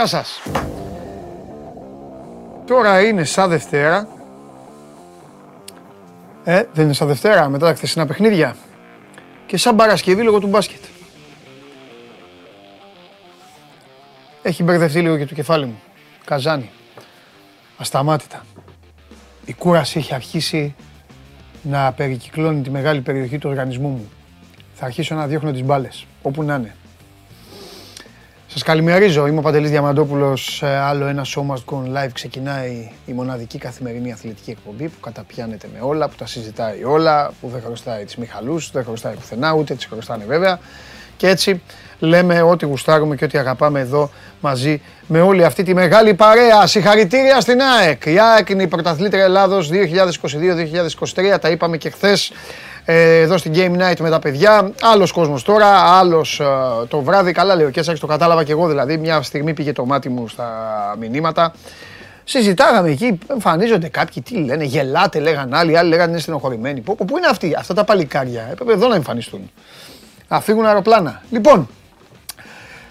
Γεια σας. Τώρα είναι σαν Δευτέρα. Ε, δεν είναι σαν Δευτέρα μετά τα χθεσινά παιχνίδια. Και σαν Παρασκευή λόγω του μπάσκετ. Έχει μπερδευτεί λίγο και το κεφάλι μου. Καζάνι. Ασταμάτητα. Η κούραση έχει αρχίσει να περικυκλώνει τη μεγάλη περιοχή του οργανισμού μου. Θα αρχίσω να διώχνω τις μπάλες, όπου να είναι. Σας καλημερίζω, είμαι ο Παντελής Διαμαντόπουλος. Άλλο ένα Show Must Go Live ξεκινάει η μοναδική καθημερινή αθλητική εκπομπή που καταπιάνεται με όλα, που τα συζητάει όλα, που δεν χρωστάει τις Μιχαλούς, δεν χρωστάει πουθενά, ούτε τις χρωστάνε βέβαια. Και έτσι λέμε ό,τι γουστάρουμε και ό,τι αγαπάμε εδώ μαζί με όλη αυτή τη μεγάλη παρέα. Συγχαρητήρια στην ΑΕΚ. Η ΑΕΚ είναι η πρωταθλήτρια Ελλάδος 2022-2023. Τα είπαμε και χθες εδώ στην Game Night με τα παιδιά. Άλλος κόσμος τώρα, άλλος το βράδυ. Καλά λέει ο Κέσσαρης, το κατάλαβα και εγώ δηλαδή. Μια στιγμή πήγε το μάτι μου στα μηνύματα. Συζητάγαμε εκεί, εμφανίζονται κάποιοι, τι λένε, γελάτε, λέγαν άλλοι, άλλοι λέγανε είναι στενοχωρημένοι. Πού, πού είναι αυτοί, αυτά τα παλικάρια, έπρεπε εδώ να εμφανιστούν. Να φύγουν αεροπλάνα. Λοιπόν,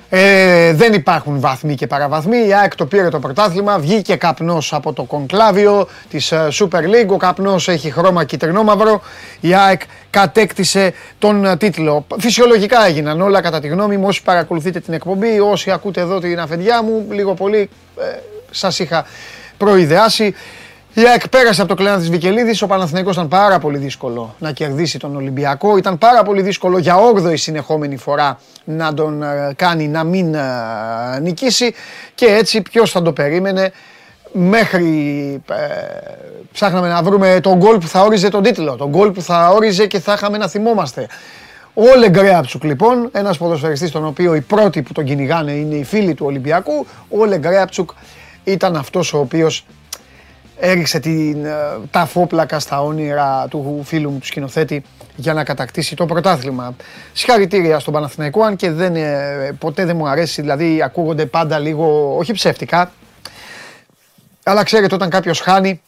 ε, δεν υπάρχουν βαθμοί και παραβαθμοί. Η ΑΕΚ το πήρε το πρωτάθλημα. Βγήκε καπνός από το κονκλάβιο της ε, Super League. Ο καπνός έχει χρώμα κυτρινό-μαύρο. Η ΑΕΚ κατέκτησε τον ε, τίτλο. Φυσιολογικά έγιναν όλα κατά τη γνώμη μου. Όσοι παρακολουθείτε την εκπομπή, όσοι ακούτε εδώ την αφεντιά μου, λίγο πολύ ε, σας είχα προειδεάσει. Η ΑΕΚ πέρασε από το κλένα της Βικελίδης. Ο Παναθηναϊκός ήταν πάρα πολύ δύσκολο να κερδίσει τον Ολυμπιακό. Ήταν πάρα πολύ δύσκολο για 8η συνεχόμενη φορά να τον ε, κάνει να μην ε, νικήσει. Και έτσι ποιος θα το περίμενε μέχρι ε, ψάχναμε να βρούμε τον γκολ που θα όριζε τον τίτλο. Τον γκολ που θα όριζε και θα είχαμε να θυμόμαστε. Ο Λεγκρέαψουκ λοιπόν, ένας ποδοσφαιριστής τον οποίο οι πρώτοι που τον κυνηγάνε είναι οι φίλοι του Ολυμπιακού, ο Λεγκρέαψουκ ήταν αυτός ο οποίος έριξε την, ε, τα φόπλακα στα όνειρα του φίλου μου του σκηνοθέτη για να κατακτήσει το πρωτάθλημα. Συγχαρητήρια στον Παναθηναϊκό, αν και δεν, ε, ποτέ δεν μου αρέσει, δηλαδή ακούγονται πάντα λίγο, όχι ψεύτικα, αλλά ξέρετε όταν κάποιος χάνει,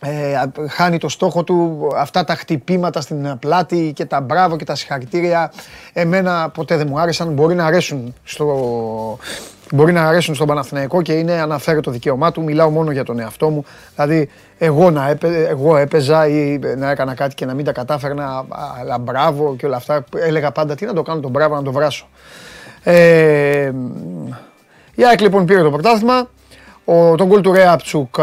ε, χάνει το στόχο του, αυτά τα χτυπήματα στην πλάτη και τα μπράβο και τα συγχαρητήρια, εμένα ποτέ δεν μου άρεσαν, μπορεί να αρέσουν στο, μπορεί να αρέσουν στον Παναθηναϊκό και είναι αναφέρω το δικαίωμά του. Μιλάω μόνο για τον εαυτό μου. Δηλαδή, εγώ, να έπαι, εγώ έπαιζα ή να έκανα κάτι και να μην τα κατάφερνα, αλλά μπράβο και όλα αυτά. Έλεγα πάντα τι να το κάνω τον μπράβο, να το βράσω. Ε, η ΑΕΚ λοιπόν πήρε το πρωτάθλημα. Ο, τον γκολ του Ρέαπτσουκ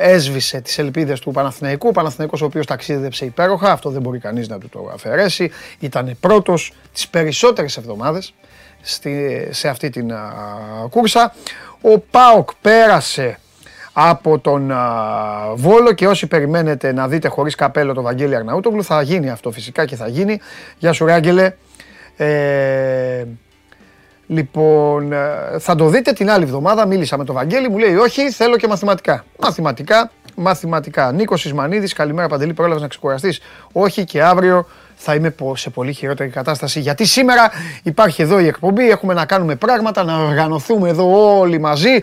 έσβησε τις ελπίδες του Παναθηναϊκού. Ο Παναθηναϊκός ο οποίος ταξίδεψε υπέροχα, αυτό δεν μπορεί κανείς να του το αφαιρέσει. Ήταν πρώτος τις περισσότερες εβδομάδες στη, σε αυτή την κούρσα. Ο Πάοκ πέρασε από τον Βόλο και όσοι περιμένετε να δείτε χωρίς καπέλο το Βαγγέλη Αρναούτογλου θα γίνει αυτό φυσικά και θα γίνει. Γεια σου Ράγγελε. Ε, λοιπόν, ε, θα το δείτε την άλλη εβδομάδα. Μίλησα με τον Βαγγέλη, μου λέει όχι, θέλω και μαθηματικά. Μαθηματικά, μαθηματικά. Νίκος Ισμανίδης, καλημέρα Παντελή, πρόλαβες να ξεκουραστείς. Όχι και αύριο θα είμαι σε πολύ χειρότερη κατάσταση. Γιατί σήμερα υπάρχει εδώ η εκπομπή, έχουμε να κάνουμε πράγματα, να οργανωθούμε εδώ όλοι μαζί.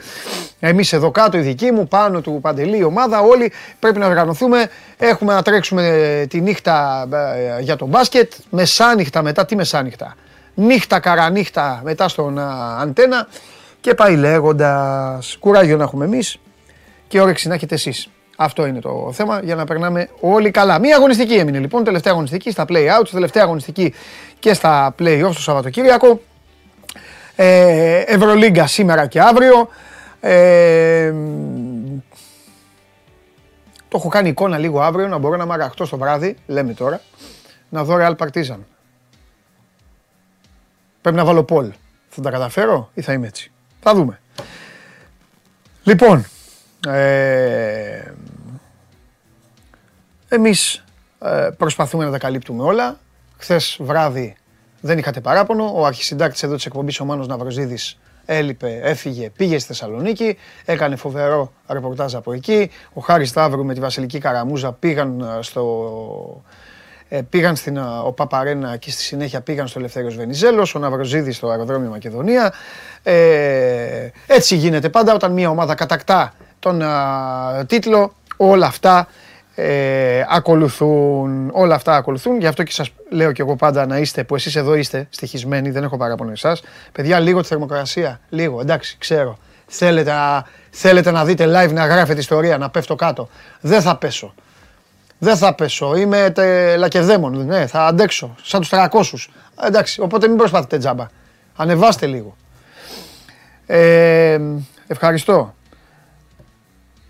Εμείς εδώ κάτω, οι δικοί μου, πάνω του Παντελή, η ομάδα, όλοι πρέπει να οργανωθούμε. Έχουμε να τρέξουμε τη νύχτα ε, για τον μπάσκετ, μεσάνυχτα μετά, τι μεσάνυχτα. Νύχτα καρανύχτα μετά στον αντένα και πάει λέγοντας. Κουράγιο να έχουμε εμείς και όρεξη να έχετε εσείς. Αυτό είναι το θέμα για να περνάμε όλοι καλά. Μία αγωνιστική έμεινε λοιπόν, τελευταία αγωνιστική στα play-out, τελευταία αγωνιστική και στα play-off το Σαββατοκύριακο. Ε, Ευρωλίγκα σήμερα και αύριο. Ε, το έχω κάνει εικόνα λίγο αύριο, να μπορώ να μαραχτώ στο βράδυ, λέμε τώρα, να δω Real Partizan. Πρέπει να βάλω πόλ. Θα τα καταφέρω ή θα είμαι έτσι. Θα δούμε. Λοιπόν, ε, εμείς ε, προσπαθούμε να τα καλύπτουμε όλα. Χθες βράδυ δεν είχατε παράπονο. Ο αρχισυντάκτης εδώ της εκπομπής, ο Μάνος Ναυροζίδης, έλειπε, έφυγε, πήγε στη Θεσσαλονίκη, έκανε φοβερό ρεπορτάζ από εκεί. Ο Χάρης Σταύρου με τη Βασιλική Καραμούζα πήγαν ε, στο... Ε, πήγαν στην ο Παπαρένα και στη συνέχεια πήγαν στο Ελευθέριος Βενιζέλος, ο Ναυροζίδης στο αεροδρόμιο Μακεδονία. Ε, έτσι γίνεται πάντα όταν μια ομάδα κατακτά τον τίτλο, όλα αυτά Ε, ακολουθούν, όλα αυτά ακολουθούν. Γι' αυτό και σας λέω και εγώ πάντα να είστε, που εσείς εδώ είστε στοιχισμένοι, δεν έχω παράπονο εσάς. Παιδιά, λίγο τη θερμοκρασία, λίγο, εντάξει, ξέρω. Θέλετε να, θέλετε να δείτε live να γράφετε ιστορία, να πέφτω κάτω. Δεν θα πέσω. Δεν θα πέσω. Είμαι τε, λακεδαίμον. Ναι, θα αντέξω. Σαν τους 300. Εντάξει, οπότε μην προσπαθείτε τζάμπα. Ανεβάστε λίγο. Ε, ευχαριστώ.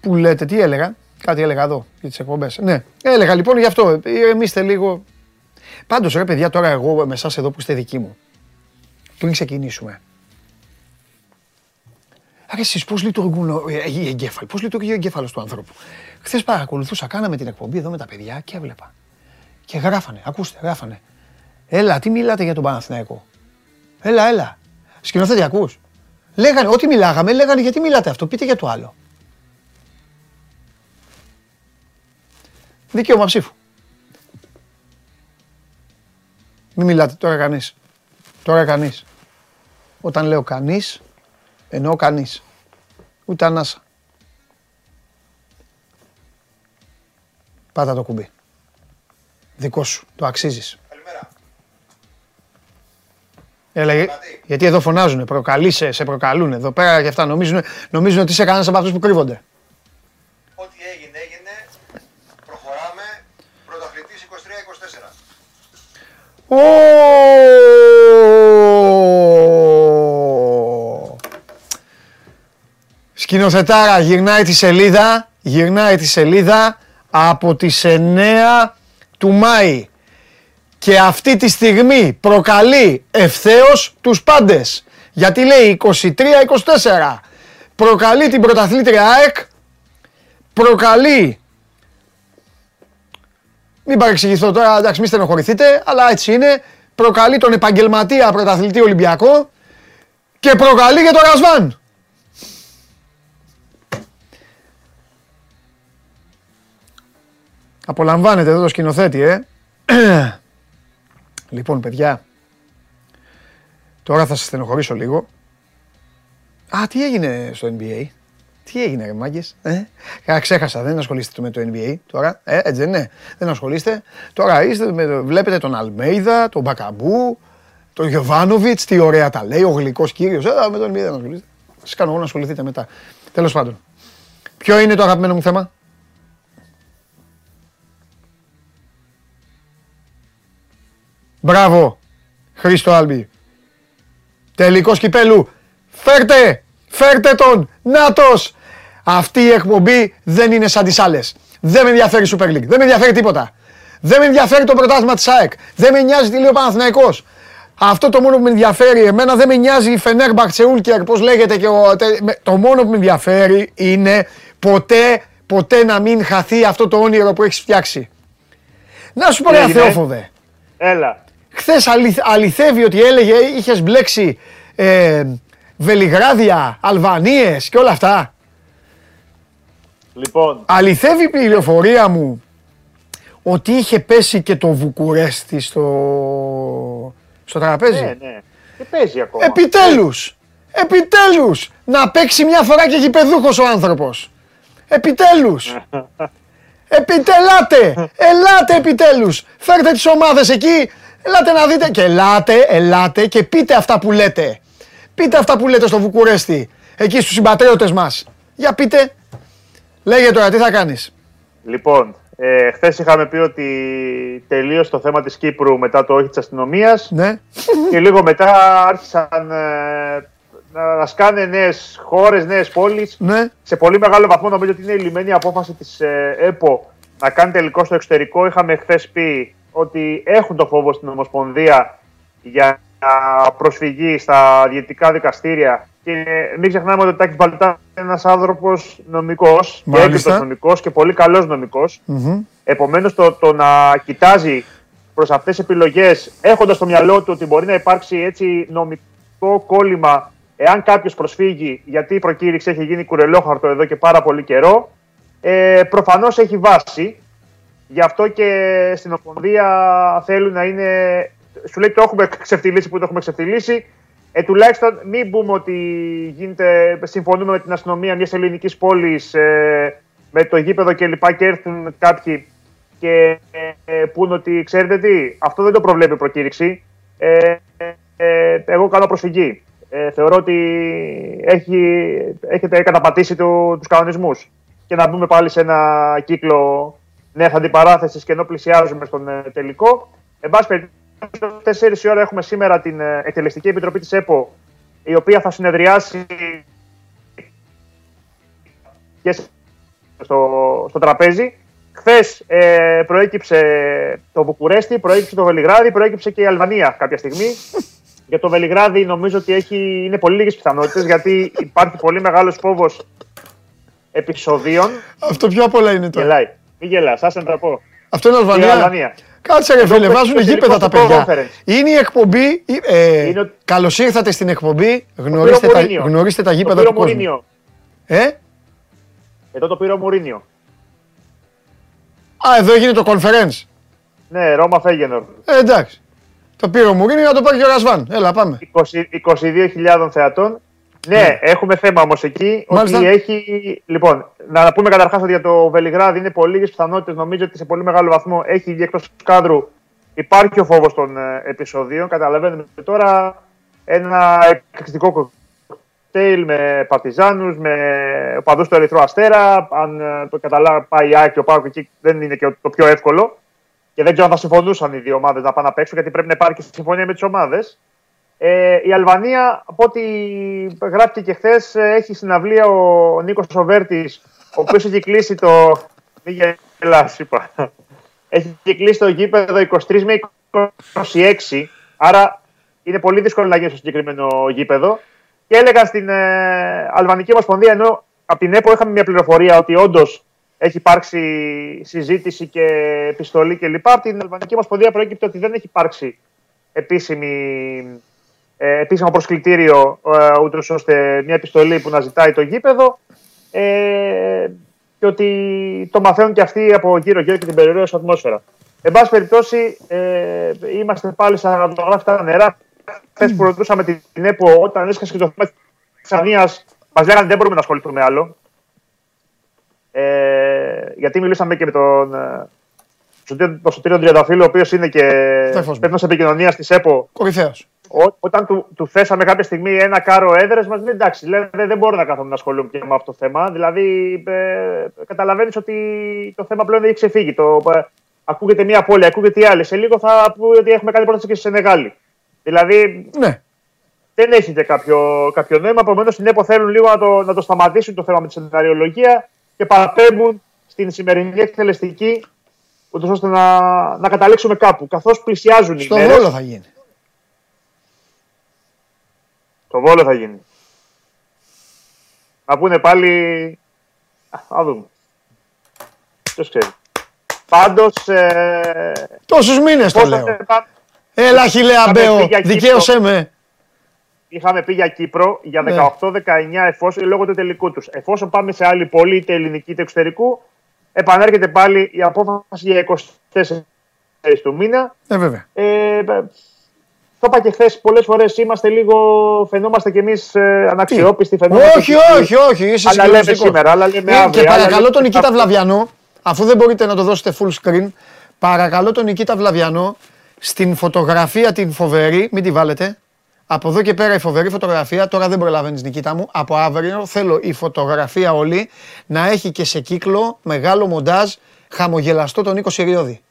Που λέτε, τι έλεγα; Κάτι έλεγα εδώ για τις εκπομπές. Ναι, έλεγα λοιπόν γι' αυτό. Ηρεμήστε λίγο. Πάντως, ρε παιδιά, τώρα εγώ με εσάς εδώ που είστε δικοί μου. Πριν ξεκινήσουμε. Άρα εσείς πώς λειτουργούν ε, οι εγκέφαλοι, πώς λειτουργεί ο εγκέφαλος του ανθρώπου; Χθες παρακολουθούσα, κάναμε την εκπομπή εδώ με τα παιδιά και έβλεπα. Και γράφανε, ακούστε, γράφανε. Έλα, τι μιλάτε για τον Παναθηναϊκό; Έλα, έλα. Σκηνοθέτη, ακούς. Λέγανε, ό,τι μιλάγαμε, λέγανε γιατί μιλάτε αυτό, πείτε για το άλλο. Δικαίωμα ψήφου. Μην μιλάτε τώρα κανείς. Τώρα κανείς. Όταν λέω κανείς, εννοώ κανείς. Ούτε ανάσα. Πάτα το κουμπί. Δικό σου. Το αξίζεις. Καλημέρα. Έλα, γιατί εδώ φωνάζουνε, προκαλείσαι, σε προκαλούν εδώ πέρα και αυτά. Νομίζουν, νομίζουν ότι είσαι κανένας από αυτούς που κρύβονται. Ό,τι έγινε, έγινε. Προχωράμε. Πρωταθλητής 23-24. Σκηνοθετάρα γυρνάει τη σελίδα, γυρνάει τη σελίδα από τις 9 του Μάη και αυτή τη στιγμή προκαλεί ευθέως τους πάντες. Γιατί λέει 23-24. Προκαλεί την πρωταθλήτρια ΑΕΚ, προκαλεί μην παρεξηγηθώ τώρα, εντάξει, μην στενοχωρηθείτε, αλλά έτσι είναι. Προκαλεί τον επαγγελματία πρωταθλητή Ολυμπιακό και προκαλεί και τον Ρασβάν. Απολαμβάνετε εδώ το σκηνοθέτη, ε. λοιπόν, παιδιά, τώρα θα σας στενοχωρήσω λίγο. Α, τι έγινε στο NBA. Τι έγινε, ρε μάγκες, ε; Ξέχασα, δεν ασχολείστε με το NBA τώρα. Ε, έτσι δεν είναι; Δεν ασχολείστε. Τώρα είστε, με, βλέπετε τον Αλμέιδα, τον Μπακαμπού, τον Γιωβάνοβιτς, τι ωραία τα λέει, ο γλυκός κύριος. Ε, με τον NBA δεν ασχολείστε. Σας κάνω εγώ να ασχοληθείτε μετά. Τέλος πάντων. Ποιο είναι το αγαπημένο μου θέμα, Μπράβο, Χρήστο Άλμπη. Τελικός κυπέλου. Φέρτε, φέρτε τον, νάτος. Αυτή η εκπομπή δεν είναι σαν τις άλλες. Δεν με ενδιαφέρει η Super League, δεν με ενδιαφέρει τίποτα. Δεν με ενδιαφέρει το πρωτάθλημα της ΑΕΚ. Δεν με νοιάζει τι λέει ο Παναθηναϊκός. Αυτό το μόνο που με ενδιαφέρει εμένα δεν με νοιάζει η Φενέρ Μπαρτσεούλκερ, πώς λέγεται και ο, το μόνο που με ενδιαφέρει είναι ποτέ, ποτέ να μην χαθεί αυτό το όνειρο που έχεις φτιάξει. Να σου πω ρε Θεόφοβε. Έλα. Χθες αληθεύει ότι έλεγε, είχες μπλέξει ε, Βελιγράδια, Αλβανίες και όλα αυτά. Λοιπόν. Αληθεύει η πληροφορία μου ότι είχε πέσει και το Βουκουρέστι στο, στο τραπέζι. Ναι, ναι. Και παίζει ακόμα. Επιτέλους! Επιτέλους! Να παίξει μια φορά και γηπεδούχος ο άνθρωπος. Επιτέλους! Επιτελάτε! Ελάτε επιτέλους! Φέρτε τις ομάδες εκεί Ελάτε να δείτε και ελάτε, ελάτε και πείτε αυτά που λέτε. Πείτε αυτά που λέτε στο Βουκουρέστι, εκεί στους συμπατριώτες μας. Για πείτε, λέγε τώρα, τι θα κάνεις; Λοιπόν, ε, χθες είχαμε πει ότι τελείωσε το θέμα της Κύπρου μετά το όχι της αστυνομίας ναι. και λίγο μετά άρχισαν ε, να σκάνε νέες χώρες, νέες πόλεις. Ναι. Σε πολύ μεγάλο βαθμό νομίζω ότι είναι η λιμένη απόφαση της ε, ΕΠΟ να κάνει τελικό στο εξωτερικό. Είχαμε χθες πει ότι έχουν το φόβο στην Ομοσπονδία για προσφυγή στα διαιτητικά δικαστήρια. Και μην ξεχνάμε ότι ο Τάκης Μπαλτά είναι ένας άνθρωπος νομικός και έγκριτος νομικός και πολύ καλός νομικός. Mm-hmm. Επομένως το, το να κοιτάζει προς αυτές τις επιλογές έχοντας στο μυαλό του ότι μπορεί να υπάρξει έτσι νομικό κόλλημα εάν κάποιος προσφύγει, γιατί η προκήρυξη έχει γίνει κουρελόχαρτο εδώ και πάρα πολύ καιρό, ε, προφανώς έχει βάση Γι' αυτό και στην Ομοσπονδία θέλουν να είναι. Σου λέει το έχουμε ξεφτυλίσει που το έχουμε ξεφτυλίσει. Ε, τουλάχιστον μην πούμε ότι γίνεται, συμφωνούμε με την αστυνομία μιας ελληνικής πόλης ε, με το γήπεδο και λοιπά και έρθουν κάποιοι και ε, πούν ότι ξέρετε τι, αυτό δεν το προβλέπει η προκήρυξη. Ε, ε, εγώ κάνω προσφυγή. Ε, θεωρώ ότι έχει, έχετε καταπατήσει του, τους κανονισμούς. Και να μπούμε πάλι σε ένα κύκλο νέα αντιπαράθεσης και ενώ πλησιάζουμε στον ε, τελικό. Εν πάση περιπτώσει, 4 η ώρα έχουμε σήμερα την ε, Εκτελεστική Επιτροπή της ΕΠΟ, η οποία θα συνεδριάσει και στο, στο τραπέζι. Χθες ε, προέκυψε το Βουκουρέστι, προέκυψε το Βελιγράδι, προέκυψε και η Αλβανία κάποια στιγμή. Για το Βελιγράδι νομίζω ότι έχει, είναι πολύ λίγες πιθανότητες γιατί υπάρχει πολύ μεγάλος φόβος επεισοδίων. Αυτό πιο απ' όλα είναι τώρα. Γελάει. Μην γελάς, άσε να τα πω. Αυτό είναι Αλβανία. Αλβανία. Κάτσε ρε φίλε, βάζουν γήπεδα τα παιδιά. conference. Είναι η εκπομπή. Ε, Είναι ο- Καλώς ήρθατε στην εκπομπή. Γνωρίστε τα, Μουρίνιο. γνωρίστε τα Το γήπεδα πήρε του ο κόσμου. Μουρίνιο. Ε; Εδώ το πήρε ο Μουρίνιο. Α, εδώ έγινε το conference. Ναι, Ρώμα Φέγενορ. Ε, εντάξει. Το πήρε ο Μουρίνιο να το πάρει και ο Ρασβάν. Έλα, πάμε. 20 22.000 θεατών. Ναι, έχουμε θέμα όμως εκεί. Μάλιστα. Ότι έχει. Λοιπόν, να πούμε καταρχάς ότι για το Βελιγράδι είναι πολύ λίγες πιθανότητες. Νομίζω ότι σε πολύ μεγάλο βαθμό έχει βγει εκτός κάδρου. Υπάρχει ο φόβος των ε, επεισοδίων. Καταλαβαίνουμε τώρα ένα εκρηκτικό κοκτέιλ με παρτιζάνους, με οπαδούς του Ερυθρού Αστέρα. Αν ε, το καταλάβει, πάει η ΑΕΚ και ο Πάοκ εκεί δεν είναι και το πιο εύκολο. Και δεν ξέρω αν θα συμφωνούσαν οι δύο ομάδες να πάνε απ' έξω, γιατί πρέπει να υπάρχει και συμφωνία με τις ομάδες. Ε, η Αλβανία, από ό,τι γράφτηκε και χθε, έχει συναυλία ο Νίκος Σοβέρτης, ο οποίος έχει κλείσει το. Μην γελάς, είπα. Έχει κλείσει το γήπεδο 23 με 26. Άρα είναι πολύ δύσκολο να γίνει στο συγκεκριμένο γήπεδο. Και έλεγα στην ε, Αλβανική Ομοσπονδία, ενώ από την ΕΠΟ είχαμε μια πληροφορία ότι όντως έχει υπάρξει συζήτηση και επιστολή κλπ. Από την Αλβανική Ομοσπονδία προέκυπτε ότι δεν έχει υπάρξει επίσημη, ε, επίσημο προσκλητήριο, ε, ούτως ώστε μια επιστολή που να ζητάει το γήπεδο. Ε, και ότι το μαθαίνουν και αυτοί από γύρω-γύρω και την περιοχή ατμόσφαιρα. Εν πάση περιπτώσει, ε, είμαστε πάλι σαν αναδογράφητα νερά. Χθε που ρωτούσαμε την ΕΠΟ, όταν έσκασε και το θέμα τη Ανία, μα λέγανε δεν μπορούμε να ασχοληθούμε άλλο. Ε, γιατί μιλήσαμε και με τον, ε, Σωτήριο- τον Σωτήριο Τριανταφύλλο, ο οποίο είναι και Τέφος μου. υπεύθυνο επικοινωνία τη ΕΠΟ. Κορυφαίο. Ό, όταν του, του θέσαμε κάποια στιγμή ένα κάρο έδρες, μας λέει εντάξει, λέει, δεν, δεν μπορώ να κάθομαι να ασχολούμαι και με αυτό το θέμα. Δηλαδή, ε, καταλαβαίνεις ότι το θέμα πλέον έχει ξεφύγει. Το, ε, ακούγεται μία πόλη, ακούγεται η άλλη. Σε λίγο θα πούμε ότι έχουμε κάνει πρόταση και στη Σενεγάλη. Δηλαδή, Ναι. δεν έχει και κάποιο, κάποιο νόημα. Επομένως, στην ΕΠΟ θέλουν λίγο να το, να το σταματήσουν το θέμα με τη σεναριολογία και παραπέμπουν στην σημερινή εκτελεστική, ούτως ώστε να, να καταλήξουμε κάπου. Καθώς πλησιάζουν οι Στο μέρες, Βόλο θα γίνει. Το Βόλο θα γίνει. Να πούνε πάλι. Α, Θα δούμε. Ποιος ξέρει. Πάντως. Ε... Τόσους μήνες το πώς λέω. θα- θα- Έλα, χιλέα Είχαμε Μπέο, πει για Κύπρο. δικαίωσέ με. Είχαμε πει για Κύπρο για Ναι. 18-19 εφόσον, λόγω του τελικού τους. Εφόσον πάμε σε άλλη πόλη, είτε ελληνική είτε εξωτερικού, επανέρχεται πάλι η απόφαση για 24 του μήνα. Ε, βέβαια. Ε, το είπα και χθες πολλές φορές. Είμαστε λίγο. Φαινόμαστε κι εμείς ε, αναξιόπιστοι. φαινόμαστε Όχι, κι- όχι, όχι. Είσαι Άλλα λέμε συγκλονιστικός. σήμερα, άλλα λέμε Ε, αύριο. Και άλλα παρακαλώ λέμε τον Νικήτα αύριο. Βλαβιανό, αφού δεν μπορείτε να το δώσετε full screen, παρακαλώ τον Νικήτα Βλαβιανό στην φωτογραφία την φοβερή, μην τη βάλετε. Από εδώ και πέρα η φοβερή φωτογραφία, τώρα δεν προλαβαίνεις Νικήτα μου, από αύριο θέλω η φωτογραφία όλη να έχει και σε κύκλο μεγάλο μοντάζ χαμογελαστό τον Νίκο Συριώδη.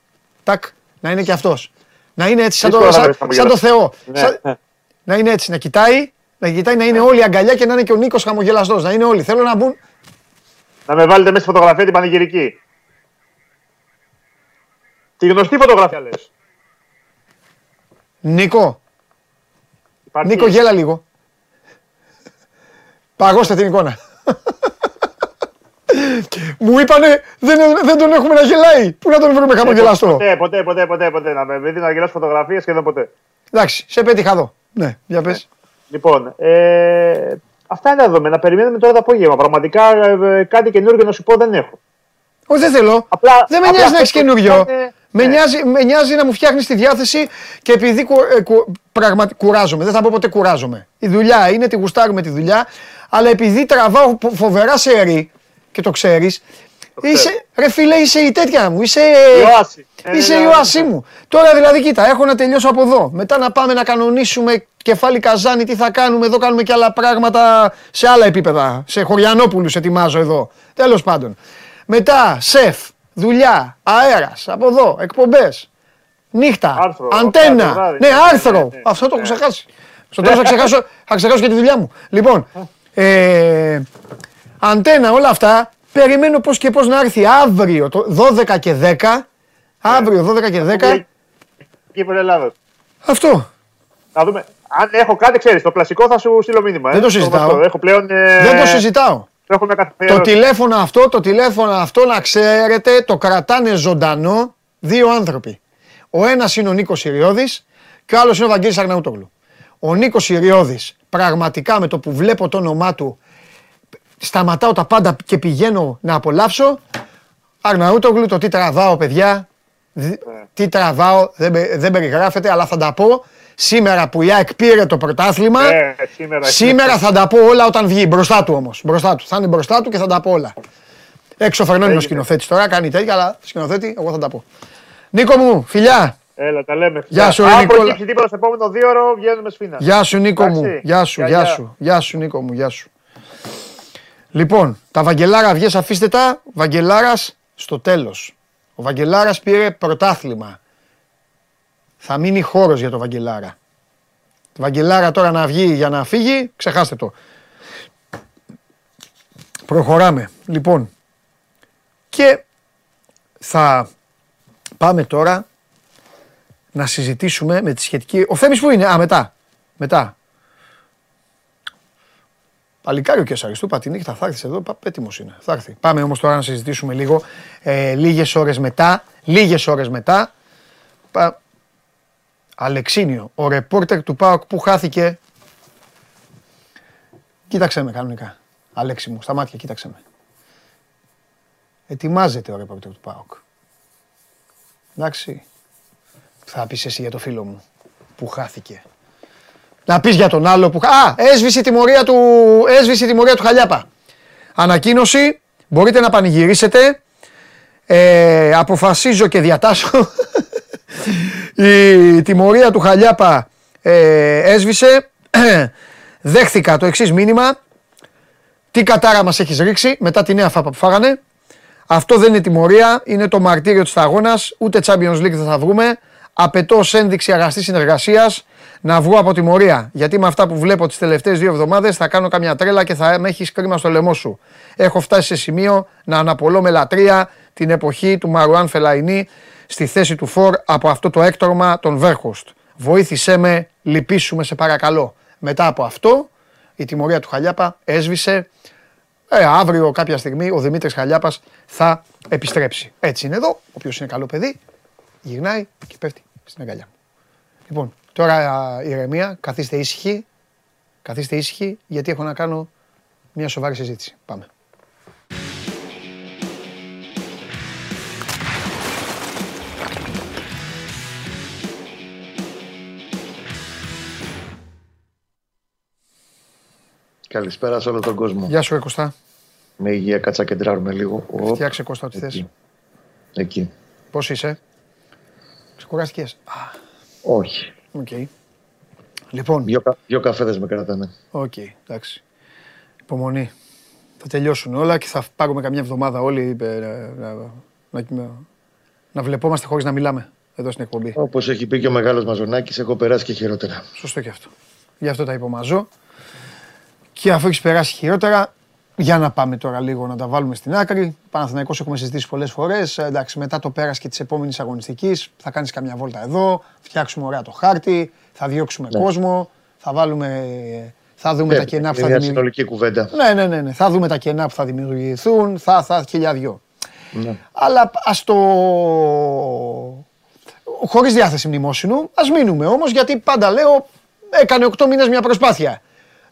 Τάκ, να είναι και αυτός. Να είναι έτσι σαν το, Δύσκολο να σαν, βρεις σαν το Θεό. Ναι. Σαν- να είναι έτσι, να κοιτάει, να κοιτάει, να είναι όλοι αγκαλιά και να είναι και ο Νίκος χαμογελαστός. Να είναι όλοι. Θέλω να μπουν Να με βάλετε μέσα στη φωτογραφία την πανηγυρική. Τη γνωστή φωτογραφία λες. Νίκο, Νίκο γέλα λίγο. Παγώστε την εικόνα. Μου είπανε δεν, δεν τον έχουμε να γελάει. Πού να τον βρούμε χαμογελαστό. Ποτέ, ποτέ, ποτέ, ποτέ, ποτέ. Να με δει να γελάς φωτογραφίες σχεδόν ποτέ. Εντάξει, σε πέτυχα εδώ. Ναι, για πες. Λοιπόν, ε, αυτά είναι τα δεδομένα. Περιμένουμε τώρα το απόγευμα. Πραγματικά ε, κάτι καινούργιο να σου πω δεν έχω. Όχι, δεν θέλω. Απλά- δεν με απλά νοιάζει να αυτό έχεις που καινούριο. ήταν, Με, ναι. νοιάζει, με νοιάζει να μου φτιάχνεις τη διάθεση και επειδή κου, ε, κου- πραγματι- κουράζομαι. Δεν θα πω ποτέ κουράζομαι. Η δουλειά είναι, τη γουστάρουμε τη δουλειά. Αλλά επειδή τραβάω φο- φοβερά σερή και το ξέρεις, Είσαι, ρε φίλε, είσαι η τέτοια μου. Είσαι, Η όαση. Ε, είσαι ναι, η ναι, όασή μου. Τώρα δηλαδή, κοίτα, έχω να τελειώσω από εδώ. Μετά να πάμε να κανονίσουμε κεφάλι καζάνι, τι θα κάνουμε. Εδώ κάνουμε και άλλα πράγματα σε άλλα επίπεδα. Σε Χωριανόπουλους ετοιμάζω εδώ. Τέλος πάντων. Μετά, σεφ, δουλειά, αέρας, από εδώ, εκπομπές. Νύχτα, Άρθρο, αντένα. κάθε βράδυ. Ναι, Ναι, άρθρο. ναι, ναι. Αυτό το έχω Ναι. ξεχάσει. Στο τέλος θα ξεχάσω, θα ξεχάσω και τη δουλειά μου. Λοιπόν, ε, αντένα, όλα αυτά. Περιμένω πώς και πώς να έρθει αύριο, το 12 και 10. Αύριο 12 και 10. Κύπρο Ελλάδα. Αυτό. Να δούμε. Αν έχω κάτι, ξέρεις, το κλασικό θα σου στείλω μήνυμα. Δεν ε. το συζητάω. γνωστό. Έχω πλέον. ε, Δεν το συζητάω. Το έχουμε Το καθιερώσει. τηλέφωνο αυτό, το τηλέφωνο αυτό να ξέρετε, το κρατάνε ζωντανό δύο άνθρωποι. Ο ένας είναι ο Νίκος Ιριώδης και ο άλλος είναι ο Βαγγέλης Αρναούτογλου. Ο Νίκος Ιριώδης πραγματικά με το που βλέπω το όνομά του σταματάω τα πάντα και πηγαίνω να απολαύσω. Αρναούτογλου το τι τραβάω παιδιά, δι- τι τραβάω δεν, πε- δεν περιγράφεται αλλά θα τα πω σήμερα που η ΑΕΚ πήρε το πρωτάθλημα. Ε, σήμερα. Σήμερα θα τα πω όλα όταν βγει. Μπροστά του όμως. Μπροστά του. Θα είναι μπροστά του και θα τα πω όλα. Έξω ο Φερνώνη είναι ο Έγινε. σκηνοθέτης τώρα, κάνει τέτοια, αλλά σκηνοθέτη, εγώ θα τα πω. Νίκο μου, φιλιά. Έλα, τα λέμε. Γεια σου, ρε Αν Νικόλα. προκύψει τίποτα στο επόμενο δύο ώρο, βγαίνουμε σφίνα. Γεια σου Νίκο μου. Εντάξει. Γεια σου, Γεια, γεια γεια. σου. Γεια σου Νίκο μου, γεια σου. Λοιπόν, τα Βαγγελάρα βγες αφήστε τα. Βαγγελάρας στο τέλος. Ο Βαγγελάρας πήρε πρωτάθλημα. Θα μείνει χώρος για το Βαγγελάρα. Το Βαγγελάρα τώρα να βγει για να φύγει, ξεχάστε το. Προχωράμε. Λοιπόν, και θα πάμε τώρα να συζητήσουμε με τη σχετική... Ο Θέμης που είναι, α μετά, μετά. Παλικάρι ο Κεσάρης, του είπα τη νύχτα, θα έρθεις εδώ, πα- έτοιμος είναι, θα έρθει. Πάμε όμως τώρα να συζητήσουμε λίγο, ε, λίγες ώρες μετά, λίγες ώρες μετά, πα... Αλεξίνιο, ο ρεπόρτερ του ΠΑΟΚ που χάθηκε; Κοίταξε με κανονικά, Αλέξη μου, στα μάτια κοίταξε με. Ετοιμάζεται ο ρεπόρτερ του ΠΑΟΚ. Εντάξει, θα πεις εσύ για το φίλο μου που χάθηκε; Να πεις για τον άλλο που... Α, έσβησε η τιμωρία του, έσβησε η τιμωρία του Χαλιάπα. Ανακοίνωση, μπορείτε να πανηγυρίσετε. Ε, αποφασίζω και διατάσσω. η τιμωρία του Χαλιάπα ε, έσβησε. Δέχθηκα το εξής μήνυμα. Τι κατάρα μας έχεις ρίξει μετά τη νέα φάπα που φάγανε. Αυτό δεν είναι τιμωρία, είναι το μαρτύριο της αγώνας. Ούτε Champions League δεν θα βγούμε. Απαιτώ ως ένδειξη αγαστής συνεργασίας να βγω από τιμωρία. Γιατί με αυτά που βλέπω τις τελευταίες δύο εβδομάδες θα κάνω καμιά τρέλα και θα με έχεις κρίμα στο λαιμό σου. Έχω φτάσει σε σημείο να αναπολώ με λατρεία την εποχή του Μαρουάν Φελαϊνή στη θέση του Φορ από αυτό το έκτορμα των Βέρχοστ. Βοήθησέ με, λυπήσουμε σε παρακαλώ. Μετά από αυτό η τιμωρία του Χαλιάπα έσβησε ε, αύριο κάποια στιγμή ο Δημήτρης Χαλιάπας θα επιστρέψει. Έτσι είναι εδώ. Όποιος είναι καλό παιδί, γυρνάει και πέφτει στην αγκαλιά μου. Λοιπόν, τώρα α, ηρεμία, καθίστε ήσυχοι. Καθίστε ήσυχοι, γιατί έχω να κάνω μια σοβαρή συζήτηση. Πάμε. Καλησπέρα σε όλο τον κόσμο. Γεια σου, ρε Κώστα. Με υγεία, κάτσε κεντράρουμε λίγο. Οπ, Φτιάξε Κώστα ό,τι θες. εκεί. Εκεί. Πώς είσαι; Ξεκουράστηκες; Α, Όχι. Οκ. Λοιπόν, Δυο, κα- δυο καφέδες με κρατάνε. οκ, εντάξει. Υπομονή. Θα τελειώσουν όλα και θα πάρουμε καμιά εβδομάδα όλοι ε, να, να, να, να βλεπόμαστε χωρίς να μιλάμε εδώ στην εκπομπή. Όπως έχει πει και ο μεγάλος Μαζονάκης, έχω περάσει και χειρότερα. Σωστό και αυτό. Γι' αυτό τα είπα ο Μαζό. Και αφού έχεις περάσει χειρότερα, για να πάμε τώρα λίγο να τα βάλουμε στην άκρη. Παναθηναϊκός έχουμε συζητήσει πολλές φορές. Ε, Εντάξει, μετά το πέρας και της επόμενης αγωνιστικής θα κάνεις καμιά βόλτα εδώ, φτιάξουμε ωραία το χάρτη, θα διώξουμε κόσμο, θα βάλουμε, θα δούμε τα κενά που θα Είναι μια δημιουργηθούν. συνολική κουβέντα. Ναι, ναι, ναι, ναι, θα δούμε τα κενά που θα δημιουργηθούν, θα, θα, χιλιαδιό. Ναι. Αλλά ας το... Χωρίς διάθεση μνημόσυνου, ας μείνουμε όμως, γιατί πάντα λέω, έκανε 8 μήνες μια προσπάθεια.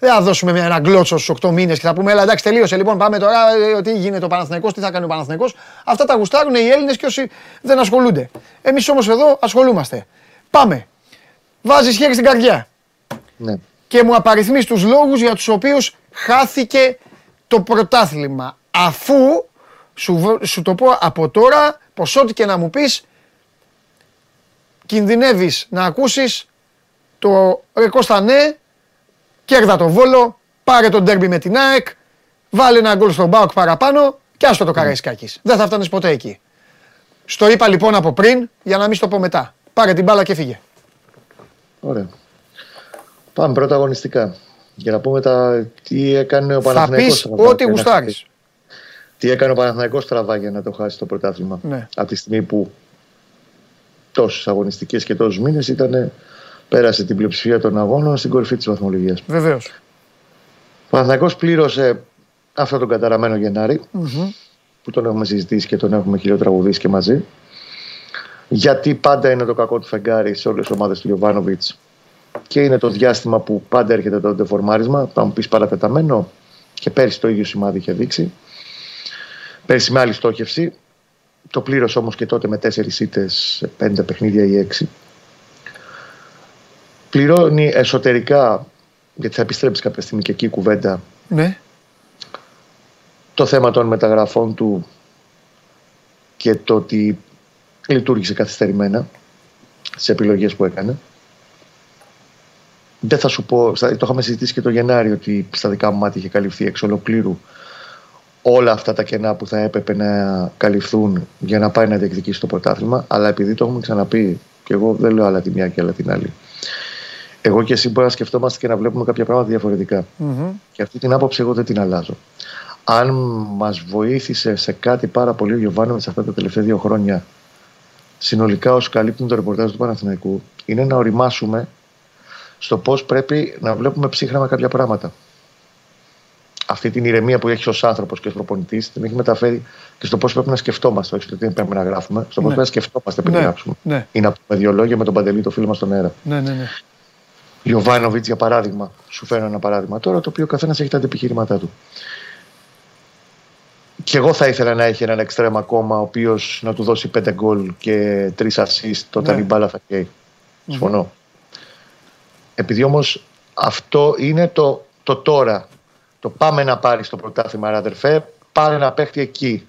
Δεν θα δώσουμε μια- ένα γκλότσο στους 8 μήνες και θα πούμε, έλα εντάξει τελείωσε, λοιπόν πάμε τώρα, ε, τι γίνεται ο Παναθηναϊκός, τι θα κάνει ο Παναθηναϊκός. Αυτά τα γουστάρουν οι Έλληνες και όσοι δεν ασχολούνται. Εμείς όμως εδώ ασχολούμαστε. Πάμε. Βάζεις χέρι στην καρδιά ναι. και μου απαριθμείς τους λόγους για τους οποίους χάθηκε το πρωτάθλημα. Αφού σου, β- σου το πω από τώρα, πως ό,τι και να μου πεις, κινδυνεύεις να ακούσεις το ρε Κώστα ναι, κέρδα το Βόλο, πάρε τον ντέρμπι με την ΑΕΚ, βάλε ένα γκολ στον Μπάουκ παραπάνω και άστο το Καραϊσκάκης. Δεν θα φτάνεις ποτέ εκεί. Στο είπα λοιπόν από πριν για να μην στο πω μετά. Πάρε την μπάλα και φύγε. Ωραία. Πάμε πρώτα αγωνιστικά. Για να πούμε τα... τι έκανε ο Θα Παναθηναϊκός. πεις στραβά ό,τι για να γουστάρεις. χάσει. Τι έκανε ο Παναθηναϊκός στραβά για να το χάσει το πρωτάθλημα. Ναι. Από τη στιγμή που τόσες αγωνιστικές και τόσους μήνες ήταν. Πέρασε την πλειοψηφία των αγώνων στην κορυφή της βαθμολογίας. Βεβαίως. Ο Παναθηναϊκός πλήρωσε αυτό τον καταραμένο Γενάρη, που τον έχουμε συζητήσει και τον έχουμε χιλιοτραγουδήσει και μαζί. Γιατί πάντα είναι το κακό του φεγγάρι σε όλες τις ομάδες του Γιωβάνοβιτς και είναι το διάστημα που πάντα έρχεται το δεφορμάρισμα. Θα μου πεις παρατεταμένο και πέρυσι το ίδιο σημάδι είχε δείξει. Πέρυσι με άλλη στόχευση. Το πλήρωσε όμως και τότε με τέσσερις ήττες σε πέντε παιχνίδια ή έξι. Πληρώνει εσωτερικά, γιατί θα επιστρέψεις κάποια στιγμή και εκεί η κουβέντα, Ναι. το θέμα των μεταγραφών του και το ότι λειτουργήσε καθυστερημένα στις επιλογές που έκανε. Δεν θα σου πω, στα- το είχαμε συζητήσει και το Γενάρη ότι στα δικά μου μάτια είχε καλυφθεί εξ ολοκλήρου όλα αυτά τα κενά που θα έπρεπε να καλυφθούν για να πάει να διεκδικήσει το πρωτάθλημα. Αλλά επειδή το έχουμε ξαναπεί, και εγώ δεν λέω άλλα τη μια και άλλα την άλλη. Εγώ και εσύ μπορεί να σκεφτόμαστε και να βλέπουμε κάποια πράγματα διαφορετικά. Μμμ. Και αυτή την άποψη εγώ δεν την αλλάζω. Αν μας βοήθησε σε κάτι πάρα πολύ ο Γιωβάνοβιτς αυτά τα τελευταία δύο χρόνια, συνολικά όσοι καλύπτουν το ρεπορτάζ του Παναθηναϊκού, είναι να οριμάσουμε στο πώς πρέπει να βλέπουμε ψύχραμα κάποια πράγματα. Αυτή την ηρεμία που έχει ως άνθρωπος και ως προπονητής την έχει μεταφέρει και στο πώς πρέπει να σκεφτόμαστε. Όχι στο τι πρέπει να γράφουμε, στο πώς Ναι. πρέπει να σκεφτόμαστε πριν Ναι. γράψουμε. Ναι. Ή να πούμε δύο λόγια με τον Παντελή, το φίλο μας στον αέρα. Ναι, ναι, ναι. Ιωβάνοβιτ, για παράδειγμα, σου φέρω ένα παράδειγμα τώρα, το οποίο ο καθένας έχει τα αντιπιχειρήματά του. Και εγώ θα ήθελα να έχει έναν εξτρέμ ακόμα, ο οποίος να του δώσει πέντε γκολ και τρεις assist όταν Ναι. η μπάλα θα καίει. Συμφωνώ. Επειδή όμως αυτό είναι το, το τώρα. Το πάμε να πάρει το πρωτάθλημα, ρε αδερφέ, πάρε να παίχτη εκεί.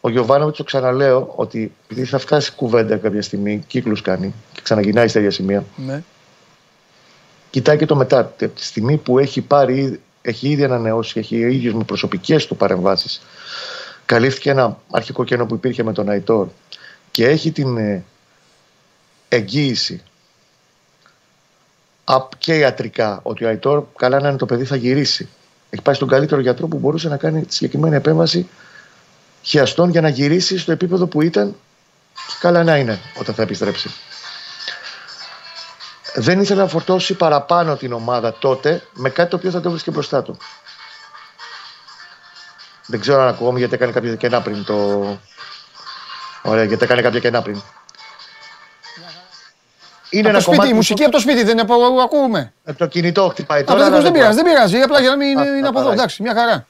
Ο Γιωβάνοβιτς, το ξαναλέω, ότι επειδή θα φτάσει κουβέντα κάποια στιγμή, κύκλους κάνει και ξαναγυρνάει στα ίδια σημεία, ναι. Κοιτάει και το μετά. Από τη στιγμή που έχει πάρει, έχει ήδη ανανεώσει, έχει ίδιο με προσωπικές του παρεμβάσεις. Καλύφθηκε ένα αρχικό κενό που υπήρχε με τον Αϊτόρ και έχει την ε, εγγύηση απ- και ιατρικά ότι ο Αϊτόρ καλά να είναι το παιδί θα γυρίσει. Έχει πάει στον καλύτερο γιατρό που μπορούσε να κάνει τη συγκεκριμένη επέμβαση χιαστών για να γυρίσει στο επίπεδο που ήταν και καλά να είναι όταν θα επιστρέψει δεν ήθελε να φορτώσει παραπάνω την ομάδα τότε με κάτι το οποίο θα το βρίσκε μπροστά του. Δεν ξέρω αν ακούγομαι γιατί έκανε κάποια κενά πριν το. Ωραία, γιατί έκανε κάποια κενά πριν. Είναι Από το ένα σπίτι, κομμάτι. η μουσική από το σπίτι δεν είναι από ακούμε. που- Το κινητό χτυπάει Από τώρα. το αλλά δικό δεν δεν πειράζει, μπορώ. δεν πειράζει. Απλά για να μην είναι, Α, είναι θα από εδώ. παράγει. Εντάξει, μια χαρά.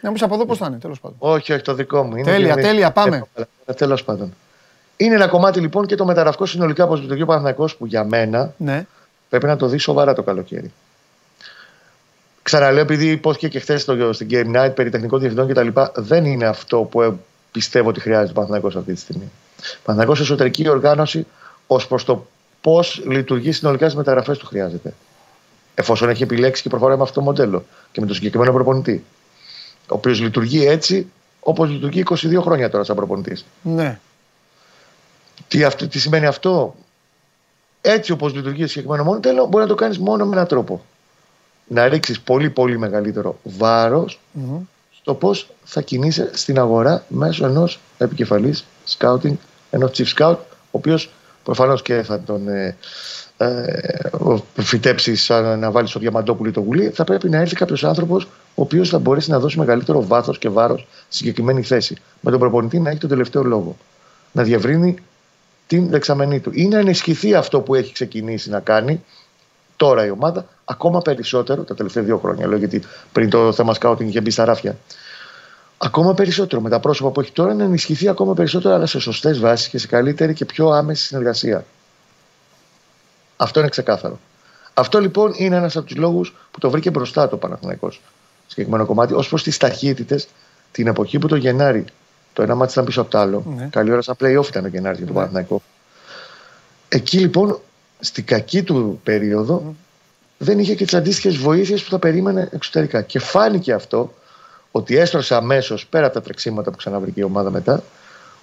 Να μου πει από εδώ πώς θα είναι, τέλος πάντων. Όχι, όχι, το δικό μου. Είναι Τέλεια, και- τέλεια, πάμε. Τέλος πάντων. Είναι ένα κομμάτι λοιπόν και το μεταγραφικό συνολικά όπως το ο Παναθηναϊκός που για μένα Ναι. πρέπει να το δεις σοβαρά το καλοκαίρι. Ξαναλέω, επειδή υπόθηκε και χθες στην Game Night περί τεχνικών διευθυντών κτλ., δεν είναι αυτό που ε, πιστεύω ότι χρειάζεται ο Παναθηναϊκός αυτή τη στιγμή. Ο Παναθηναϊκός εσωτερική οργάνωση ως προς το πώς λειτουργεί συνολικά στις μεταγραφές του χρειάζεται. Εφόσον έχει επιλέξει και προχωράει με αυτό το μοντέλο και με τον συγκεκριμένο προπονητή. Ο οποίος λειτουργεί έτσι όπως λειτουργεί 22 χρόνια τώρα σαν προπονητής. Ναι. Τι, αυτό, τι σημαίνει αυτό, έτσι όπως λειτουργεί το συγκεκριμένο μοντέλο, μπορεί να το κάνεις μόνο με έναν τρόπο. Να ρίξεις πολύ πολύ μεγαλύτερο βάρος Μμμ. στο πώς θα κινείσαι στην αγορά μέσω ενός επικεφαλής scouting, ενός chief scout, ο οποίος προφανώς και θα τον ε, ε, φυτέψεις σαν να βάλεις στο διαμαντόπουλο το γουλί, θα πρέπει να έρθει κάποιος άνθρωπος ο οποίος θα μπορέσει να δώσει μεγαλύτερο βάθος και βάρος στη συγκεκριμένη θέση. Με τον προπονητή να έχει τον τελευταίο λόγο. Να διευρύνει την δεξαμενή του. Ή να ενισχυθεί αυτό που έχει ξεκινήσει να κάνει τώρα η ομάδα ακόμα περισσότερο τα τελευταία δύο χρόνια. Λέω γιατί πριν το θέμα scouting είχε μπει στα ράφια. Ακόμα περισσότερο με τα πρόσωπα που έχει τώρα να ενισχυθεί ακόμα περισσότερο αλλά σε σωστές βάσεις και σε καλύτερη και πιο άμεση συνεργασία. Αυτό είναι ξεκάθαρο. Αυτό λοιπόν είναι ένας από τους λόγους που το βρήκε μπροστά το Παναθηναϊκός συγκεκριμένο κομμάτι ως προς τις ταχύτητες την εποχή που το Γενάρη το ένα μάτι ήταν πίσω από το άλλο. Ναι. Καλή ώρα σαν playoff ήταν ο Γενάρη για τον Ναι. Παναθηναϊκό. Εκεί λοιπόν, στην κακή του περίοδο, δεν είχε και τις αντίστοιχες βοήθειες που θα περίμενε εξωτερικά. Και φάνηκε αυτό ότι έστρωσε αμέσως πέρα από τα τρεξίματα που ξαναβρήκε η ομάδα μετά,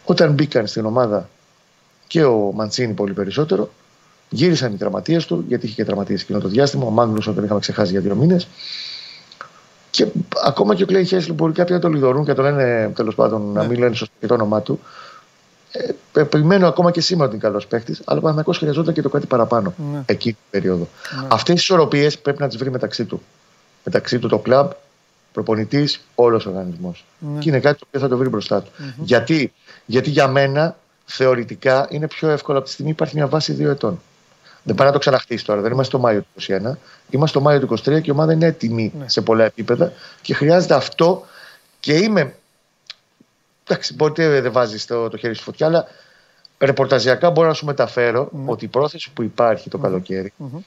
όταν μπήκαν στην ομάδα και ο Μαντσίνη πολύ περισσότερο, γύρισαν οι τραυματίες του, γιατί είχε και τραυματίες εκείνο το διάστημα. Ο Μάγνουσον τον είχαμε ξεχάσει για δύο μήνες. Και ακόμα και ο Κλέι Χέσλι μπορεί κάποιοι να το λιδωρούν και να το λένε τέλος πάντων να Ναι. μην λένε σωστό και το όνομά του. Ε, επιμένω ακόμα και σήμερα ότι είναι καλός παίχτης, αλλά ο Παναγιώ χρειαζόταν και το κάτι παραπάνω Ναι. εκεί την περίοδο. Ναι. Αυτές τις ισορροπίες πρέπει να τις βρει μεταξύ του. Μεταξύ του το κλαμπ, προπονητής, όλος ο οργανισμός. Ναι. Και είναι κάτι το οποίο θα το βρει μπροστά του. Γιατί; Γιατί για μένα θεωρητικά είναι πιο εύκολο από τη στιγμή που υπάρχει μια βάση δύο ετών. Δεν πάει να το ξαναχτίσει τώρα. Δεν είμαστε το Μάιο του 2021. Είμαστε το Μάιο του 2023 και η ομάδα είναι έτοιμη Ναι. σε πολλά επίπεδα και χρειάζεται αυτό. Και είμαι. Εντάξει, ποτέ δεν βάζεις το, το χέρι στη φωτιά, αλλά ρεπορταζιακά μπορώ να σου μεταφέρω Ναι. ότι η πρόθεση που υπάρχει το καλοκαιρι Μμμ.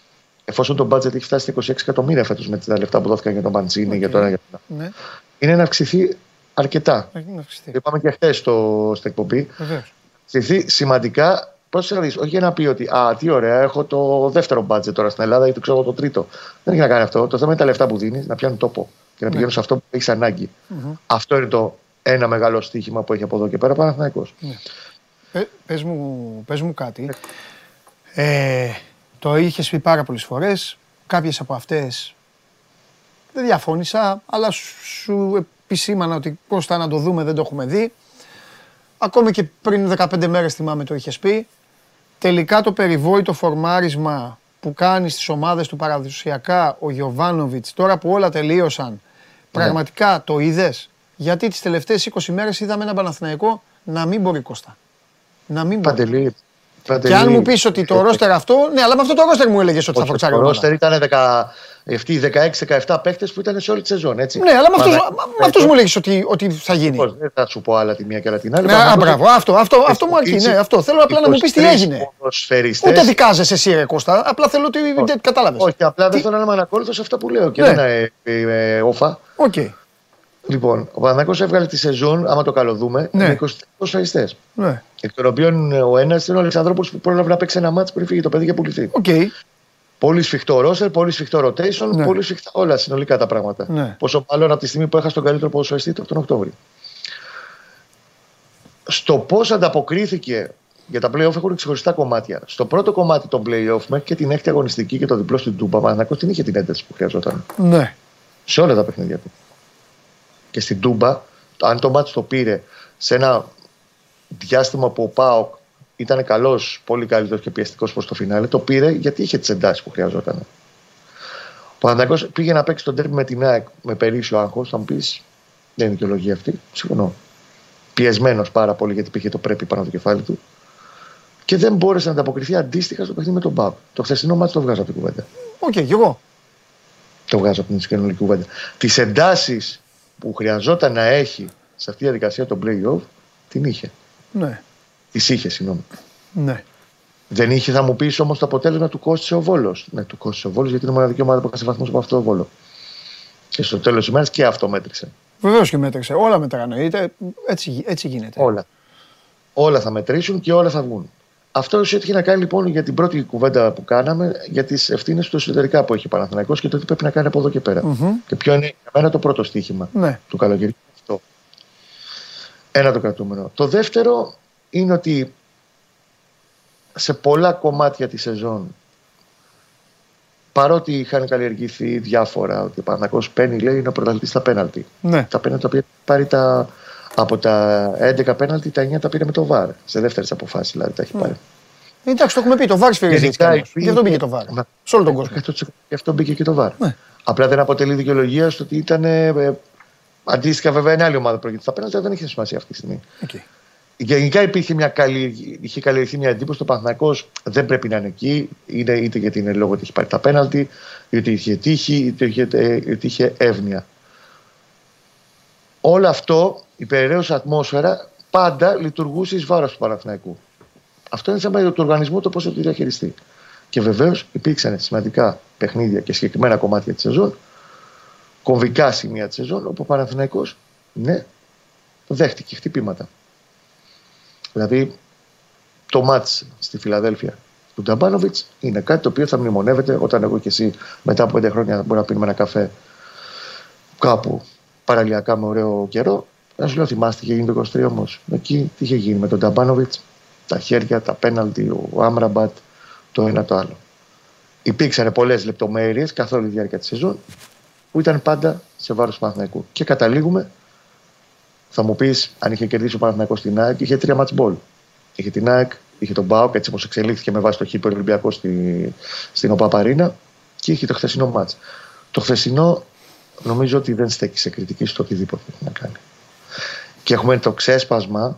εφόσον το budget έχει φτάσει στα 26 εκατομμύρια φέτος με τα λεφτά που δόθηκαν για τον Μαντσίνη, για το ένα για το άλλο, Ναι. είναι να αυξηθεί αρκετά. Έχει να αυξηθεί. Το είπαμε και χθες στην εκπομπή. Βεβαίως. Αυξηθεί σημαντικά. Πρόσεχε να δεις, όχι για να πει ότι Α, τι ωραία, έχω το δεύτερο budget τώρα στην Ελλάδα ή το ξέρω εγώ το τρίτο. Δεν έχει να κάνει αυτό. Το θέμα είναι τα λεφτά που δίνεις να πιάνουν τόπο και να πηγαίνουν σε αυτό που έχεις ανάγκη. Μμμ. Αυτό είναι το ένα μεγάλο στοίχημα που έχει από εδώ και πέρα Παναθηναϊκός. Πε- Πες μου, πες μου κάτι. Ε, το είχες πει πάρα πολλές φορές. Κάποιες από αυτές δεν διαφώνησα, αλλά σου, σου επισήμανα ότι Κώστα να το δούμε δεν το έχουμε δει. Ακόμη και πριν 15 μέρες θυμάμαι το είχες πει. Τελικά το περιβόητο φορμάρισμα που κάνεις στις ομάδες του παραδοσιακά ο Γιωβάνοβιτς, τώρα που όλα τελείωσαν, πραγματικά το είδες; Γιατί τις τελευταίες 20 μέρες είδαμε ένα Παναθηναϊκό να μην μπορεί Κώστα. Να μην μπορεί. Παντελή. Και αν μου πεις ότι το ρόστερ αυτό, ναι, αλλά με αυτό το ρόστερ μου έλεγες ότι θα φορτσάρει Το ο ρόστερ ήταν 10, αυτοί οι 16-17 παίχτε που ήταν σε όλη τη σεζόν. Έτσι. Ναι, αλλά με αυτούς, Πανα- με αυτούς μου έλεγε ότι, ότι θα γίνει. Πώς, Δεν θα σου πω άλλα τη μία και άλλα την άλλη. Ναι, α, Παναθηναϊκός μπράβο, αυτό, αυτό, αυτό μου αρκεί. Ναι, αυτό. Θέλω απλά να μου πεις τι 23 έγινε. ποδοσφαιριστές. Ούτε δικάζεσαι εσύ, ρε Κώστα. Απλά θέλω ότι δεν κατάλαβες. Όχι, απλά δεν Τι- θέλω να είμαι ανακόλουθος σε αυτά που λέω. Και Ναι. δεν είναι ε, ε, όφα. Οκ. Λοιπόν, ο Παναθηναϊκός έβγαλε τη σεζόν, άμα το καλοδούμε, Ναι. με 23 ποδοσφαιριστές. Ναι. Εκ των οποίων ε, ο ένας είναι ο Αλεξανδρόπουλος που πρόλαβε να παίξει ένα ματς πριν φύγει το παιδί για πουληθεί. Οκ. Πολύ σφιχτό ρόστερ, πολύ σφιχτό rotation, Ναι. πολύ σφιχτά όλα συνολικά τα πράγματα. Ναι. Πόσο μάλλον από τη στιγμή που έχασε τον καλύτερο ποδοσφαιριστή του τον Οκτώβριο. Στο πώς ανταποκρίθηκε για τα playoff έχουν ξεχωριστά κομμάτια. Στο πρώτο κομμάτι των playoff μέχρι και την έκτη αγωνιστική και το διπλό στην Τούμπα, Παναθηναϊκός την είχε την ένταση που χρειαζόταν. Ναι. Σε όλα τα παιχνίδια του. Και στην Τούμπα, αν το μάτι το πήρε σε ένα διάστημα που ο Πάοκ ήταν καλός, πολύ καλύτερος και πιεστικός προς το φινάλε, το πήρε γιατί είχε τις εντάσεις που χρειαζόταν. Ο Παναθηναϊκός πήγε να παίξει τον τέρμι με την ΑΕΚ με περίσσιο άγχος. Θα μου πεις, δεν είναι δικαιολογία αυτή. Συμφωνώ. Πιεσμένος πάρα πολύ γιατί πήγε το πρέπει πάνω από το κεφάλι του. Και δεν μπόρεσε να ανταποκριθεί αντίστοιχα στο παιχνίδι με τον Μπαμπ. Το χθεσινό ματς το βγάζω από την κουβέντα. Οκ, κι εγώ. Το βγάζω από την κοινωνική κουβέντα. Τις εντάσεις που χρειαζόταν να έχει σε αυτή τη διαδικασία των playoff την είχε. Ναι. Την είχε, συγγνώμη. Ναι. Δεν είχε, θα μου πεις όμως το αποτέλεσμα του κόστησε ο Βόλος. Ναι, του κόστησε ο Βόλος γιατί είναι η μοναδική ομάδα που έχασε βαθμούς από αυτό το Βόλο. Και στο τέλος της ημέρας και αυτό μέτρησε. Βεβαίως και μέτρησε. Όλα μετράνε. Είτε- Έτσι, έτσι γίνεται. Όλα. Όλα θα μετρήσουν και όλα θα βγουν. Αυτό έχει να κάνει λοιπόν για την πρώτη κουβέντα που κάναμε για τις ευθύνες του εσωτερικά που έχει ο Παναθηναϊκός και το τι πρέπει να κάνει από εδώ και πέρα. Μμμ. Και ποιο είναι για μένα το πρώτο στοίχημα Ναι. του καλοκαιριού. Αυτό. Ένα το κρατούμενο. Το δεύτερο είναι ότι σε πολλά κομμάτια της σεζόν παρότι είχαν καλλιεργηθεί διάφορα ότι ο Παναθηναϊκός παίρνει λέει είναι ο πρωταθλητής στα πέναλτι. Ναι. Τα πέναλτι τα οποία πάρει τα, από τα 11 πέναλτι τα 9 τα πήρε με το VAR. Σε δεύτερες αποφάσεις δηλαδή τα έχει πάρει. Εντάξει, το έχουμε πει. Το VAR σφυρίζει έτσι. κι Γενικά αλλιώς. Γι' αυτό μπήκε το VAR. Μα- Σε όλο τον κόσμο. 100% Γι' αυτό μπήκε και το VAR. Ναι. Απλά δεν αποτελεί δικαιολογία στο ότι ήταν. Ε, αντίστοιχα, βέβαια, είναι άλλη ομάδα που προηγείται στα πέναλτι, αλλά δεν έχει σημασία αυτή τη στιγμή. Οκ. Γενικά υπήρχε μια καλή, είχε καλλιεργηθεί μια εντύπωση. Το Παναθηναϊκό δεν πρέπει να είναι εκεί, είναι, είτε γιατί είναι λόγω ότι έχει πάρει τα πέναλτι, είτε είχε τύχη, είτε είχε, ε, είτε είχε εύνοια. Όλο αυτό, η περιραίωση ατμόσφαιρα, πάντα λειτουργούσε εις βάρος του Παναθηναϊκού. Αυτό είναι θέμα του οργανισμού το πώς θα το διαχειριστεί. Και βεβαίως υπήρξαν σημαντικά παιχνίδια και συγκεκριμένα κομμάτια της σεζόν, κομβικά σημεία της σεζόν, όπου ο Παναθηναϊκός, ναι, δέχτηκε χτυπήματα. Δηλαδή, το μάτς στη Φιλαδέλφια του Νταμπάνοβιτς είναι κάτι το οποίο θα μνημονεύεται όταν εγώ και εσύ μετά από πέντε χρόνια μπορούμε να πίνουμε ένα καφέ κάπου παραλιακά με ωραίο καιρό. Να σου λέω, θυμάστε τι είχε γίνει το 23 όμως. Εκεί τι είχε γίνει με τον Νταμπάνοβιτ, τα χέρια, τα πέναλτι, ο Άμραμπατ, το ένα το άλλο. Υπήρξαν πολλές λεπτομέρειες καθ' όλη τη διάρκεια της σεζόν που ήταν πάντα σε βάρος του Παναθηναϊκού. Και καταλήγουμε, θα μου πεις, αν είχε κερδίσει ο Παναθηναϊκός στην ΑΕΚ, είχε τρία match ball. Είχε την ΑΕΚ, είχε τον Μπάουκ, έτσι όπως εξελίχθηκε με βάση το χίπερ Ολυμπιακό στη, στην ΟΠΑΠΑΡΗΝΑ και είχε το χθεσινό μάτς. Το χθεσινό νομίζω ότι δεν στέκει σε κριτική στο οτιδήποτε να κάνει. Και έχουμε το ξέσπασμα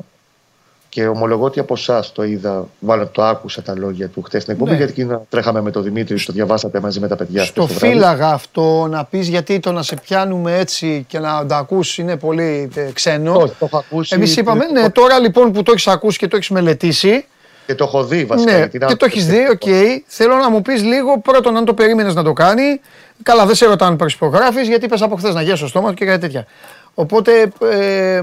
και ομολογώ ότι από εσάς το είδα, μάλλον το άκουσα τα λόγια του χθες στην εκπομπή, ναι. γιατί τρέχαμε με τον Δημήτρη, το διαβάσατε μαζί με τα παιδιά. Στο φύλαγα αυτό να πεις γιατί το να σε πιάνουμε έτσι και να τα ακούσει είναι πολύ ε, ξένο. Όχι, το έχω ακούσει. Εμείς είπαμε, ναι, τώρα λοιπόν που το έχεις ακούσει και το έχεις μελετήσει. Και το έχω δει βασικά. Ναι, και το έχεις δει, OK. Okay. Θέλω να μου πεις λίγο πρώτον αν το περίμενες να το κάνει. Καλά, δεν σε ρωτάω αν προσυπογράφει, γιατί είπε από χθες να γεύσει το στόμα και κάτι τέτοια. Οπότε. Ε,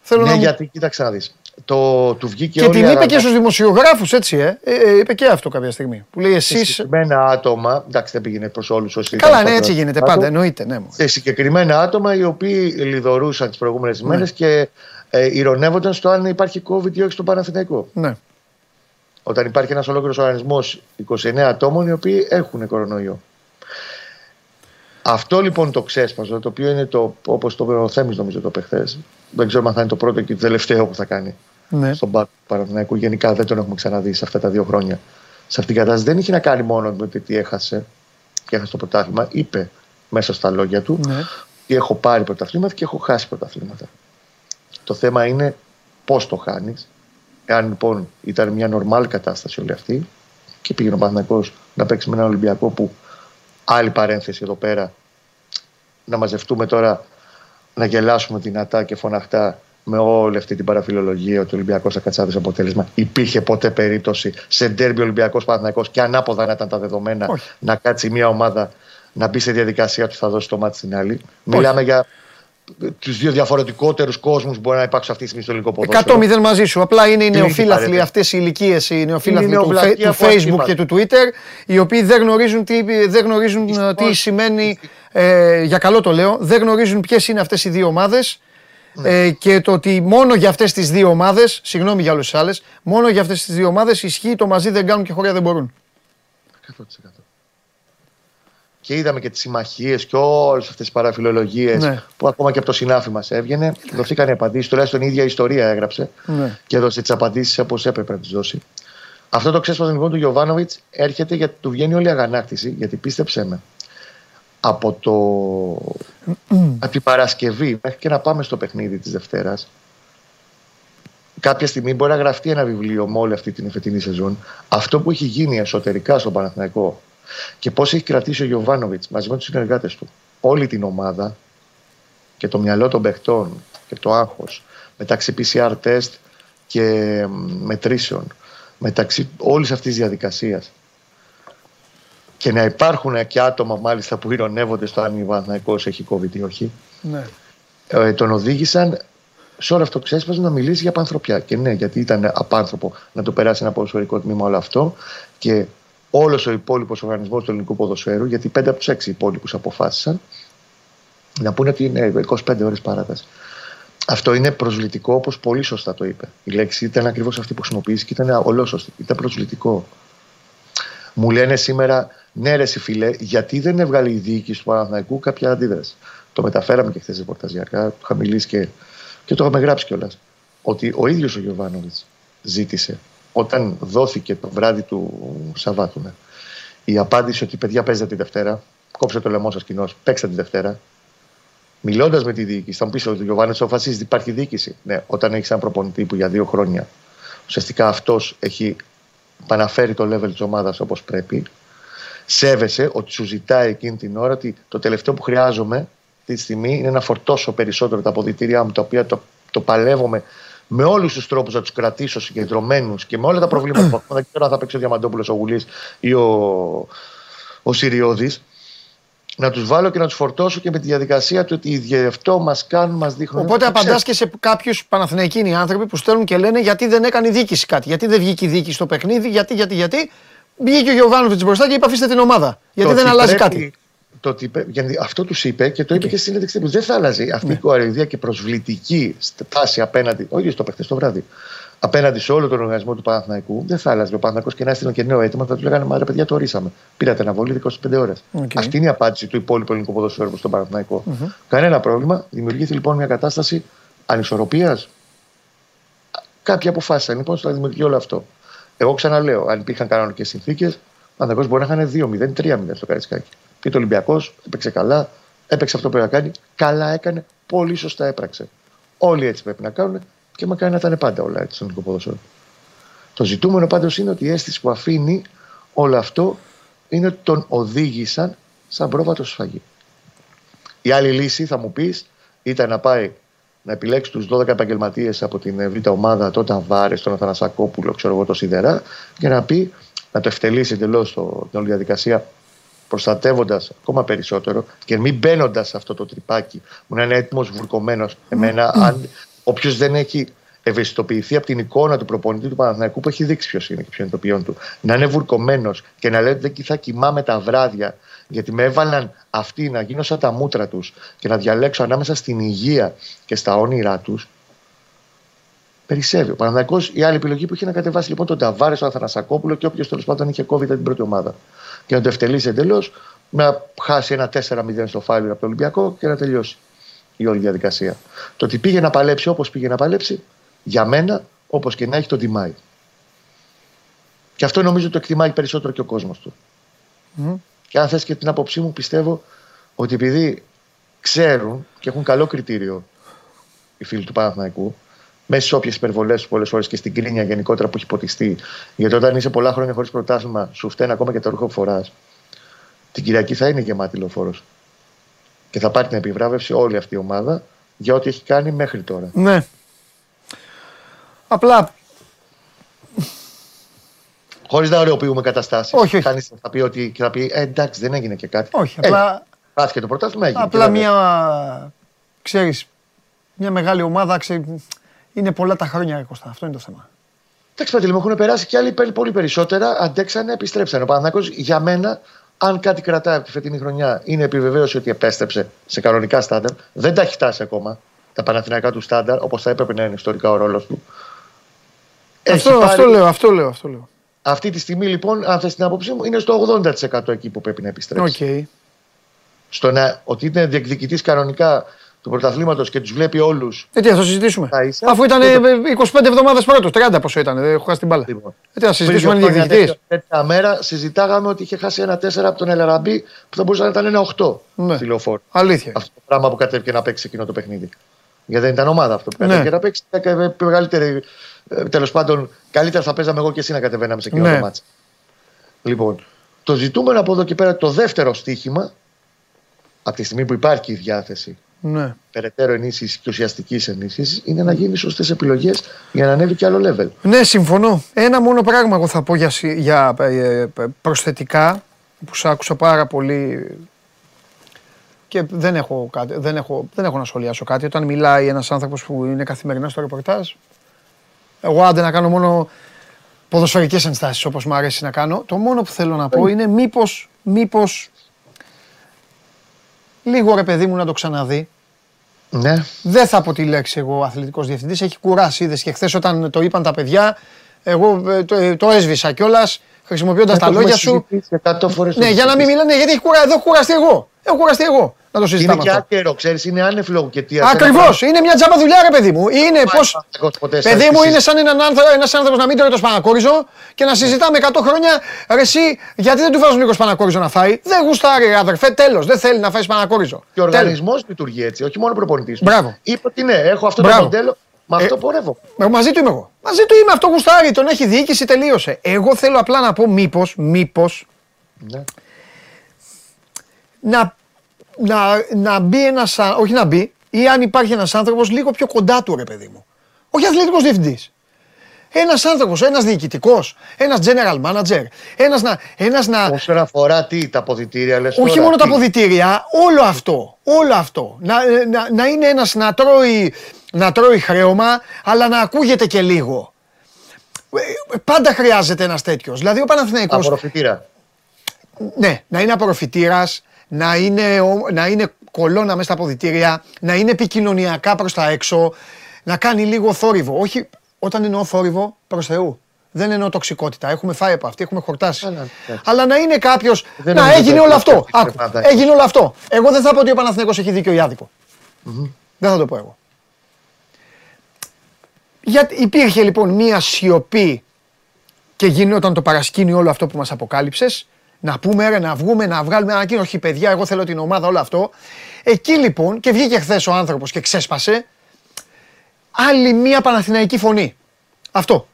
θέλω ναι, να γιατί κοίταξε να δεις το, του βγήκε Και την είπε και στους δημοσιογράφους, έτσι, ε. Ε, ε. είπε και αυτό κάποια στιγμή. Που λέει εσεί. Σε συγκεκριμένα άτομα, εντάξει, δεν πήγαινε προς όλους όσοι. Καλά, ναι, έτσι γίνεται πάντα, εννοείται. Ναι, σε συγκεκριμένα άτομα οι οποίοι λοιδορούσαν τις προηγούμενες ναι. ημέρε και ε, ηρωνεύονταν στο αν υπάρχει COVID ή όχι στον Παναθηναϊκό. Ναι. Όταν υπάρχει ένας ολόκληρος οργανισμός 29 ατόμων οι οποίοι έχουν κορονοϊό. Αυτό λοιπόν το ξέσπασμα, το οποίο είναι το, όπως το είπε ο Θέμης, νομίζω το πεχθέ. Δεν ξέρω αν θα είναι το πρώτο και το τελευταίο που θα κάνει ναι. στον Πάκ Παναθηναϊκού. Γενικά δεν τον έχουμε ξαναδεί σε αυτά τα δύο χρόνια. Σε αυτήν την κατάσταση δεν είχε να κάνει μόνο με το τι έχασε και έχασε το πρωτάθλημα. Είπε μέσα στα λόγια του ναι. ότι έχω πάρει πρωταθλήματα και έχω χάσει πρωταθλήματα. Το θέμα είναι πώς το χάνεις. Αν λοιπόν ήταν μια νορμάλ κατάσταση όλη αυτή και πήγαινε ο Παναθηναϊκός να παίξει με ένα Ολυμπιακό που άλλη παρένθεση εδώ πέρα να μαζευτούμε τώρα να γελάσουμε δυνατά και φωναχτά με όλη αυτή την παραφιλολογία ότι ο Ολυμπιακός θα κατσάδει αποτέλεσμα. Υπήρχε ποτέ περίπτωση σε ντέρμπι Ολυμπιακός Παναθυναϊκό και ανάποδα να ήταν τα δεδομένα να κάτσει μια ομάδα να μπει σε διαδικασία ότι θα δώσει το μάτι στην άλλη. Μιλάμε για τους δύο διαφορετικότερους κόσμους που μπορεί να υπάρξουν αυτή τη στιγμή στο ελληνικό ποδόσφαιρο. 100 μαζί σου. Απλά είναι οι νεοφύλαθλοι αυτές οι ηλικίες, οι νεοφύλαθλοι του, του Facebook και του Twitter, οι οποίοι δεν γνωρίζουν τι, δεν γνωρίζουν τι σημαίνει. Ε, για καλό το λέω, δεν γνωρίζουν ποιες είναι αυτές οι δύο ομάδες. Ναι. Ε, και το ότι μόνο για αυτές τις δύο ομάδες, συγγνώμη για όλες τις άλλες, μόνο για αυτές τις δύο ομάδες ισχύει το μαζί δεν κάνουν και χωριά δεν μπορούν. 100% και είδαμε και τις συμμαχίες και όλες αυτές τις παραφιλολογίες ναι. που ακόμα και από το συνάφι μας έβγαινε. Δοθήκαν οι απαντήσεις, τουλάχιστον η ίδια ιστορία έγραψε ναι. και έδωσε τις απαντήσεις όπως έπρεπε να τις δώσει. Αυτό το ξέσπασμα λοιπόν του Γιωβάνοβιτς έρχεται γιατί του βγαίνει όλη η αγανάκτηση, γιατί πίστεψέ με. Από, το... από την Παρασκευή μέχρι και να πάμε στο παιχνίδι της Δευτέρας, κάποια στιγμή μπορεί να γραφτεί ένα βιβλίο με όλη αυτή την εφετινή σεζόν. Αυτό που έχει γίνει εσωτερικά στον Παναθηναϊκό και πώς έχει κρατήσει ο Γιωβάνοβιτς μαζί με τους συνεργάτες του όλη την ομάδα και το μυαλό των παιχτών και το άγχος μεταξύ PCR test και μετρήσεων, μεταξύ όλης αυτής της διαδικασίας. Και να υπάρχουν και άτομα μάλιστα που ηρωνεύονται στο αν ο έχει COVID ή όχι. Ναι. Ε, τον οδήγησαν σε όλο αυτό το ξέσπασμα να μιλήσει για πανθρωπιά. Και ναι, γιατί ήταν απάνθρωπο να το περάσει ένα ποδοσφαιρικό τμήμα όλο αυτό. Και όλος ο υπόλοιπος οργανισμός του ελληνικού ποδοσφαίρου, γιατί πέντε από τους έξι υπόλοιπους αποφάσισαν να πούνε ότι είναι 25 ώρες παράταση. Αυτό είναι προσβλητικό, όπως πολύ σωστά το είπε. Η λέξη ήταν ακριβώς αυτή που χρησιμοποιήσει και ήταν ολόσωστη. Ήταν προσβλητικό. Μου λένε σήμερα, ναι, ρε φίλε, γιατί δεν έβγαλε η διοίκηση του Παναθηναϊκού κάποια αντίδραση; Το μεταφέραμε και χθες ρεπορταζιακά, το είχα μιλήσει και, και το είχαμε γράψει κιόλας. Ότι ο ίδιος ο Γιωβάνοβιτς ζήτησε όταν δόθηκε το βράδυ του Σαββάτου ναι, η απάντηση ότι παιδιά παίζετε τη Δευτέρα, κόψε το λαιμό σας κοινός, παίξτε τη Δευτέρα. Μιλώντας με τη διοίκηση, θα μου πεις ότι ο Γιωβάνη αποφασίζει υπάρχει διοίκηση. Ναι, όταν έχεις έναν προπονητή που για δύο χρόνια ουσιαστικά αυτός έχει επαναφέρει το level της ομάδας όπως πρέπει, σέβεσαι ότι σου ζητάει εκείνη την ώρα ότι το τελευταίο που χρειάζομαι αυτή τη στιγμή είναι να φορτώσω περισσότερο τα αποδητήριά μου τα οποία το, το παλεύομαι με όλους τους τρόπους να τους κρατήσω συγκεντρωμένους και με όλα τα προβλήματα που έχουν. Δεν ξέρω αν θα παίξει ο Διαμαντόπουλος, ο Γουλής ή ο, ο Σιριώδη. να τους βάλω και να τους φορτώσω και με τη διαδικασία του ότι γι' αυτό μας κάνουν, μας δείχνουν. Οπότε Το ξέρω. απαντά και σε κάποιους Παναθηναϊκοί άνθρωποι που στέλνουν και λένε γιατί δεν έκανε η διοίκηση κάτι. Γιατί δεν βγήκε η διοίκηση στο παιχνίδι, γιατί, γιατί, γιατί. Βγήκε ο Γιωβάνοβιτς μπροστά και είπε αφήστε την ομάδα. Γιατί Το δεν ότι αλλάζει πρέπει- κάτι. Το ότι, πρέπει- γιατί αυτό τους είπε και το είπε και στη συνέντευξη τύπου. Δεν θα άλλαζε αυτή η κοροϊδία και προσβλητική στάση απέναντι, όχι στο παιχνίδι, το βράδυ, απέναντι σε όλο τον οργανισμό του Παναθηναϊκού. Δεν θα άλλαζε. Ο Παναθηναϊκός και να έστειλε και νέο αίτημα, θα τους λέγανε Μα ρε παιδιά, το ορίσαμε. Πήρατε αναβολή 25 ώρες. Οκ. Αυτή είναι η απάντηση του υπόλοιπου ελληνικού ποδοσφαίρου στον Παναθηναϊκό Κανένα πρόβλημα. Δημιουργήθηκε λοιπόν μια κατάσταση ανισορροπίας. Κάποιοι αποφάσισαν λοιπόν στο να δημιουργεί όλο αυτό. Εγώ ξαναλέω, αν υπήρχαν κανονικές συνθήκες, ο Παναθηναϊκός μπορεί να είχαν 2-0, 3-0 στο Καρισκάκι. Και το Ολυμπιακός έπαιξε καλά, έπαιξε αυτό που πρέπει να κάνει. Καλά έκανε, πολύ σωστά έπραξε. Όλοι έτσι πρέπει να κάνουν και μακάρι να ήταν πάντα όλα έτσι στον ελληνικό ποδοσφαίρο. Το ζητούμενο πάντως είναι ότι η αίσθηση που αφήνει όλο αυτό είναι ότι τον οδήγησαν σαν πρόβατο σφαγή. Η άλλη λύση, θα μου πεις, ήταν να πάει να επιλέξει τους 12 επαγγελματίες από την ε, β' ομάδα, τον Ταβάρες, τον Αθανασακόπουλο, ξέρω εγώ, το Σιδερά, και να πει να το ευτελίσει εντελώς την όλη διαδικασία, προστατεύοντας ακόμα περισσότερο και μην μπαίνοντας σε αυτό το τρυπάκι που να είναι έτοιμος βουρκωμένος. Εμένα, αν όποιος δεν έχει ευαισθητοποιηθεί από την εικόνα του προπονητή του Παναθηναϊκού που έχει δείξει ποιος είναι και ποιος είναι το ποιόν του, να είναι βουρκωμένος και να λέει ότι δεν θα κοιμάμαι τα βράδια γιατί με έβαλαν αυτοί να γίνω σαν τα μούτρα τους και να διαλέξω ανάμεσα στην υγεία και στα όνειρά τους. Περισσεύει. Ο Παναθυνακό η άλλη επιλογή που είχε να κατεβάσει λοιπόν τον Ταβάρες, τον Αθανασακόπουλο και όποιος τέλος πάντων είχε COVID την πρώτη ομάδα. Και να το ευτελίσει εντελώς, να χάσει ένα 4-0 στο φάλιο από το Ολυμπιακό και να τελειώσει η όλη διαδικασία. Το ότι πήγε να παλέψει όπως πήγε να παλέψει, για μένα, όπως και να έχει, τον τιμάει. Και αυτό νομίζω το εκτιμάει περισσότερο και ο κόσμος του. Και αν θες και την άποψή μου, πιστεύω ότι επειδή ξέρουν και έχουν καλό κριτήριο οι φίλοι του Παναθηναϊκού, μέσα σε όποιες υπερβολές του πολλές φορές και στην κρίνια γενικότερα που έχει ποτιστεί, γιατί όταν είσαι πολλά χρόνια χωρίς πρωτάθλημα, σου φταίνει ακόμα και το ρούχο που φοράς, την Κυριακή θα είναι γεμάτη λεωφόρος. Και θα πάρει την επιβράβευση όλη αυτή η ομάδα για ό,τι έχει κάνει μέχρι τώρα. Ναι. Απλά Χωρίς να ωρεοποιούμε καταστάσεις. Όχι, όχι. Κανείς θα πει ότι και θα πει ε, εντάξει, δεν έγινε και κάτι. όχι. Έγινε. Απλά, Χάθηκε το πρωτάθλημα, έγινε. απλά Και βέβαια. μια. Ξέρεις, μια μεγάλη ομάδα ξέρει, είναι πολλά τα χρόνια, ρε Κώστα. Αυτό είναι το θέμα. Εντάξει, Παντελή, μου έχουν περάσει και άλλοι πε- πολύ περισσότερα. Αντέξανε, επιστρέψανε. Ο Παναθηναϊκός για μένα, αν κάτι κρατάει από τη φετινή χρονιά, είναι επιβεβαίωση ότι επέστρεψε σε κανονικά στάνταρ. Δεν τα έχει φτάσει ακόμα τα παναθηναϊκά του στάνταρ, όπως θα έπρεπε να είναι ιστορικά ο ρόλος του. Έχει Αυτό, πάρει- αυτό λέω, αυτό λέω, αυτό λέω. Αυτή τη στιγμή, λοιπόν, αν θες την άποψή μου, είναι στο 80% εκεί που πρέπει να Οκ. επιστρέψει. Στο να, ότι είναι διεκδικητής κανονικά του πρωταθλήματος και τους βλέπει όλους. Ε, τι θα το συζητήσουμε. Θα είσαι. Αφού ήταν Δεν ε, 25 εβδομάδες πρώτο, 30 πόσο ήταν, δεν έχω χάσει την μπάλα. Λοιπόν. Ε, τι θα συζητήσουμε, αν είναι Πριν δύο διεκδικητής. χρόνια τέτοια μέρα συζητάγαμε ότι είχε χάσει ένα 4 από τον Ελαραμπή που θα μπορούσε να ήταν ένα 8 Ναι. στη λεωφόρο. Αλήθεια. Αυτό το πράγμα που κατέβηκε να παίξει εκείνο το παιχνίδι. Γιατί δεν ήταν ομάδα αυτό που Ναι. κατέβηκε να παίξει. Ήταν μεγαλύτερη. Τέλος πάντων, καλύτερα θα παίζαμε εγώ και εσύ να κατεβαίναμε σε εκείνο Ναι. το μάτς. Λοιπόν, το ζητούμενο από εδώ και πέρα, το δεύτερο στίχημα, από τη στιγμή που υπάρχει η διάθεση Ναι. περαιτέρω ενίσχυσης και ουσιαστικής ενίσχυσης, είναι να γίνει σωστές επιλογές για να ανέβει και άλλο level. Ναι, συμφωνώ. Ένα μόνο πράγμα εγώ θα πω για, συ- για ε, ε, προσθετικά που σ' άκουσα πάρα πολύ και δεν έχω, κάτι, δεν, έχω, δεν έχω να σχολιάσω κάτι. Όταν μιλάει ένας άνθρωπος που είναι καθημερινά στο ρεπορτάζ, εγώ άντε να κάνω μόνο ποδοσφαιρικές ενστάσεις όπως μου αρέσει να κάνω. Το μόνο που θέλω να πω είναι μήπως, μήπως λίγο ρε παιδί μου να το ξαναδεί. Ναι, Δεν θα πω τη λέξη εγώ αθλητικός διευθυντής, έχει κουράσει. Είδες και χθες όταν το είπαν τα παιδιά, εγώ ε, το, ε, το έσβησα κιόλας χρησιμοποιώντας τα λόγια σου. φορές Ναι, για να μην μιλάνε, γιατί έχει κουράσει, εδώ έχω κουραστεί εγώ. Έχω κουραστεί εγώ να το Είναι συζητάμε και αυτό. άκερο, ξέρεις, είναι άνευ λόγου και τι Ακριβώς, είναι μια τζάμπα δουλειά, ρε παιδί μου. Είναι πώ. Παιδί μου, είναι σαν έναν άνθρωπο, ένας άνθρωπος να μην τρώει το σπανακόριζο και να συζητάμε 100 χρόνια ρε εσύ, γιατί δεν του βάζουν λίγο σπανακόριζο να φάει; Δεν γουστάρει, ρε αδερφέ, τέλος. Δεν θέλει να φάει σπανακόριζο. Και ο Τέλος. οργανισμός λειτουργεί έτσι, όχι μόνο ο προπονητής. Μπράβο. Είπε ότι ναι, έχω αυτό Μπράβο. το μοντέλο, με αυτό Ε, πορεύω. Ε, Μαζί του είμαι εγώ. Μαζί του είμαι, αυτό γουστάρει, τον έχει διοίκηση, τελείωσε. Εγώ θέλω απλά να πω μήπως, μήπως Ναι. να, να, να μπει ένας. Όχι να μπει, ή αν υπάρχει ένας άνθρωπος λίγο πιο κοντά του, ρε παιδί μου. Όχι αθλητικός διευθυντής. Ένας άνθρωπος, ένας διοικητικός, ένας general manager, ένας να. Ένας να Όσον αφορά τι, τα αποδητήρια, λες όχι τώρα, μόνο τα τι; αποδητήρια, όλο αυτό. Όλο αυτό. Να, να, να είναι ένας να τρώει, να τρώει χρέωμα, αλλά να ακούγεται και λίγο. Ε, Πάντα χρειάζεται ένας τέτοιος. Δηλαδή ο Παναθηναϊκός Απορροφητήρα. ναι, να είναι απορροφητήρας, να είναι, ο- να είναι κολόνα μέσα στα αποδητήρια, να είναι επικοινωνιακά προς τα έξω, να κάνει λίγο θόρυβο. Όχι, όταν εννοώ θόρυβο, προς Θεού. Δεν εννοώ τοξικότητα. Έχουμε φάει από αυτή, έχουμε χορτάσει. Καλά, εντάξει. Αλλά να είναι κάποιος. Δεν Να νομίζω έγινε ότι όλο αυτό αυτό. έχει Άκου, κρεμάδα. έγινε όλο αυτό. Εγώ δεν θα πω ότι ο Παναθηναϊκός έχει δίκιο ή άδικο. Δεν θα το πω εγώ. Γιατί υπήρχε λοιπόν μία σιωπή και γινόταν το παρασκήνιο όλο αυτό που μας αποκάλυψες, να πούμε ρε, να βγούμε, να βγάλουμε ανακοίνωση, όχι παιδιά, εγώ θέλω την ομάδα, όλο αυτό. Εκεί λοιπόν, και βγήκε χθες ο άνθρωπος και ξέσπασε, άλλη μία Παναθηναϊκή φωνή. Αυτό.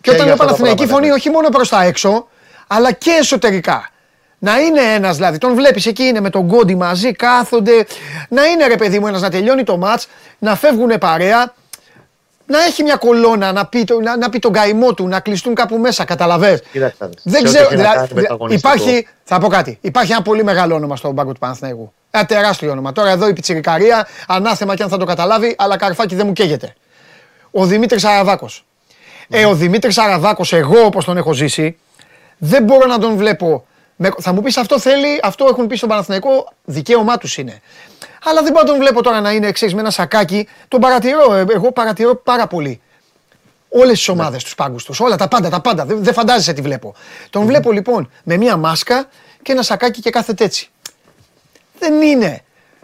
Και, Και όταν για λέω αυτά τα Παναθηναϊκή πράγματα, φωνή, ναι. όχι μόνο προς τα έξω, αλλά και εσωτερικά. Να είναι ένας δηλαδή, τον βλέπεις εκεί είναι με τον Κόντι μαζί, κάθονται. Να είναι ρε παιδί μου ένας να τελειώνει το μάτς, να φεύγουν παρέα, να έχει μια κολόνα, να πει, το- να, να πει τον καημό του, να κλειστούν κάπου μέσα, καταλαβες; Κοίταξε να δεις. Δεν Σε ό,τι ξέρω, έχει να δηλαδή, κάνει με το αγωνιστικό. υπάρχει, θα πω κάτι, υπάρχει ένα πολύ μεγάλο όνομα στον πάγκο του Παναθηναϊκού. Ένα τεράστιο όνομα. Τώρα εδώ η πιτσιρικαρία, ανάθεμα και αν θα το καταλάβει, αλλά καρφάκι δεν μου καίγεται. Ο Δημήτρης Αραβάκος. Ε, ο Δημήτρης Αραβάκος, εγώ όπως τον έχω ζήσει, δεν μπορώ να τον βλέπω. Με- θα μου πεις αυτό θέλει, αυτό έχουν πει στον Παναθηναϊκό, δικαίωμά τους είναι. Αλλά δεν μπορώ να τον βλέπω τώρα να είναι εξής με ένα σακάκι. Τον παρατηρώ, ε, εγώ παρατηρώ πάρα πολύ. Όλες τις ομάδες, τους πάγκους τους. Όλα τα πάντα, τα πάντα. Δεν, δεν φαντάζεσαι τι βλέπω. Τον βλέπω λοιπόν με μία μάσκα και ένα σακάκι και κάθεται έτσι. Δεν είναι.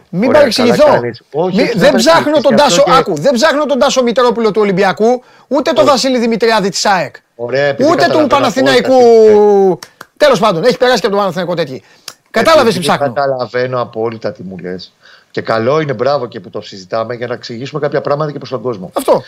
Μην Ωραία, παρεξηγηθώ. καλά κάνεις. Όχι, Μη- όχι, δεν δεν ψάχνω παρεξηγηθείς τον και αυτό Τάσο, και- άκου, δεν ψάχνω τον Τάσο Μητρόπουλο του Ολυμπιακού, ούτε τον Βασίλη Δημητριάδη της ΑΕΚ. Ωραία, επειδή ούτε του καταλαβαίνω Παναθηναϊκού. απόλυτα Τέλος πάντων, έχει περάσει και από τον Παναθηναϊκό τέτοιοι. Κατάλαβες τι Επειδή ψάχνω. Καταλαβαίνω απόλυτα τι μου λες. Και καλό είναι, μπράβο και που το συζητάμε για να εξηγήσουμε κάποια πράγματα και προς τον κόσμο. Αυτό.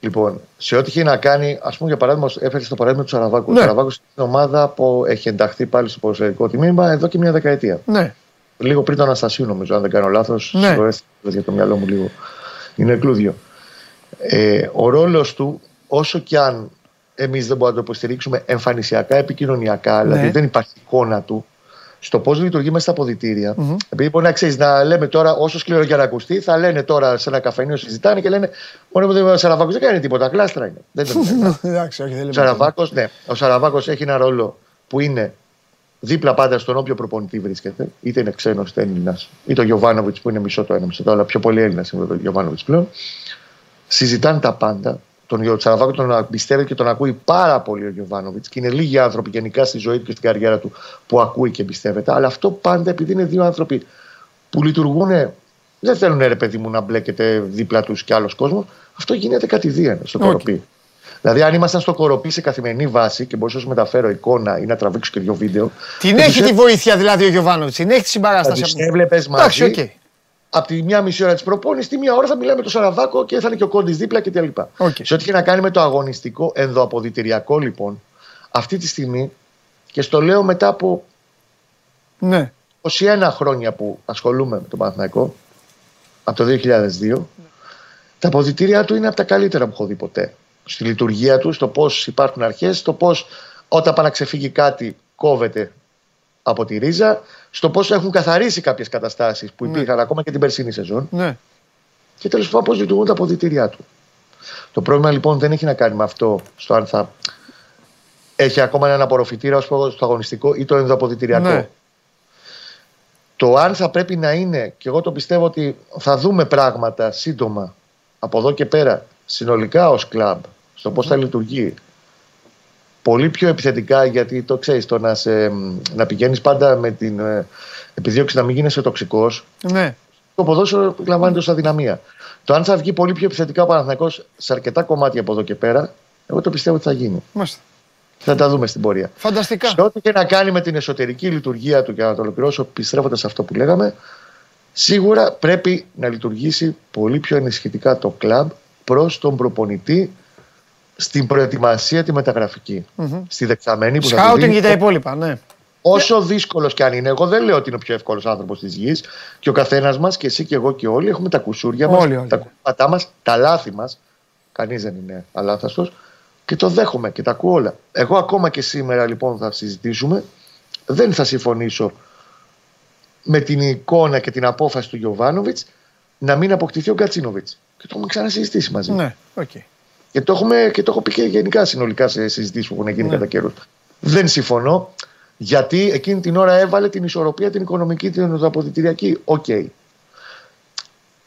Λοιπόν, σε ό,τι έχει να κάνει, ας πούμε για παράδειγμα, έφερε το παράδειγμα του Σαραβάκου. Ναι. Ο Σαραβάκος είναι μια ομάδα που έχει ενταχθεί πάλι στο ποδοσφαιρικό τμήμα εδώ και μια δεκαετία. Ναι. Λίγο πριν το Αναστασίου, νομίζω, αν δεν κάνω λάθος. Ναι. Συγχωρέστε για το μυαλό μου λίγο. Είναι κλούδιο. Ε, ο ρόλος του, όσο κι αν εμείς δεν μπορούμε να το υποστηρίξουμε εμφανισιακά, επικοινωνιακά, δηλαδή δεν υπάρχει εικόνα του, στο πώς λειτουργεί μέσα στα αποδητήρια. Επειδή μπορεί να ξέρεις να λέμε τώρα, όσο σκληρό και να ακουστεί, θα λένε τώρα σε ένα καφενείο, συζητάνε και λένε Μόνο που ο Σαραβάκος δεν κάνει τίποτα, κλάστρα είναι. δεν τον κάνει. Εντάξει, όχι, δεν Ο λέμε. Σαραβάκος, ναι, ο Σαραβάκος έχει ένα ρόλο που είναι δίπλα πάντα στον όποιο προπονητή βρίσκεται, είτε είναι ξένος είτε Έλληνας, είτε ο Γιωβάνοβιτς που είναι μισό το ένα, μισό το άλλο, αλλά πιο πολύ Έλληνα είναι ο Γιωβάνοβιτς πλέον. Συζητάνε τα πάντα. Τον Γιο- Σαραβάκο τον πιστεύει και τον ακούει πάρα πολύ ο Γιωβάνοβιτς και είναι λίγοι άνθρωποι γενικά στη ζωή του και στην καριέρα του που ακούει και εμπιστεύεται. Αλλά αυτό πάντα επειδή είναι δύο άνθρωποι που λειτουργούν. Δεν θέλουν ρε παιδί μου να μπλέκεται δίπλα τους κι άλλος κόσμος. Αυτό γίνεται κατ' ιδίαν στο Οκ. κοροπή. Δηλαδή, αν ήμασταν στο Κορωπί σε καθημερινή βάση και μπορούσα να σου μεταφέρω εικόνα ή να τραβήξω και δύο βίντεο. Την έχει τη βοήθεια δηλαδή ο Γιωβάνοβιτς, την έχει τη συμπαράσταση. Θα από- τους έβλεπες Εντάξει, μαζί. οκ. Από τη μία μισή ώρα της προπόνησης, τη μία ώρα θα μιλάμε με τον Σαραβάκο και θα είναι και ο Κόντις δίπλα κτλ. Οκ. Σε ό,τι έχει να κάνει με το αγωνιστικό ενδοαποδυτηριακό, λοιπόν, αυτή τη στιγμή και στο λέω μετά από Ναι. 21 χρόνια που ασχολούμαι με τον Παναθηναϊκό, από το 2002, τα αποδυτήρια του είναι από τα καλύτερα που έχω δει ποτέ. Στη λειτουργία του, στο πώς υπάρχουν αρχές, στο πώς όταν πάει να ξεφύγει κάτι κόβεται από τη ρίζα, στο πώς έχουν καθαρίσει κάποιες καταστάσεις που υπήρχαν ακόμα και την περσίνη σεζόν Ναι. και τέλος πάντων πώς λειτουργούν τα αποδητήριά του. Το πρόβλημα λοιπόν δεν έχει να κάνει με αυτό στο αν θα έχει ακόμα έναν απορροφητήρα ως προς το αγωνιστικό ή το ενδοαποδητηριακό. Ναι. Το αν θα πρέπει να είναι, και εγώ το πιστεύω ότι θα δούμε πράγματα σύντομα από εδώ και πέρα συνολικά ως κλαμπ, στο πώς θα λειτουργεί. Πολύ πιο επιθετικά γιατί το ξέρεις, το να, σε, να πηγαίνεις πάντα με την ε, επιδίωξη να μην γίνεσαι τοξικός, Ναι. το ποδόσφαιρο λαμβάνεται ως αδυναμία. Το αν θα βγει πολύ πιο επιθετικά ο Παναθηναϊκός σε αρκετά κομμάτια από εδώ και πέρα, εγώ το πιστεύω ότι θα γίνει. Μάλιστα. Θα τα δούμε στην πορεία. Φανταστικά. Σε ό,τι και να κάνει με την εσωτερική λειτουργία του, και να το ολοκληρώσω επιστρέφοντας σε αυτό που λέγαμε, σίγουρα πρέπει να λειτουργήσει πολύ πιο ενισχυτικά το κλαμπ προς τον προπονητή στην προετοιμασία τη μεταγραφικη Στη δεξαμένη που θα του Σκάουτινγκ δίνει και τα υπόλοιπα, ναι. Όσο δύσκολος κι αν είναι, εγώ δεν λέω ότι είναι ο πιο εύκολος άνθρωπος της γης και ο καθένας μας και εσύ και εγώ και όλοι έχουμε τα κουσούρια μας, Όλοι, όλοι. τα κουμπατά μας, τα λάθη μας. Κανείς δεν είναι αλάθαστος. Και το δέχομαι και τα ακούω όλα. Εγώ ακόμα και σήμερα λοιπόν θα συζητήσουμε. Δεν θα συμφωνήσω με την εικόνα και την απόφαση του Γιωβάνοβιτς να μην αποκτηθεί ο Γκατσίνοβιτς. Και το έχουμε ξανασυζητήσει μαζί. Ναι, οκ. Και το, έχουμε, και το έχω πει και γενικά συνολικά σε συζητήσεις που έχουν γίνει Ναι. κατά καιρούς. Δεν συμφωνώ, γιατί εκείνη την ώρα έβαλε την ισορροπία την οικονομική, την αποδητηριακή. Οκ.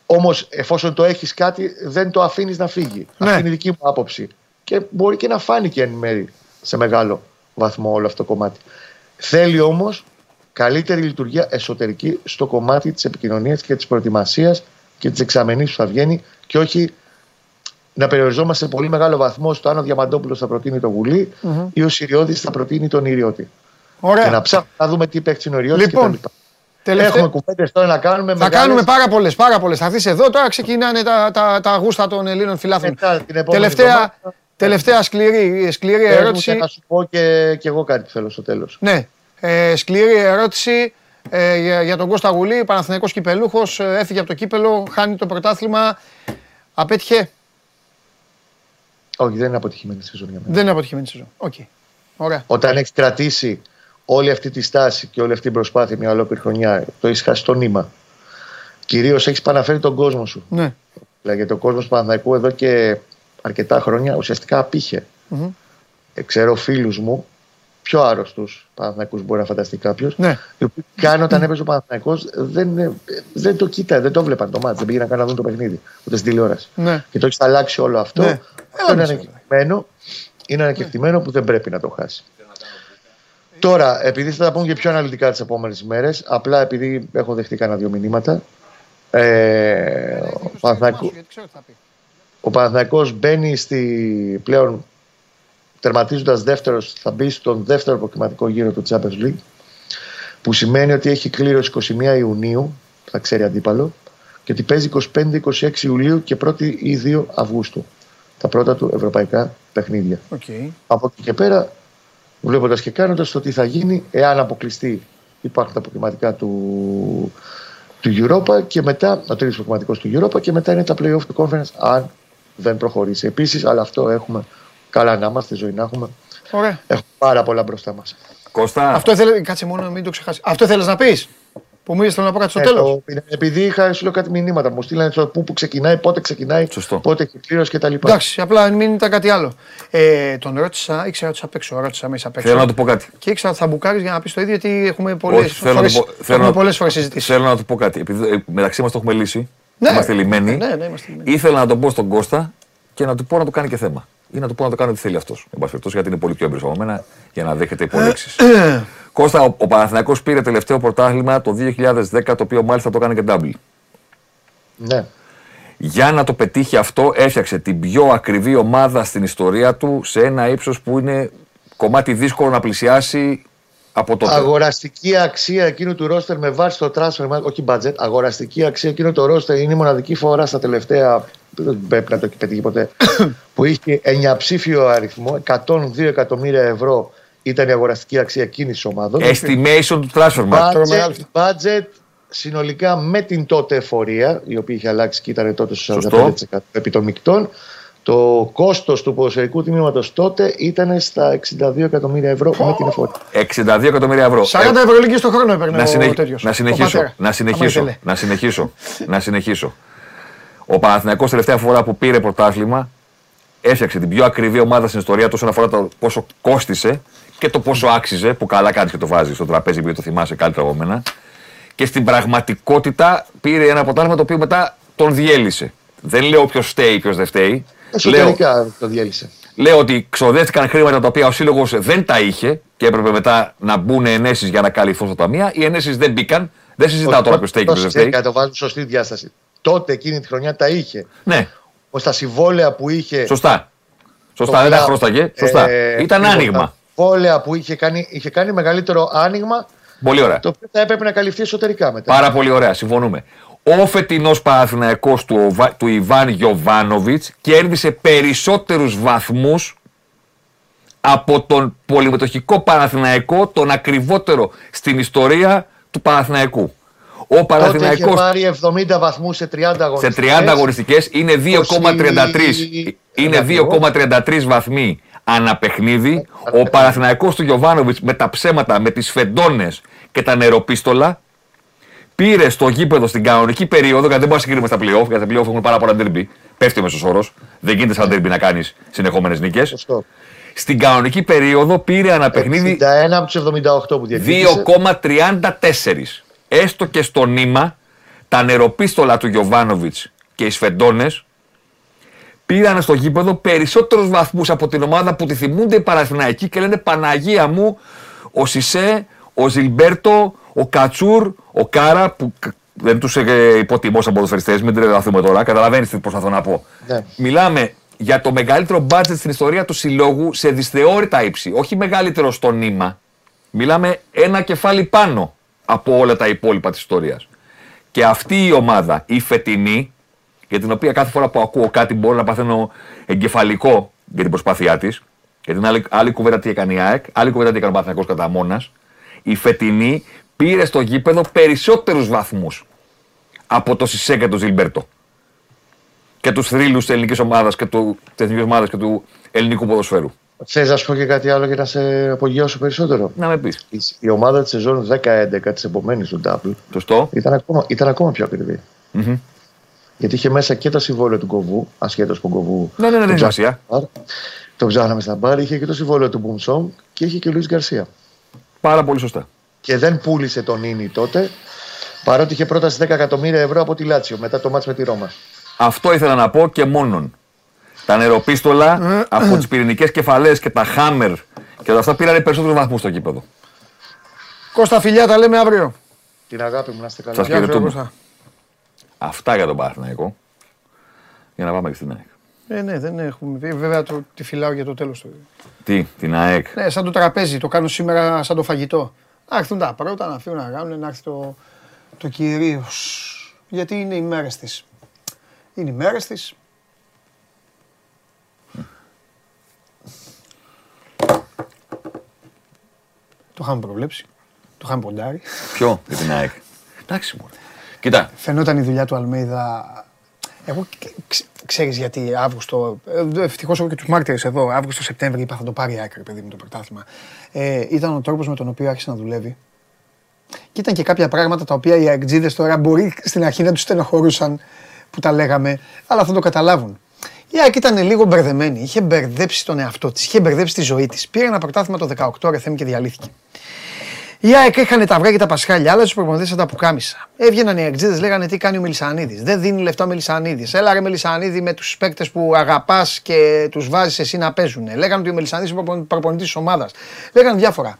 Όμως, εφόσον το έχεις κάτι, δεν το αφήνεις να φύγει. Ναι. Αυτή είναι η δική μου άποψη. Και μπορεί και να φάνηκε εν μέρει σε μεγάλο βαθμό όλο αυτό το κομμάτι. Θέλει όμως καλύτερη λειτουργία εσωτερική στο κομμάτι της επικοινωνίας και της προετοιμασίας και της εξαμενής που θα βγαίνει και όχι να περιοριζόμαστε σε πολύ μεγάλο βαθμό στο αν ο Διαμαντόπουλος θα προτείνει το γουλι ή ο Σιριώδη θα προτείνει τον Ιριώτη. Και να Ωραία. ψάχνουμε να δούμε τι παίξει ο Ιριώτη Λοιπόν, κτλ. Τελευταία... Έχουμε κουβέντες τώρα να κάνουμε. Θα μεγάλες- κάνουμε πάρα πολλές, πάρα πολλές. Θα έρθεις εδώ, τώρα ξεκινάνε τα, τα, τα γούστα των Ελλήνων φιλάθλων. Μετά την επόμενη Τελευταία, εβδομάδα. τελευταία σκληρή, σκληρή Πες μου ερώτηση. Και να σου πω και, και εγώ κάτι που θέλω στο τέλος. Ναι, ε, σκληρή ερώτηση ε, για, για τον Κώστα Γουλή, Παναθηναϊκός κυπελλούχος, ε, έφυγε από το κύπελλο, χάνει το πρωτάθλημα. Απέτυχε, Όχι, δεν είναι αποτυχημένη σεζόν για μένα. δεν είναι αποτυχημένη σεζόν. Οκ. Ωραία. Όταν έχει κρατήσει όλη αυτή τη στάση και όλη αυτή την προσπάθεια μια ολόκληρη χρονιά, το έχεις χάσει το νήμα. Κυρίως έχεις παραφέρει τον κόσμο σου. Ναι. Δηλαδή, γιατί ο κόσμος του Παναθηναϊκού εδώ και αρκετά χρόνια ουσιαστικά απήχε. Μμμ. Ε, ξέρω φίλους μου, πιο άρρωστους Παναθηναϊκούς μπορεί να φανταστεί κάποιος, Ναι. οι οποίοι καν όταν έπαιζε ο Παναθηναϊκός δεν, ε, δεν το κοίτανε, δεν το βλέπαν το μάτι, δεν πήγαιναν καν να δουν το παιχνίδι, ούτε στην τηλεόραση. Ναι. Και το έχεις αλλάξει όλο αυτό. Ναι. Αυτό είναι Έλα, ανακεκτημένο. Είναι ανακεκτημένο που δεν πρέπει να το χάσει. Τώρα, επειδή θα τα πούμε και πιο αναλυτικά τις επόμενες μέρες, απλά επειδή έχω δεχτεί κανένα δύο μηνύματα. Ε, ο Παναθηναϊκός- ο Παναθηναϊκός μπαίνει στη πλέον τερματίζοντας δεύτερος θα μπει στον δεύτερο προκριματικό γύρο του Champions League που σημαίνει ότι έχει κλήρωση 21 Ιουνίου θα ξέρει αντίπαλο και ότι παίζει 25-26 Ιουλίου και 1η ή 2 Αυγούστου τα πρώτα του ευρωπαϊκά παιχνίδια. Οκ. Από εκεί και πέρα βλέποντας και κάνοντας το τι θα γίνει εάν αποκλειστεί υπάρχουν τα προκριματικά του, του Europa και μετά, ο τρίτος προκριματικός του Europa και μετά είναι τα playoff του conference αν δεν προχωρήσει. Επίσης, αλλά αυτό έχουμε καλά να είμαστε, ζωή να έχουμε. Ωραία. Έχουμε πάρα πολλά μπροστά μας. Κώστα, Αυτό ήθελε, κάτσε μόνο να μην το ξεχάσεις. Αυτό ήθελες να πεις, που μου είπες θέλω να πω κάτι στο Ε, τέλος. το- επειδή είχα σου λέω κάτι μηνύματα, μου στείλανε στο πού που ξεκινάει, πότε ξεκινάει, Σωστό. πότε έχει κλήρωση κτλ. Εντάξει, απλά μην ήταν κάτι άλλο. Ε, τον ρώτησα, ήξερα ότι θα παίξω, ρώτησα μέσα απ' έξω. θέλω να του πω κάτι. Και ήξερα ότι θα μπουκάρεις για να πεις το ίδιο, γιατί έχουμε πολλές Όχι, θέλω να φορές, του πω- το θέλω έχουμε να- πολλές φορές συζητήσεις. Θέλω να του πω κάτι. Επειδή ε, μεταξύ μας το έχουμε λύσει. Ναι. Είμαστε λυμμένοι. Ναι, ναι, είμαστε λυμμένοι. Ήθελα να τον πω στον Κώστα και να του πω να το κάνει και θέμα. Ή να του πω να το κάνει ό,τι θέλει αυτός. Εν πάση περιπτώσει, γιατί είναι πολύ πιο έμπειρο από μένα για να δέχεται υπολέξεις. Ε, Κώστα, ο, ο Παναθηναϊκός πήρε τελευταίο πρωτάθλημα το 2010, το οποίο μάλιστα το έκανε και double. Ναι. Για να το πετύχει αυτό, έφτιαξε την πιο ακριβή ομάδα στην ιστορία του σε ένα ύψος που είναι κομμάτι δύσκολο να πλησιάσει από τότε. Αγοραστική αξία εκείνου του ρόστερ με βάση το transfer, market, όχι budget, αγοραστική αξία εκείνου του ρόστερ είναι η μοναδική φορά στα τελευταία. Δεν πρέπει να το έχει πετύχει ποτέ. που είχε εννιαψήφιο αριθμό, 102 εκατομμύρια ευρώ ήταν η αγοραστική αξία εκείνης της ομάδας. Estimation του transfer market. Τώρα μεγάλος. Budget, budget συνολικά με την τότε εφορία, η οποία είχε αλλάξει και ήταν τότε στο Σωστό. 45% επί των μεικτών, το κόστος του ποδοσφαιρικού τμήματος τότε ήταν στα 62 εκατομμύρια ευρώ με την εφορία. 62 εκατομμύρια ευρώ. 40 ευρώ λίγη στο χρόνο έπαιρνε να, ο συνεχ- τέτοιος, να ο συνεχίσω. πατέρα. να Άμα συνεχίσω. ήθελε. να συνεχίσω. να συνεχίσω. Ο Παναθηναϊκός τελευταία φορά που πήρε πρωτάθλημα έφτιαξε την πιο ακριβή ομάδα στην ιστορία του όσον αφορά το πόσο κόστισε και το πόσο άξιζε, που καλά κάνεις και το βάζεις στο τραπέζι επειδή το θυμάσαι καλύτερα από μένα. Και στην πραγματικότητα πήρε ένα πρωτάθλημα το οποίο μετά τον διέλυσε. Δεν λέω ποιος φταίει, ποιος δεν φταίει. Λέω, Εσωτερικά το διέλυσε. λέω ότι ξοδεύτηκαν χρήματα τα οποία ο σύλλογος δεν τα είχε και έπρεπε μετά να μπουν ενέσεις για να καλυφθούν στα ταμεία. Οι ενέσεις δεν μπήκαν. Δεν συζητάω τώρα ποιος φταίει και ποιο δεν φταίει. Να το βάζουμε σωστή διάσταση. Τότε εκείνη τη χρονιά τα είχε. Ναι, Ω τα συμβόλαια που είχε. σωστά. Σωστά, το δεν τα κλαμπ, χρώσταγε. Σωστά. ε, Ήταν λοιπόν, άνοιγμα. Τα συμβόλαια που είχε κάνει, είχε κάνει μεγαλύτερο άνοιγμα Πολύ ωραία. το οποίο θα έπρεπε να καλυφθεί εσωτερικά μετά. Πάρα πολύ ωραία, συμφωνούμε. Ο φετινό Παναθηναϊκός του, Οβα- του Ιβάν Γιοβάνοβιτ κέρδισε περισσότερους βαθμούς από τον πολυμετοχικό Παναθηναϊκό, τον ακριβότερο στην ιστορία του Παναθηναϊκού. Ο Τότε είχε Παναθηναϊκός πάρει 70 βαθμούς σε 30 σε αγωνιστικές. 30 αγωνιστικές είναι 2,33. Είναι Ακριβώς. 2,33 βαθμοί ανά παιχνίδι. Ο Παναθηναϊκός του Γιωβάνοβιτς με τα ψέματα, με τις φεντόνες και τα νεροπίστολα πήρε στο γήπεδο στην κανονική περίοδο, γιατί δεν μπορούμε να συγκρίνουμε στα playoff, γιατί στα playoff έχουν πάρα πολλά derby. Πέφτει ο μέσος όρος. Δεν γίνεται σαν derby να κάνεις συνεχόμενες νίκες. Σωστό. Στην κανονική περίοδο πήρε ανά παιχνίδι 61 από τους 78 που διεκδίκησε. 2,34. Έστω και στο νήμα, τα νεροπίστολα του Γιωβάνοβιτς και οι Σφεντώνες πήραν στο γήπεδο περισσότερους βαθμούς από την ομάδα που τη θυμούνται οι Παναθηναϊκοί και λένε Παναγία μου, ο Σισε, ο Ζιλμπέρτο, ο Κατσούρ, ο Κάρα που κ- δεν τους ε, υποτιμώ σαν ποδοσφαιριστές, μην τρελαθούμε τώρα, καταλαβαίνεις τι προσπαθώ να πω. Ναι. Μιλάμε για το μεγαλύτερο μπάτζετ στην ιστορία του συλλόγου σε δυσθεώρητα ύψη, όχι μεγαλύτερο στο νήμα. Μιλάμε ένα κεφάλι πάνω από όλα τα υπόλοιπα της ιστορίας. Και αυτή η ομάδα, η φετινή, για την οποία κάθε φορά που ακούω κάτι μπορώ να παθαίνω εγκεφαλικό για την προσπάθειά της. Γιατί είναι άλλη, άλλη κουβέντα τι έκανε η ΑΕΚ, άλλη κουβέντα τι έκανε ο Παναθηναϊκός κατά μόνας. Η φετινή πήρε στο γήπεδο περισσότερους βαθμούς από το Σισε και τον Ζιλμπέρτο. Και τους θρύλους της ελληνικής ομάδας και του, της εθνικής ομάδας και του ελληνικού ποδοσφαίρου. Θες να σου πω και κάτι άλλο για να σε απογειώσω περισσότερο; Να με πεις. Η, η ομάδα της σεζόν 10-11 της επομένης του Double Σωστό. ήταν ακόμα, ήταν ακόμα πιο ακριβή. Μμμ. Γιατί είχε μέσα και το συμβόλαιο του Κοβού, ασχέτως που ο Κοβού. Ναι, ναι, ναι, τον δεν έχει ψάχναμε σημασία. στα μπαρ. Τον ψάχναμε στα μπαρ, είχε και το συμβόλαιο του Μπουμσόμ και είχε και ο Λουίς Γκαρσία. Πάρα πολύ σωστά. Και δεν πούλησε τον Ίνι τότε, παρότι είχε πρόταση 10 εκατομμύρια ευρώ από τη Λάτσιο μετά το μάτς με τη Ρώμα. Αυτό ήθελα να πω και μόνον. Τα νεροπίστολα από τις πυρηνικές κεφαλές και τα χάμερ και όλα αυτά πήραν περισσότερους βαθμούς στο κήπεδο. Κώστα φιλιά, τα λέμε αύριο. Την αγάπη μου να είστε καλά. Σας Γεια σου, χαιρετούμε. Κώστα. Αυτά για τον Παναθηναϊκό. Για να πάμε και στην ΑΕΚ. Ε, ναι, δεν έχουμε πει. Βέβαια το, τη φυλάω για το τέλος του. Τι, την ΑΕΚ. Ναι, σαν το τραπέζι, το κάνω σήμερα σαν το φαγητό. Να έρθουν τα πρώτα, να φύγουν να κάνουν, να έρθει το, το κυρίως. Γιατί είναι οι μέρες της. Είναι οι μέρες της. Το είχαμε προβλέψει. Το είχαμε ποντάρει. Ποιο, για την ΑΕΚ; Εντάξει μου. Κοίτα, Φαινόταν η δουλειά του Αλμέιδα. Εγώ ξ- ξ- ξέρεις γιατί Αύγουστο, ε, ευτυχώς έχω και τους μάρτυρες εδώ, Αύγουστο-Σεπτέμβρη είπα θα το πάρει άκρη παιδί μου το πρωτάθλημα. Ε, ήταν ο τρόπος με τον οποίο άρχισε να δουλεύει. Και ήταν και κάποια πράγματα τα οποία οι αεκτζίδες τώρα μπορεί στην αρχή να τους στενοχωρούσαν που τα λέγαμε, αλλά θα το καταλάβουν. Η ΑΕΚ ήταν λίγο μπερδεμένη, είχε μπερδέψει τον εαυτό της, είχε μπερδέψει τη ζωή της. Πήρε ένα πρωτάθλημα το 18 ρε Θέμη και διαλύθηκε. Οι ΑΕΚ είχαν τα αυγά και τα πασχάλια, άλλα του προπονητές σαν τα πουκάμισα. Έβγαιναν οι Αγγλίδες, λέγανε τι κάνει ο Μελισανίδης; Δεν δίνει λεφτά ο Μελισανίδης. Έλα ρε Μελισανίδη με τους παίκτες που αγαπάς και τους βάζεις εσύ να παίζουν. Λέγανε ότι ο Μελισανίδης είναι προπονητής της ομάδας. Λέγανε διάφορα.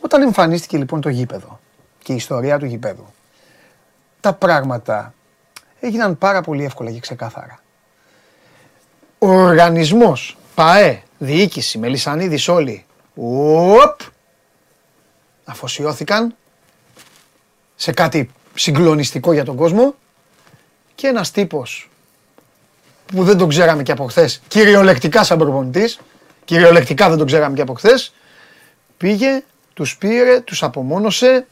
Όταν εμφανίστηκε λοιπόν το γήπεδο και η ιστορία του γήπεδου, τα πράγματα έγιναν πάρα πολύ εύκολα και ξεκάθαρα. Ο οργανισμός, ΠΑΕ, διοίκηση, Μελισανίδης όλοι, οπ, αφοσιώθηκαν σε κάτι συγκλονιστικό για τον κόσμο και ένας τύπος που δεν τον ξέραμε και από χθες, κυριολεκτικά σαν προπονητής, κυριολεκτικά δεν τον ξέραμε και από χθες, πήγε, τους πήρε, τους απομόνωσε,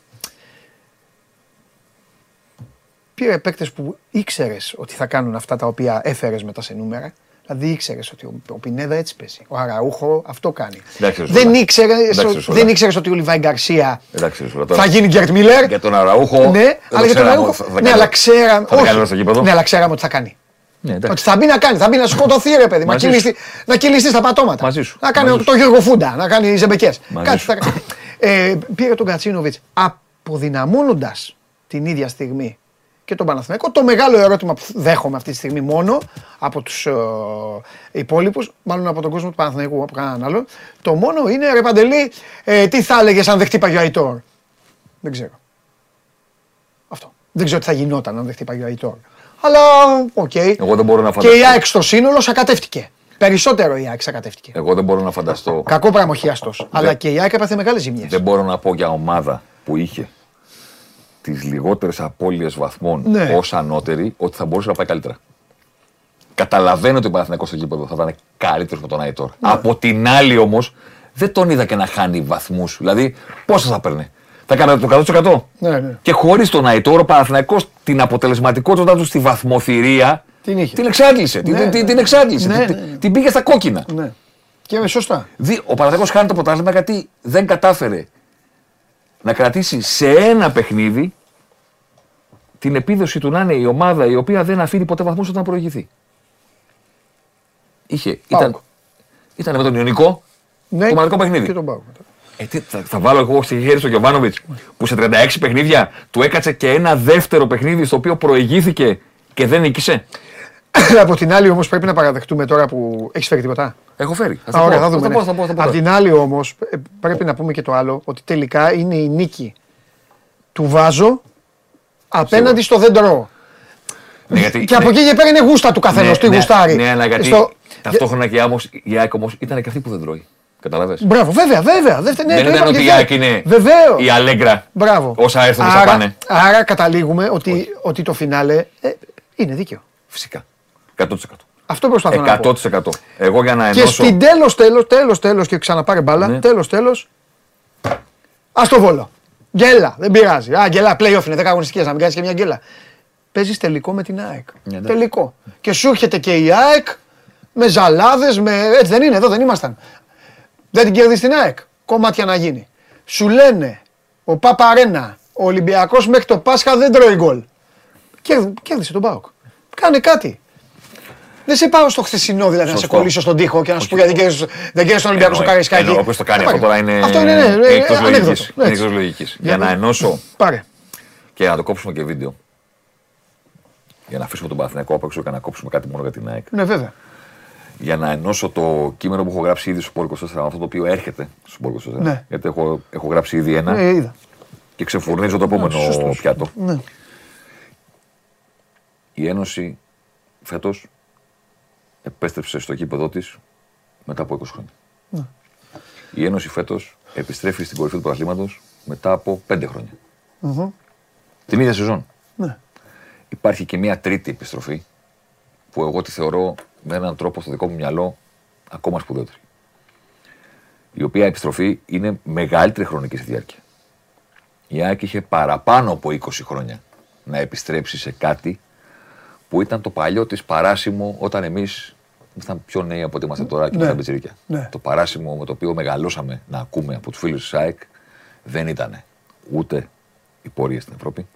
πήρε παίκτες που ήξερες ότι θα κάνουν αυτά τα οποία έφερες μετά σε νούμερα. Δηλαδή ήξερε ότι ο, ο Πινέδα έτσι παίζει. Ο Αραούχο αυτό κάνει. Εντάξει, ρε δεν Σολά. ήξερες Εντάξει, ρε Σολά. δεν ήξερες ότι ο Λιβάη Γκαρσία εντάξει, ρε Σολά, τώρα. θα γίνει Γκέρτ Μίλλερ. Για τον Αραούχο. Ναι, δεν αλλά το για τον ξέραμε Αραούχο. ότι θα- θα Ναι, κάνει- αλλά ξέραμε. Θα κάνει στο γήπεδο. Ναι, αλλά ξέραμε ότι θα κάνει. Ναι, Ότι εντάξει. θα μπει να κάνει, θα μπει να σκοτωθεί ρε παιδί, να Μαζί κυλιστεί, να κυλιστεί στα πατώματα. Μαζί σου, Να κάνει μαζί το Γιώργο Φούντα, να κάνει ζεμπεκές. Μαζί Κάτι σου. θα κάνει. Ε, πήρε τον Γκατσίνοβιτς αποδυναμώνοντας την ίδια στιγμή και τον Παναθηναϊκό. Το μεγάλο ερώτημα που δέχομαι αυτή τη στιγμή μόνο από τους ε, υπόλοιπους, μάλλον από τον κόσμο του Παναθηναϊκού, από κανέναν άλλο, το μόνο είναι ρε Παντελή, ε, τι θα έλεγες αν δεν χτύπαγε ο Αϊτόρ; Δεν ξέρω. Αυτό. Δεν ξέρω τι θα γινόταν αν δεν χτύπαγε ο Αϊτόρ. Αλλά οκ. Εγώ δεν μπορώ να Και η φανταστώ. ΑΕΚ στο σύνολο σακατεύτηκε. Περισσότερο η ΑΕΚ σακατεύτηκε. Εγώ δεν μπορώ να φανταστώ. Κακό πράγμα χιάστος. Αλλά και η ΑΕΚ έπαθε μεγάλες ζημιές. Δεν μπορώ να πω για ομάδα που είχε τις λιγότερες απώλειες βαθμών Ναι. ως ανώτερη ότι θα μπορούσε να πάει καλύτερα. Καταλαβαίνω ότι ο Παναθηναϊκός στο γήπεδο θα ήταν καλύτερος με τον Αϊτόρ. Ναι. Από την άλλη όμως, δεν τον είδα και να χάνει βαθμούς. Δηλαδή, πόσα θα παίρνε. Θα έκανε το 100%. Ναι, ναι. Και χωρίς τον Αϊτόρο, ο Παναθηναϊκός την αποτελεσματικότητά του στη βαθμοθυρία Την είχε. την εξάντλησε. Την, Ναι, την, ναι. την εξάντλησε. Ναι, την, ναι, ναι. την πήγε στα κόκκινα. ναι. Και σωστά. Δι- Ο Παναθηναϊκός χάνει το πρωτάθλημα γιατί δεν κατάφερε να κρατήσει σε ένα παιχνίδι την επίδοση του να είναι η ομάδα η οποία δεν αφήνει ποτέ βαθμούς όταν προηγηθεί. Είχε, ήταν, Πάοκ. ήταν με τον Ιωνικό Ναι, Κομματικό παιχνίδι. Και τον πάω. Ε, τι, θα, θα βάλω εγώ στη χέρι στο Γιωβάνοβιτς που σε 36 παιχνίδια του έκατσε και ένα δεύτερο παιχνίδι στο οποίο προηγήθηκε και δεν νίκησε. Από την άλλη όμως πρέπει να παραδεχτούμε τώρα που έχεις φέρει τίποτα; Έχω φέρει. Α, ωραία, θα δούμε. Θα ναι. πω, θα πω, θα πω. Απ' την άλλη όμως πρέπει να πούμε και το άλλο ότι τελικά είναι η νίκη του Βάζο απέναντι στο δεν τρώω. Ναι, γιατί, Και από εκεί και πέρα είναι γούστα του καθενός. Τι γουστάρει. Ναι, αλλά γιατί Στο- ταυτόχρονα και άμμος, η ΑΕΚ όμως ήταν και αυτή που δεν τρώει. Καταλαβες. Μπράβο, βέβαια, βέβαια. Δεν, ναι, δεν το ήταν είπαμε ότι και η χθε. ΑΕΚ είναι Βεβαίως. η Αλέγκρα. Μπράβο. Όσα έρθουν θα άρα, πάνε. Άρα καταλήγουμε ότι, ότι το φινάλε ε, είναι δίκαιο. Φυσικά. 100%. Αυτό προσπαθώ να πω. 100%. Εγώ για να Και ενώσω. στην τέλος, τέλος, τέλος, τέλο και ξαναπάρε μπάλα. Ναι. Τέλος, τέλος. Α το βόλο. Γκέλα, δεν πειράζει. Α, γκέλα, playoff είναι 10 αγωνιστικές, να μην κάνεις και μια γκέλα. Παίζεις τελικό με την ΑΕΚ. Ναι, εντάξει. τελικό. Και σου έρχεται και η ΑΕΚ με ζαλάδες, με. Έτσι δεν είναι, εδώ δεν ήμασταν. Δεν την κερδίσει την ΑΕΚ. Κομμάτια να γίνει. Σου λένε ο Παπαρένα, ο Ολυμπιακός μέχρι το Πάσχα δεν τρώει γκολ. Κέρδι- Κέρδισε τον Πάοκ. Κάνε κάτι. Δεν σε πάω στο χθεσινό δηλαδή να σε Σωστό. κολλήσω στον τοίχο και να σου πω γιατί δεν κέρδισε δεν κέρδισε τον Ολυμπιακό στο Εννοώ, Καραϊσκάκι. εννοώ, όποιος το κάνει Θα αυτό πάρε. τώρα είναι, Αυτό είναι, ναι, ναι, είναι εκτός ανέκδοτο. λογικής. Είναι Έτσι. εκτός λογικής. Για Για να να- ενώσω Πάρε. και να το κόψουμε και βίντεο. Για να αφήσουμε τον Παναθηναϊκό απ' έξω και να κόψουμε κάτι μόνο για την ΑΕΚ. Ναι, βέβαια. Για να ενώσω το κείμενο που έχω γράψει ήδη στο Πόρ 24 με αυτό το οποίο έρχεται στο Πόρ 24. Ναι. Γιατί έχω, έχω γράψει ήδη ένα Ε, είδα. και ξεφουρνίζω το επόμενο σωστός. πιάτο. Ναι. Η Ένωση φέτος επέστρεψε στο κήπεδο της μετά από 20 χρόνια. Ναι. Η Ένωση φέτος επιστρέφει στην κορυφή του πρωταθλήματος μετά από 5 χρόνια. Την ίδια σεζόν. Ναι. Υπάρχει και μια τρίτη επιστροφή που εγώ τη θεωρώ με έναν τρόπο στο δικό μου μυαλό ακόμα σπουδαιότερη. Η οποία επιστροφή είναι μεγαλύτερη χρονική στη διάρκεια. Η ΑΕΚ είχε παραπάνω από 20 χρόνια να επιστρέψει σε κάτι που ήταν το παλιό της παράσημο όταν εμείς ήμασταν πιο νέοι από ό,τι είμαστε τώρα και Ναι. με τα μπετσιρίκια. Ναι. Το παράσημο με το οποίο μεγαλώσαμε να ακούμε από τους φίλους της ΑΕΚ δεν ήταν ούτε οι πορείες στην Ευρώπη,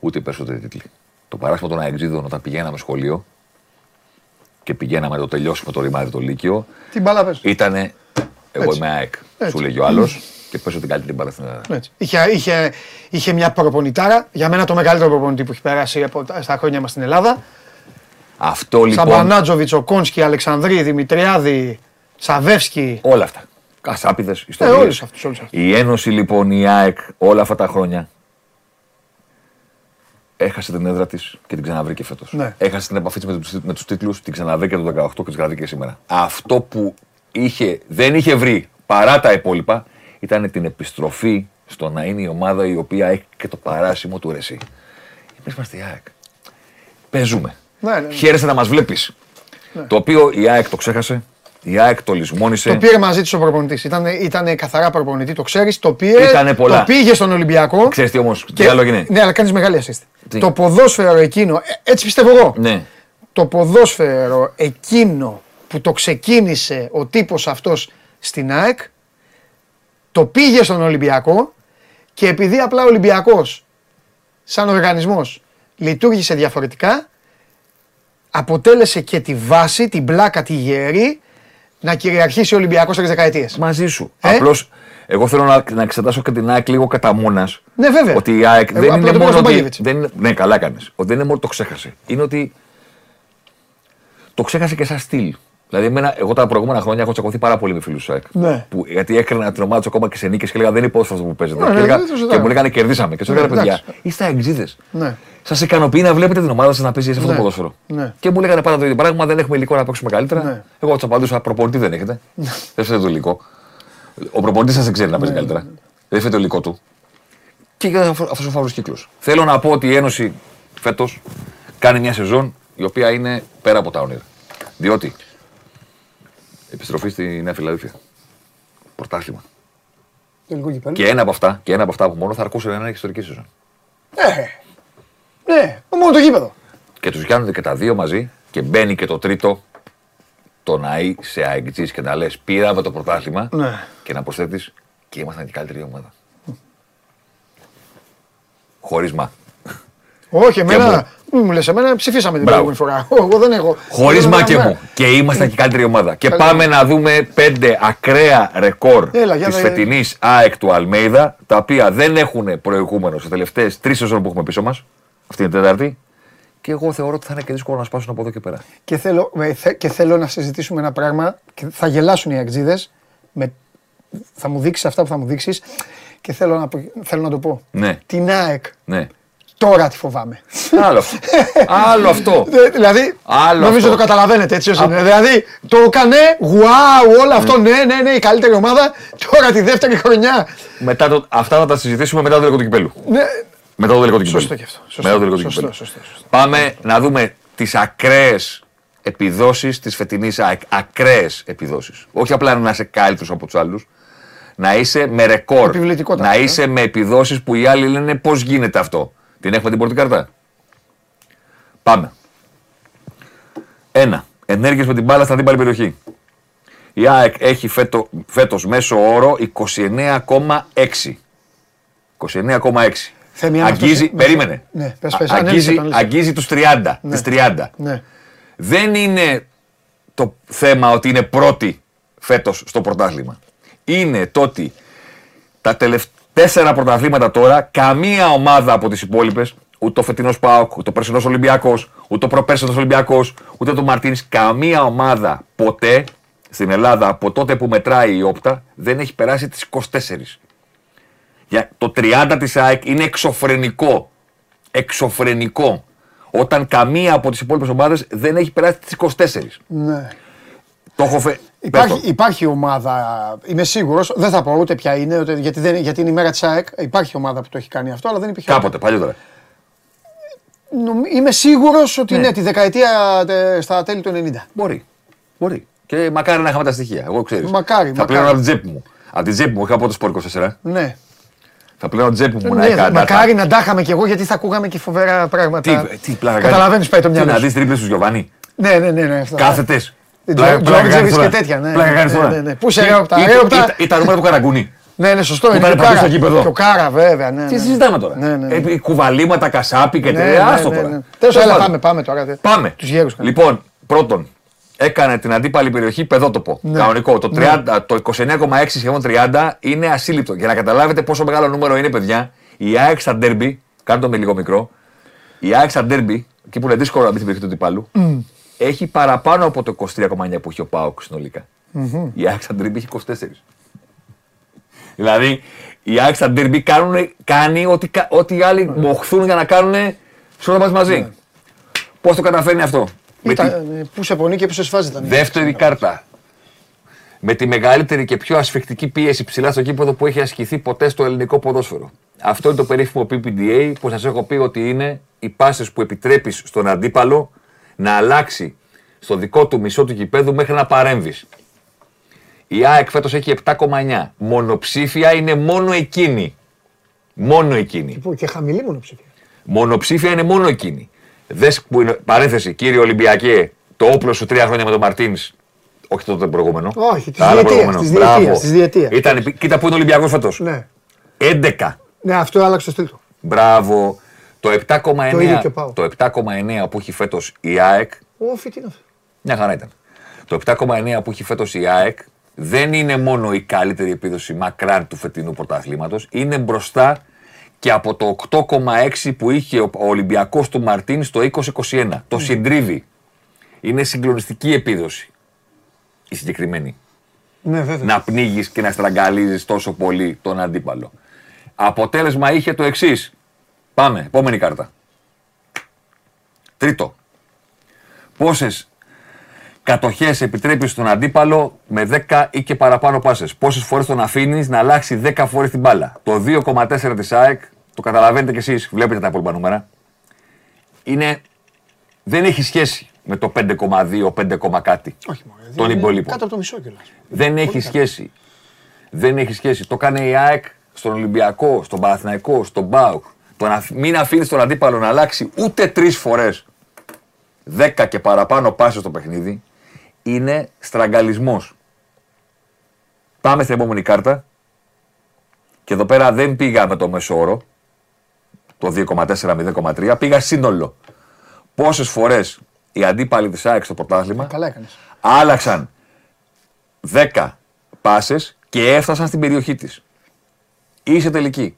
ούτε οι περισσότεροι τίτλοι. Το παράσημο των αεξίδων όταν πηγαίναμε σχολείο και πηγαίναμε να το τελειώσουμε το ρημάδι το Λύκειο, Την μπάλα πες. ήτανε εγώ Έτσι. είμαι ΑΕΚ, Έτσι. σου λέγει ο άλλος και παίζω την καλύτερη μπάλα στην Ελλάδα. Έτσι. Είχε, είχε, είχε μια προπονητάρα, για μένα το μεγαλύτερο προπονητή που έχει περάσει από, τα- στα χρόνια μας στην Ελλάδα. Αυτό λοιπόν. Σαμπανάτζοβιτς, ο Κόνσκι, Αλεξανδρή, Δημητριάδη, Σαβεύσκι. Όλα αυτά. Κασάπιδε, Ε, ιστορίες. όλους αυτούς, όλους αυτούς. Η Ένωση λοιπόν, η ΑΕΚ, όλα αυτά τα χρόνια έχασε την έδρα της και την ξαναβρήκε φέτος. Ναι. Έχασε την επαφή της με, τους- με τους τίτλους, την ξαναβρήκε το 18 και την ξαναβρήκε σήμερα. Αυτό που είχε, δεν είχε βρει παρά τα υπόλοιπα ήταν την επιστροφή στο να είναι η ομάδα η οποία έχει και το παράσημο του ρεσί. Εμείς είμαστε η ΑΕΚ. Παίζουμε. Ναι, ναι, ναι. Χαίρεσαι να μας βλέπεις. Το οποίο η ΑΕΚ το ξέχασε. Η ΑΕΚ το λησμόνισε. Το πήρε μαζί του ο προπονητής. Ήταν, ήταν καθαρά προπονητή, το ξέρεις. Το πήρε. Ήτανε πολλά. Το πήγε στον Ολυμπιακό. Ξέρεις τι όμως, τι άλλο έγινε. Ναι, αλλά κάνεις μεγάλη assist. Τι; Το ποδόσφαιρο εκείνο, ε, έτσι πιστεύω εγώ. Ναι. Το ποδόσφαιρο εκείνο που το ξεκίνησε ο τύπος αυτός στην ΑΕΚ, το πήγε στον Ολυμπιακό και επειδή απλά ο Ολυμπιακός σαν οργανισμός λειτουργήσε διαφορετικά, αποτέλεσε και τη βάση, την πλάκα, τη γερή, να κυριαρχήσει ο Ολυμπιακός τρεις δεκαετίες. Μαζί σου. Ε; Απλώς εγώ θέλω να, να εξετάσω και την ΑΕΚ λίγο κατά μόνα. Ναι, βέβαια. Ότι η ΑΕΚ Εγώ δεν απλά είναι το πήγα μόνο. στον Ότι, Παγίβιτς. δεν είναι, ναι, καλά έκανες. Ότι δεν είναι μόνο το ξέχασε. Είναι ότι το ξέχασε και σαν στυλ. Δηλαδή, εμένα, εγώ τα προηγούμενα χρόνια έχω τσακωθεί πάρα πολύ με φίλους του ΑΕΚ. Ναι. Που, γιατί έκανα την ομάδα τους ακόμα και σε νίκες και έλεγα δεν είναι πόσο αυτό που παίζετε. Ναι, και, ναι, έλεγα, δεν το και συζητάμε. μου λέγανε κερδίσαμε. Και του Ναι, έλεγα παιδιά, εντάξει. είστε αεξίδες. Ναι. Σας ικανοποιεί να βλέπετε την ομάδα σας να παίζει σε αυτό Ναι. το ποδόσφαιρο. Ναι. Και μου λέγανε πάντα το ίδιο πράγμα, δεν έχουμε υλικό να παίξουμε καλύτερα. Ναι. Εγώ τους απαντούσα, προπονητή δεν έχετε. δεν θέλετε το υλικό. Ο προπονητής σας δεν ξέρει να Ναι. παίζει καλύτερα. Δεν θέλετε το υλικό του. Και έγινε αυτός ο φαύλος κύκλος. Θέλω να πω ότι η Ένωση φέτος κάνει μια σεζόν η οποία είναι πέρα από τα όνειρα. Διότι επιστροφή στη Νέα Φιλαδέλφια. Πρωτάθλημα. Τελικό κυπέλο. Και ένα από αυτά, και ένα από αυτά που μόνο θα αρκούσε να είναι ιστορική σεζόν. Ναι. Ναι, μόνο το γήπεδο. Και τους κάνουν και τα δύο μαζί και μπαίνει και το τρίτο. Το να είσαι αεκτζή και να λες: Πήραμε το πρωτάθλημα Ναι. και να προσθέτεις και ήμασταν και η καλύτερη ομάδα. Χωρίς μα. Όχι, εμένα. Μη μου λες, εμένα ψηφίσαμε την Μπράβο. προηγούμενη φορά. Εγώ δεν έχω. Χωρίς εγώ δεν μα και έχω- μου. Και ήμασταν και η καλύτερη ομάδα. Και Καλύτερη. πάμε να δούμε πέντε ακραία ρεκόρ Έλα, για της να- φετινής ΑΕΚ του Αλμέιδα, τα οποία δεν έχουν προηγούμενο στι τελευταίες τρεις σεζόν που έχουμε πίσω μας. Αυτή είναι η Τετάρτη. Και εγώ θεωρώ ότι θα είναι και δύσκολο να σπάσουν από εδώ και πέρα. Και θέλω, ε, θε- και θέλω να συζητήσουμε ένα πράγμα και θα γελάσουν οι αξίδες με, θα μου δείξεις αυτά που θα μου δείξεις και θέλω να, πω- θέλω να το πω. Ναι. Την ΑΕΚ Ναι. τώρα τη φοβάμαι. Άλλο αυτό. Άλλο αυτό. Ε, δηλαδή, Άλλο νομίζω αυτό. το καταλαβαίνετε έτσι όσο είναι. Δηλαδή, το έκανε, γουάου, όλο αυτό, ναι, ναι, ναι, η καλύτερη ομάδα. Τώρα τη δεύτερη χρονιά. Μετά το, αυτά θα τα συζητήσουμε μετά το τελικό του κυπέλου. Ναι, Μετά το τελικό του κυπέλου. Σωστό και αυτό. Σωστό. Μετά το τελικό του Σωστό, κυπέλου. σωστό, σωστό. Πάμε να δούμε τις ακραίες επιδόσεις της φετινής ΑΕΚ. Ακραίες επιδόσεις. Όχι απλά να είσαι καλύτερο από τους άλλους. Να είσαι με ρεκόρ. Επιβλητικότατα, Να ε. είσαι με επιδόσεις που οι άλλοι λένε πώς γίνεται αυτό. Την έχουμε την πρώτη καρτά. Πάμε. Ένα. Ενέργειες με την μπάλα στην αντίπαλη περιοχή. Η ΑΕΚ έχει φέτο, φέτος μέσο όρο 29,6. 29,6. Θέμη, αν Αγγίζει, αυτός- περίμενε. Ναι, πες, πες, Α- ανέβησε αγγίζει, τον, λες. αγγίζει τους 30. Τις 30. ναι. Δεν είναι το θέμα ότι είναι πρώτη φέτος στο πρωτάθλημα. Είναι το ότι τα τελευταία τέσσερα πρωταθλήματα τώρα, καμία ομάδα από τις υπόλοιπες, ούτε ο φετινός ΠΑΟΚ, ούτε ο περσινός Ολυμπιακός, ούτε ο προπέρσινος Ολυμπιακός, ούτε το Μαρτίνης, καμία ομάδα ποτέ στην Ελλάδα από τότε που μετράει η όπτα δεν έχει περάσει τις 24. Για το 30 της ΑΕΚ είναι εξωφρενικό. Εξωφρενικό. Όταν καμία από τις υπόλοιπες ομάδες δεν έχει περάσει τις 24. ναι. Το έχω φε... Υπάρχει, Πες το. υπάρχει ομάδα, είμαι σίγουρος, δεν θα πω ούτε ποια είναι, ούτε, γιατί, δεν, γιατί είναι η μέρα της ΑΕΚ. Υπάρχει ομάδα που το έχει κάνει αυτό, αλλά δεν υπήρχε. Κάποτε, παλιότερα. Νομ- Είμαι σίγουρος ότι Ναι. ναι, τη δεκαετία τε- στα τέλη του 90. Μπορεί. Μπορεί. Και μακάρι να είχαμε τα στοιχεία. Εγώ ξέρω. Μακάρι, Θα μακάρι. πλέον από την τσέπη μου. Από την τσέπη μου, είχα από το σπορ 24. Ναι. Θα πλέον από την τσέπη μου να ναι είχα. μακάρι να τα είχαμε κι εγώ γιατί θα ακούγαμε και φοβερά πράγματα. Τι, τι πλάκα Καταλαβαίνεις, πάει το Τι μυαλό. να σου. δεις τρίπλες του Γιωβάνι. Ναι, ναι, ναι. ναι αυτά. Κάθετες. Ε, Τζόρτζεβιτς και τέτοια, ναι. Πλάκα κάνεις Ναι, τώρα. ναι, ναι. Πού σε Ή- ρέοπτα, ή- ρέοπτα. ή- Ή τα νούμερα του Καραγκούνη. Ναι, ναι, σωστό. Που Είναι ήταν και ο παντού Κάρα. στο γήπεδο. Και ο Κάρα, βέβαια. Ναι, Τι ναι. συζητάμε τώρα. Ναι, ναι, ναι. Ε, Κουβαλήματα, κασάπι και Ναι, τέτοια. ναι, Άστο ναι, τώρα. ναι. Τέλος, Τέλος έλα, πάντων. πάμε, πάμε τώρα. δε. Πάμε. Τους γέρους κάνουμε. Λοιπόν, πρώτον, έκανε την αντίπαλη περιοχή παιδότοπο. Ναι. Κανονικό. Το, 30, το 29,6 σχεδόν 30 είναι ασύλληπτο. Για να καταλάβετε πόσο μεγάλο νούμερο είναι, παιδιά, η ΑΕΚ στα ντέρμπι, κάντε το με λίγο μικρό, η ΑΕΚ στα ντέρμπι, εκεί που είναι δύσκολο να μπει στην περιοχή του αντιπάλου, έχει παραπάνω από το 23,9 που έχει ο ΠΑΟΚ συνολικα Η ΑΕΚ στα ντέρμπι έχει 24. Δηλαδή, οι ΑΕΚ στα ντέρμπι κάνουν, κάνει ό,τι, κα- ό,τι οι άλλοι μοχθούν για να κάνουν σε όλα μας μαζί. Πώς το καταφέρνει αυτό; Με τη- Ήταν, ε, Πού σε πονεί και πού σε σφάζει ήταν. Δεύτερη κάρτα. Με τη μεγαλύτερη και πιο ασφιχτική πίεση ψηλά στο κήπεδο που έχει ασκηθεί ποτέ στο ελληνικό ποδόσφαιρο. Αυτό είναι το περίφημο PPDA που σας έχω πει ότι είναι οι πάσες που επιτρέπεις στον αντίπαλο να αλλάξει στο δικό του μισό του κηπέδου μέχρι να παρέμβεις. Η ΑΕΚ φέτος έχει 7,9. Μονοψήφια είναι μόνο εκείνη. Μόνο εκείνη. Πού, Και χαμηλή μονοψηφία. Μονοψήφια είναι μόνο εκείνη. Δες που είναι, παρένθεση, κύριε Ολυμπιακέ, το όπλο σου τρία χρόνια με τον Μαρτίνς. Όχι το προηγούμενο. Όχι, της Το άλλο διετίας, προηγούμενο. της Μπράβο. διετίας, της διετίας. Ήταν, κοίτα που είναι ο Ολυμπιακός φέτος. Ναι. 11. Ναι, αυτό άλλαξε το στυλ του. Μπράβο. Το 7,9, Το ίδιο και πάω. το 7,9 που έχει φέτος η ΑΕΚ. Όφι, τι είναι αυτό. Μια χαρά ήταν. Το 7,9 που έχει φέτος η ΑΕΚ δεν είναι μόνο η καλύτερη επίδοση μακράν του φετινού πρωταθλήματος, είναι μπροστά και από το 8,6 που είχε ο Ολυμπιακός του Μαρτίν στο 2021. Το συντρίβει. Είναι συγκλονιστική επίδοση η συγκεκριμένη. Ναι, βέβαια. Να πνίγεις και να στραγγαλίζεις τόσο πολύ τον αντίπαλο. Αποτέλεσμα είχε το εξής. Πάμε, επόμενη κάρτα. Τρίτο. Πόσες κατοχές επιτρέπεις στον αντίπαλο με 10 ή και παραπάνω πάσες. Πόσες φορές τον αφήνεις να αλλάξει 10 φορές την μπάλα. Το 2,4 της ΑΕΚ, το καταλαβαίνετε κι εσείς, βλέπετε τα υπόλοιπα νούμερα, είναι, δεν έχει σχέση με το 5,2, 5, κάτι Όχι μόνο. των υπολείπων. Κάτω από το μισό κιόλας. Δεν έχει σχέση. Δεν έχει σχέση. Το έκανε η ΑΕΚ στον Ολυμπιακό, στον Παναθηναϊκό, στον Μπάουκ. Το να μην αφήνεις τον αντίπαλο να αλλάξει ούτε τρεις φορές δέκα και παραπάνω πάσει στο παιχνίδι είναι στραγγαλισμός. Πάμε στην επόμενη κάρτα. Και εδώ πέρα δεν πήγα με το μέσο όρο, το 2,4-0,3, πήγα σύνολο. Πόσες φορές οι αντίπαλοι της ΑΕΚ στο πρωτάθλημα Καλά έκανες. άλλαξαν 10 πάσες και έφτασαν στην περιοχή της. Είσαι τελική.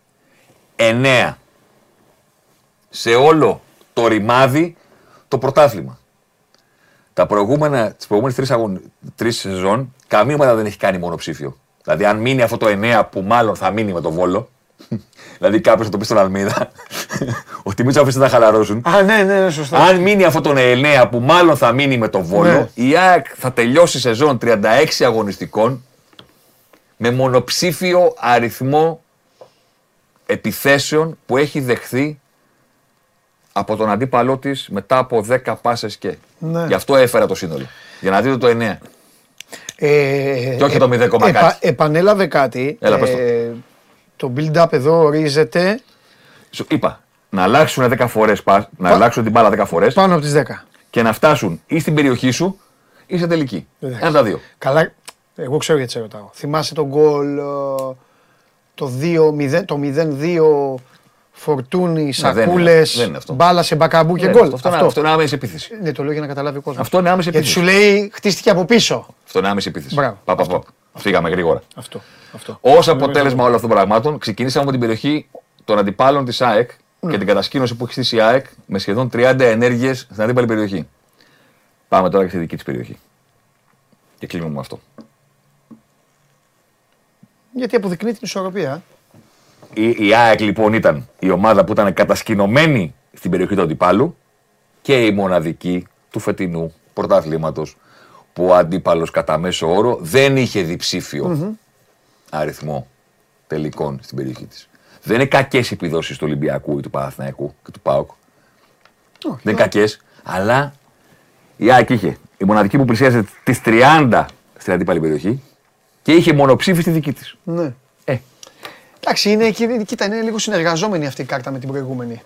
9. Σε όλο το ρημάδι το πρωτάθλημα. Τα προηγούμενα, τις προηγούμενες τρεις, αγων, τρεις σεζόν, καμία ομάδα δεν έχει κάνει μονοψήφιο. Δηλαδή, αν μείνει αυτό το 9 που μάλλον θα μείνει με το βόλο, δηλαδή κάποιος θα το πει στον Αλμίδα, ότι μην του αφήσετε να χαλαρώσουν. Α, ναι, ναι, ναι, σωστά. Αν μείνει αυτό το 9 που μάλλον θα μείνει με το Βόλο, Ναι. η ΑΕΚ θα τελειώσει σεζόν 36 αγωνιστικών με μονοψήφιο αριθμό επιθέσεων που έχει δεχθεί από τον αντίπαλό της μετά από 10 πάσες και. Ναι. Γι' αυτό έφερα το σύνολο. Για να δείτε το 9. Ε, Και όχι το 0 κόμμα κάτι. επανέλαβε κάτι. Έλα, πες το. Ε, το build-up εδώ ορίζεται Σου είπα να αλλάξουν 10 φορές, να αλλάξουν την μπάλα 10 φορές πάνω από τις 10. και να φτάσουν ή στην περιοχή σου ή σε τελική. Εντάξει. Ένα από τα δύο. Καλά, εγώ ξέρω γιατί σε ρωτάω. Θυμάσαι τον γκολ ε, το 2-0, το 0-2 Φορτούνι, δεν είναι- Σακούλες, δεν είναι αυτό. μπάλα σε μπακαμπού και Δεν, γκολ. Αυτό, αυτό, αυτό είναι άμεση επίθεση. Ναι, το λέω για να καταλάβει ο κόσμος. Αυτό είναι άμεση Γιατί επίθεση. σου λέει χτίστηκε από πίσω. Αυτό είναι άμεση επίθεση. Μπράβο. Πα, πα, πα. Φύγαμε γρήγορα. Αυτό. αυτό. Ω αποτέλεσμα όλων αυτών των πραγμάτων, ξεκινήσαμε από την περιοχή των αντιπάλων της ΑΕΚ Ναι. και την κατασκήνωση που έχει στήσει η ΑΕΚ με σχεδόν 30 ενέργειες στην αντίπαλη περιοχή. Πάμε τώρα και στη δική της περιοχή. Και κλείνουμε με αυτό. Γιατί αποδεικνύει την ισορροπία. Η, η ΑΕΚ λοιπόν ήταν η ομάδα που ήταν κατασκηνωμένη στην περιοχή του αντιπάλου και η μοναδική του φετινού πρωταθλήματος που ο αντίπαλος κατά μέσο όρο δεν είχε διψήφιο αριθμό τελικών στην περιοχή της. Δεν είναι κακές οι επιδόσεις του Ολυμπιακού ή του Παναθηναϊκού και του ΠΑΟΚ. Δεν είναι κακές, αλλά η ΑΕΚ είχε η μοναδική που πλησίαζε τις 30 στην αντίπαλη περιοχή και είχε μονοψήφι στη δική της. Ναι. Ε, Εντάξει, είναι, κοίτα- κοίτα, είναι λίγο συνεργαζόμενη αυτή η κάρτα με την προηγούμενη.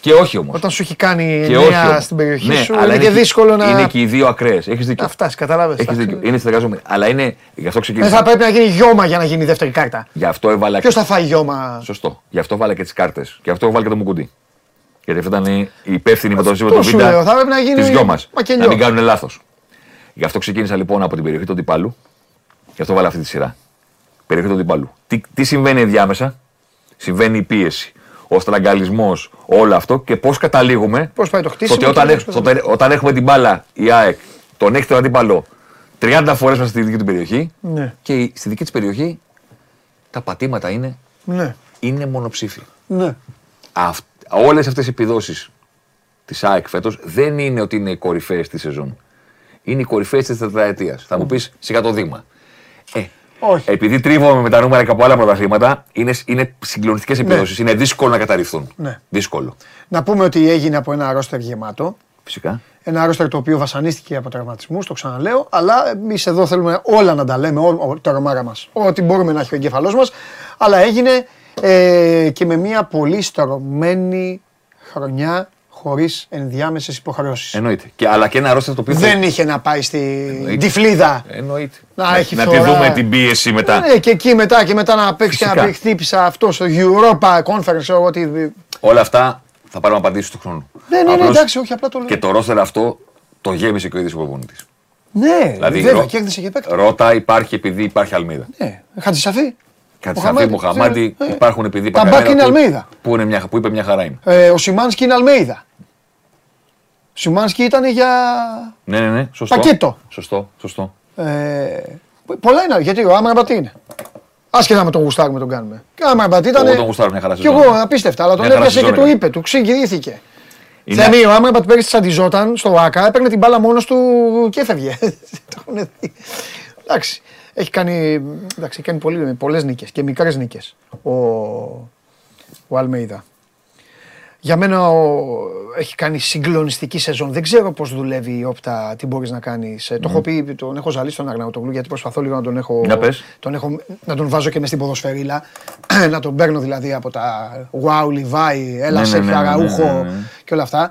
και όχι όμως. Όταν σου έχει κάνει Και όχι νέα όμως. στην περιοχή Ναι, σου, αλλά είναι και δύσκολο να, Είναι και οι δύο ακραίες. Έχεις δίκιο. να φτάσεις. Κατάλαβες. Έχεις δίκιο. Είναι συνεργαζόμενοι. Αλλά είναι. Γι' αυτό Δεν ξεκίνησα. θα πρέπει να γίνει γιώμα για να γίνει η δεύτερη κάρτα. Γι' αυτό έβαλα. Ποιος θα φάει γιώμα; Σωστό. Γι' αυτό βάλα και τις κάρτες. Γι' αυτό βάλα και το μουκουντί. Γιατί αυτό ήταν η υπεύθυνη με το Αυτό ζήτημα του σου λέω, θα Β. πρέπει να γίνει Της γιο μα. μακελιό. Να μην κάνουν λάθος. Γι' αυτό ξεκίνησα λοιπόν από την περιοχή του αντιπάλου. Γι' αυτό βάλα αυτή τη σειρά. Περιοχή του αντιπάλου. Τι, τι συμβαίνει ενδιάμεσα; Συμβαίνει η πίεση. Ο στραγγαλισμός, όλο αυτό και πώς καταλήγουμε. Πώς πάει το χτίσιμο Ότι και όταν, πώς έχ- πάει όταν, όταν έχουμε την μπάλα, η ΑΕΚ τον έχει τον αντίπαλο 30 φορές μέσα στη δική του περιοχή. Ναι. Και η- στη δική της περιοχή τα πατήματα είναι, Ναι. είναι μονοψήφια. Ναι. Αυτ, όλες αυτές οι επιδόσεις της ΑΕΚ φέτος δεν είναι ότι είναι οι κορυφαίες της σεζόν. Είναι οι κορυφαίες της τετραετίας. Θα μου πεις σιγά το δείγμα. Ε, Όχι. επειδή τρίβομαι με τα νούμερα και από άλλα πρωταθλήματα, είναι, είναι συγκλονιστικές επιδόσεις. Είναι δύσκολο να καταρριφθούν. Ναι. Δύσκολο. Να πούμε ότι έγινε από ένα ρόστερ γεμάτο. Φυσικά. Ένα ρόστερ το οποίο βασανίστηκε από τραυματισμούς, το ξαναλέω. Αλλά εμείς εδώ θέλουμε όλα να τα λέμε, ό, το ρομάρα μας. Ό,τι μπορούμε να έχει ο εγκέφαλός μας. Αλλά έγινε ε, και με μια πολύ στρωμένη χρονιά χωρίς ενδιάμεσες υποχρεώσεις. Εννοείται. Και, αλλά και ένα ρόστερ το οποίο. Δεν είχε να πάει στη Εννοείται. τυφλίδα. Εννοείται. Να έχει να τη φθορά. δούμε την πίεση μετά. Ναι, και εκεί μετά και μετά να παίξει και να Φυσικά. πει χτύπησα αυτό στο Europa Conference. ξέρω εγώ τι. Όλα αυτά θα πάρουμε απαντήσεις του χρόνου. Ναι, ναι, ναι, Απλώς εντάξει, όχι, απλά το λέω. Και το ρόστερ αυτό το γέμισε και ο ίδιος ο προπονητής. Ναι, Δηλαδή, βέβαια, ρω- και έκδησε και παίκτη. Ρώτα υπάρχει επειδή υπάρχει Αλμίδα. Ναι, Χατζησαφή. Κατσαφή Μοχαμάντη ε, υπάρχουν επειδή Τα Πακαρέρα μπακ είναι που- Αλμέιδα. Που, είναι μια, που είπε μια χαρά είναι. Ε, ο Σιμάνσκι είναι Αλμέιδα. Ο Σιμάνσκι ήταν για. Ναι, ναι, ναι. Σωστό. Πακέτο. Σωστό, σωστό. Ε, πολλά είναι. Γιατί ο Άμραμπατ είναι. Άσχετα με τον γουστάρουμε τον κάνουμε. Και ο Άμραμπατ ήταν. Εγώ τον γουστάρω μια χαρά Κι σεζόν. εγώ απίστευτα, αλλά τον Μια χαρά έπιασε και σεζόν του έκανε. είπε, του ξεγυρήθηκε. Είναι- Θέμη, ο Άμραμπατ πέρυσι τσαντιζόταν στο ΆΚΑ, έπαιρνε την μπάλα μόνος του και έφευγε. Το έχουν δει. Εντάξει. Έχει κάνει, εντάξει, έχει κάνει πολύ, πολλές νίκες και μικρές νίκες ο, ο Αλμέιδα. Για μένα ο, έχει κάνει συγκλονιστική σεζόν. Δεν ξέρω πώς δουλεύει η όπτα, τι μπορείς να κάνεις. Το έχω πει, τον έχω ζαλίσει τον Αγναουτογλου γιατί προσπαθώ λίγο να τον έχω. Για πες. Τον έχω να τον βάζω και μες στην ποδοσφαιρίλα. να τον παίρνω δηλαδή από τα Wow, Levi, Έλα Ναι, σε ναι, ναι, ναι, ναι, Αραούχο ναι, ναι. και όλα αυτά.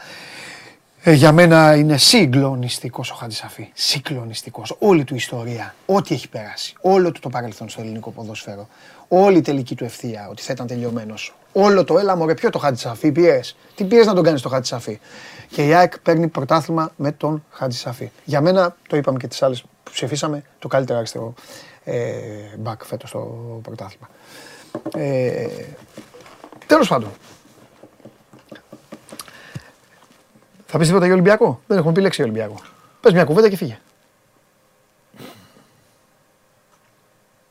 Ε, για μένα είναι συγκλονιστικός ο Χατζησαφή. Συγκλονιστικός. Όλη του ιστορία. Ό,τι έχει περάσει. Όλο του το παρελθόν στο ελληνικό ποδόσφαιρο. Όλη η τελική του ευθεία. Ότι θα ήταν τελειωμένος. Όλο το έλα μωρέ, ποιο το Χατζησαφή πιέ. Τι πιέ να τον κάνεις το Χατζησαφή. Και η ΑΕΚ παίρνει πρωτάθλημα με τον Χατζησαφή. Για μένα, το είπαμε και τις άλλες που ψηφίσαμε, το καλύτερο αριστερό ε, μπακ φέτος στο πρωτάθλημα. Ε, Τέλος πάντων, Θα πεις τίποτα για Ολυμπιακό; Δεν έχουμε πει λέξη για Ολυμπιακό. Πες μια κουβέντα και φύγε.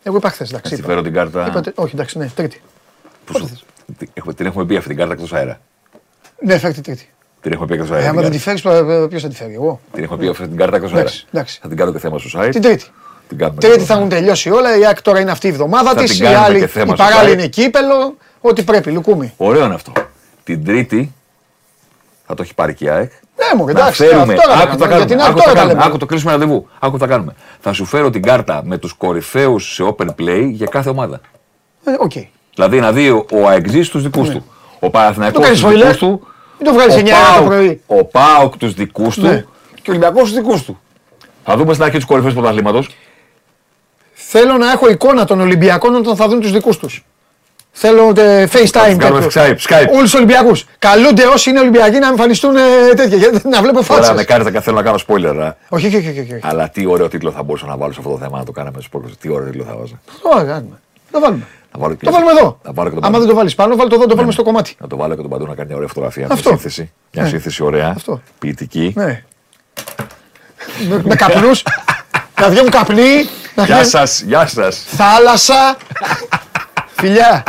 Εγώ είπα χθες, εντάξει. Να τη είπα. φέρω την κάρτα. Είπατε- όχι, εντάξει, ναι, τρίτη. Που σου- Τι- έχουμε- Την έχουμε πει αυτή την κάρτα εκτός αέρα. Ναι, φέρτε τρίτη. Την έχουμε πει εκτός Ε, αέρα. άμα την δεν τη κάρτα. φέρει, ποιος θα τη φέρει, εγώ. Την έχουμε πει αυτή την κάρτα εκτός αέρα. Εντάξει, εντάξει. Θα την κάνω και θέμα στο site. Την τρίτη. Την κάνουμε Τρίτη και θα έχουν τελειώσει όλα. Η ΑΕΚ τώρα είναι αυτή η εβδομάδα Θα της. την Η κάνουμε άλλη, και θέμα η στο παράλληλη site. είναι κύπελλο. Ό,τι πρέπει, λουκούμι. Ωραίο είναι αυτό. Την Τρίτη θα το έχει πάρει και η ΑΕΚ. Ναι, μου Να εντάξει. φέρουμε. αυτό Άκου έκανα, θα για την κάνουμε. ΑΕΚ Άκου θα τώρα τα κάνουμε. λέμε. Άκου το κλείσουμε ραντεβού. Άκου θα κάνουμε. Θα σου φέρω την κάρτα με τους κορυφαίους σε open play για κάθε ομάδα. Ε, Οκ. Δηλαδή να δει ο, ο ΑΕΚτζής τους δικούς του. Ο Παναθηναϊκός Ναι. Το κάνεις τους δικούς spoiler. του. Μην το βγάλεις ο 9 ώρα το ΠΑΟΚ- πρωί. Ο Πάοκ τους δικούς του. Ναι. Και ο Ολυμπιακός του δικούς του. Θα δούμε στην αρχή τους κορυφαίους πρωταθλήματος. Θέλω να έχω εικόνα των Ολυμπιακών όταν θα δουν τους δικούς τους. Θέλω ε, FaceTime. κάνουμε τέτοιο. Skype, Skype. Όλους τους Ολυμπιακούς. Καλούνται όσοι είναι Ολυμπιακοί να εμφανιστούν ε, τέτοια. γιατί Να βλέπω Τώρα με φάτσε. κάνετε και θέλω να κάνω spoiler. α. Όχι, όχι, όχι. όχι, όχι. Αλλά τι ωραίο τίτλο θα μπορούσα να βάλω σε αυτό το θέμα να το κάναμε στους πόρου. Τι ωραίο τίτλο θα βάζα. Το κάνουμε. Το βάλουμε. Να βάλω και Το βάλουμε εδώ. Να βάλω και τον Άμα δεν το βάλεις πάνω, βάλει το εδώ, το βάλουμε στο κομμάτι. Να το βάλω και τον παντού να κάνει μια ωραία φωτογραφία. Αυτό. Μια σύνθεση. Μια Ναι. σύνθεση ωραία. Αυτό. Ποιητική. Ναι. με, με καπνούς. να βγαίνουν καπνοί. Να Γεια βγαίνουν σας, γεια σας. θάλασσα. Φιλιά.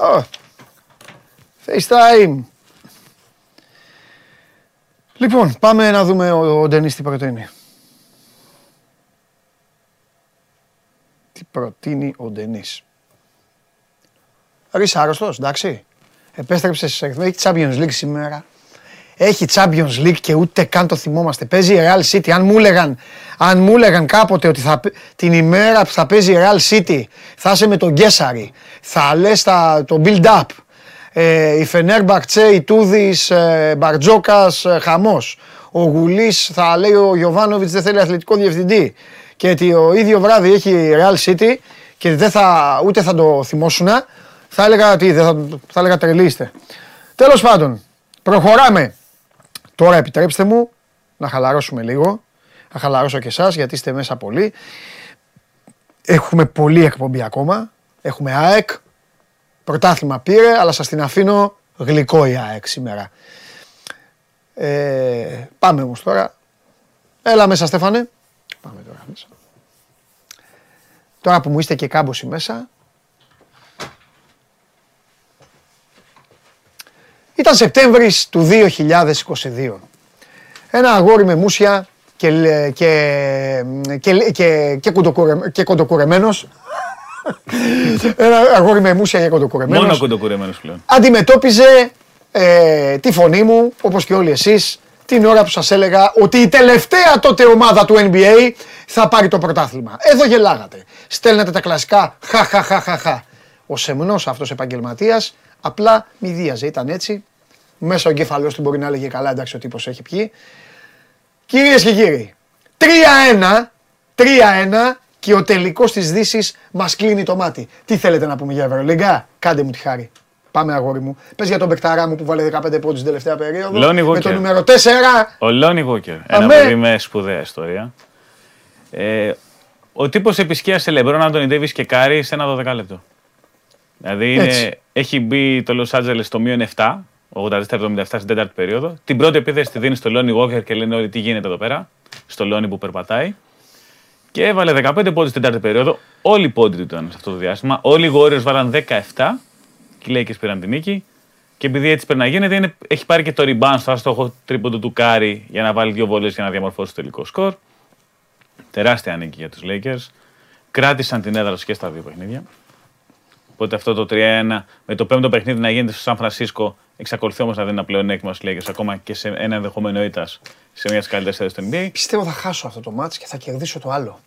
Ω. FaceTime. Λοιπόν, πάμε να δούμε ο, ο Ντενής τι προτείνει. Τι προτείνει ο Ντενής. Ρε είσαι άρρωστος, εντάξει. Επέστρεψες σε έχει Champions League σήμερα. Έχει Champions League και ούτε καν το θυμόμαστε. Παίζει η Real City. Αν μου έλεγαν, αν μου έλεγαν κάποτε ότι θα, π- την ημέρα που θα παίζει η Real City θα είσαι με τον Γκέσαρη, θα λες τα, το build-up, ε, η Φενέρμπακτσε, η Τούδης, ε, Μπαρτζόκας, ε, χαμός. Ο Γουλής θα λέει ο Γιωβάνοβιτς δεν θέλει αθλητικό διευθυντή και ότι ο ίδιο βράδυ έχει η Real City και δεν θα, ούτε θα το θυμόσουν, θα έλεγα ότι δεν θα, θα έλεγα τρελίστε. Τέλος πάντων, προχωράμε. Τώρα επιτρέψτε μου να χαλαρώσουμε λίγο. Να χαλαρώσω και εσάς γιατί είστε μέσα πολύ. Έχουμε πολλή εκπομπή ακόμα. Έχουμε ΑΕΚ. Πρωτάθλημα πήρε, αλλά σας την αφήνω γλυκό η ΑΕΚ σήμερα. Ε, πάμε όμως τώρα. Έλα μέσα Στέφανε. Πάμε τώρα μέσα. Τώρα που μου είστε και κάμποσοι μέσα. Ήταν Σεπτέμβρης του 2022. Ένα αγόρι με μουσια και, λε- και, και, και, και, κοντοκουρε- και κοντοκουρεμένος. Ένα αγόρι με μουσια και κοντοκουρεμένος Μόνο κοντοκουρεμένος πλέον. αντιμετώπιζε ε, τη φωνή μου, όπως και όλοι εσείς, την ώρα που σας έλεγα ότι η τελευταία τότε ομάδα του NBA θα πάρει το πρωτάθλημα. Εδώ γελάγατε. Στέλνατε τα κλασικά χα χα χα χα χα. Ο σεμνός αυτός επαγγελματίας απλά μη δίαζε, ήταν έτσι. Μέσα ο εγκέφαλός του μπορεί να έλεγε καλά εντάξει ο τύπος έχει πιει. Κυρίες και κύριοι, 3-1, 3-1 και ο τελικός της Δύσης μας κλείνει το μάτι. Τι θέλετε να πούμε για Ευρωλίγκα, κάντε μου τη χάρη. Πάμε αγόρι μου. Πες για τον παικταρά μου που βάλε 15 πόντους την τελευταία περίοδο. Lonnie με το Walker. νούμερο 4. Ο Lonnie Walker. Ένα Αμέ. παιδί με σπουδαία ιστορία. Ε, ο τύπος επισκίασε Λεμπρόν, Άντωνι Ντέβις και Κάρι σε ένα 12 λεπτό. Δηλαδή Έτσι. είναι, έχει μπει το Los Angeles στο μείον 7, 84-77 στην τέταρτη περίοδο. Την πρώτη επίθεση τη δίνει στο Lonnie Walker και λένε όλοι τι γίνεται εδώ πέρα; Στο Lonnie που περπατάει. Και έβαλε 15 πόντους στην τέταρτη περίοδο. Όλοι οι πόντοι του ήταν σε αυτό το διάστημα. Όλοι οι Warriors βάλαν 17 και οι Lakers πήραν την νίκη. Και επειδή έτσι πρέπει να γίνεται, είναι, έχει πάρει και το rebound στο άστοχο τρίποντο του Κάρι για να βάλει δύο βολές για να διαμορφώσει το τελικό σκορ. Τεράστια νίκη για τους Lakers. Κράτησαν την έδρα τους και στα δύο παιχνίδια. Οπότε αυτό το 3-1 με το πέμπτο παιχνίδι να γίνεται στο Σαν Φρανσίσκο Εξακολουθεί όμως να δίνει ένα πλεονέκτημα στους Lakers ακόμα και σε ένα ενδεχόμενο ήττας σε μια τη καλύτερες θέσει του NBA. Πιστεύω θα χάσω αυτό το μάτς και θα κερδίσω το άλλο.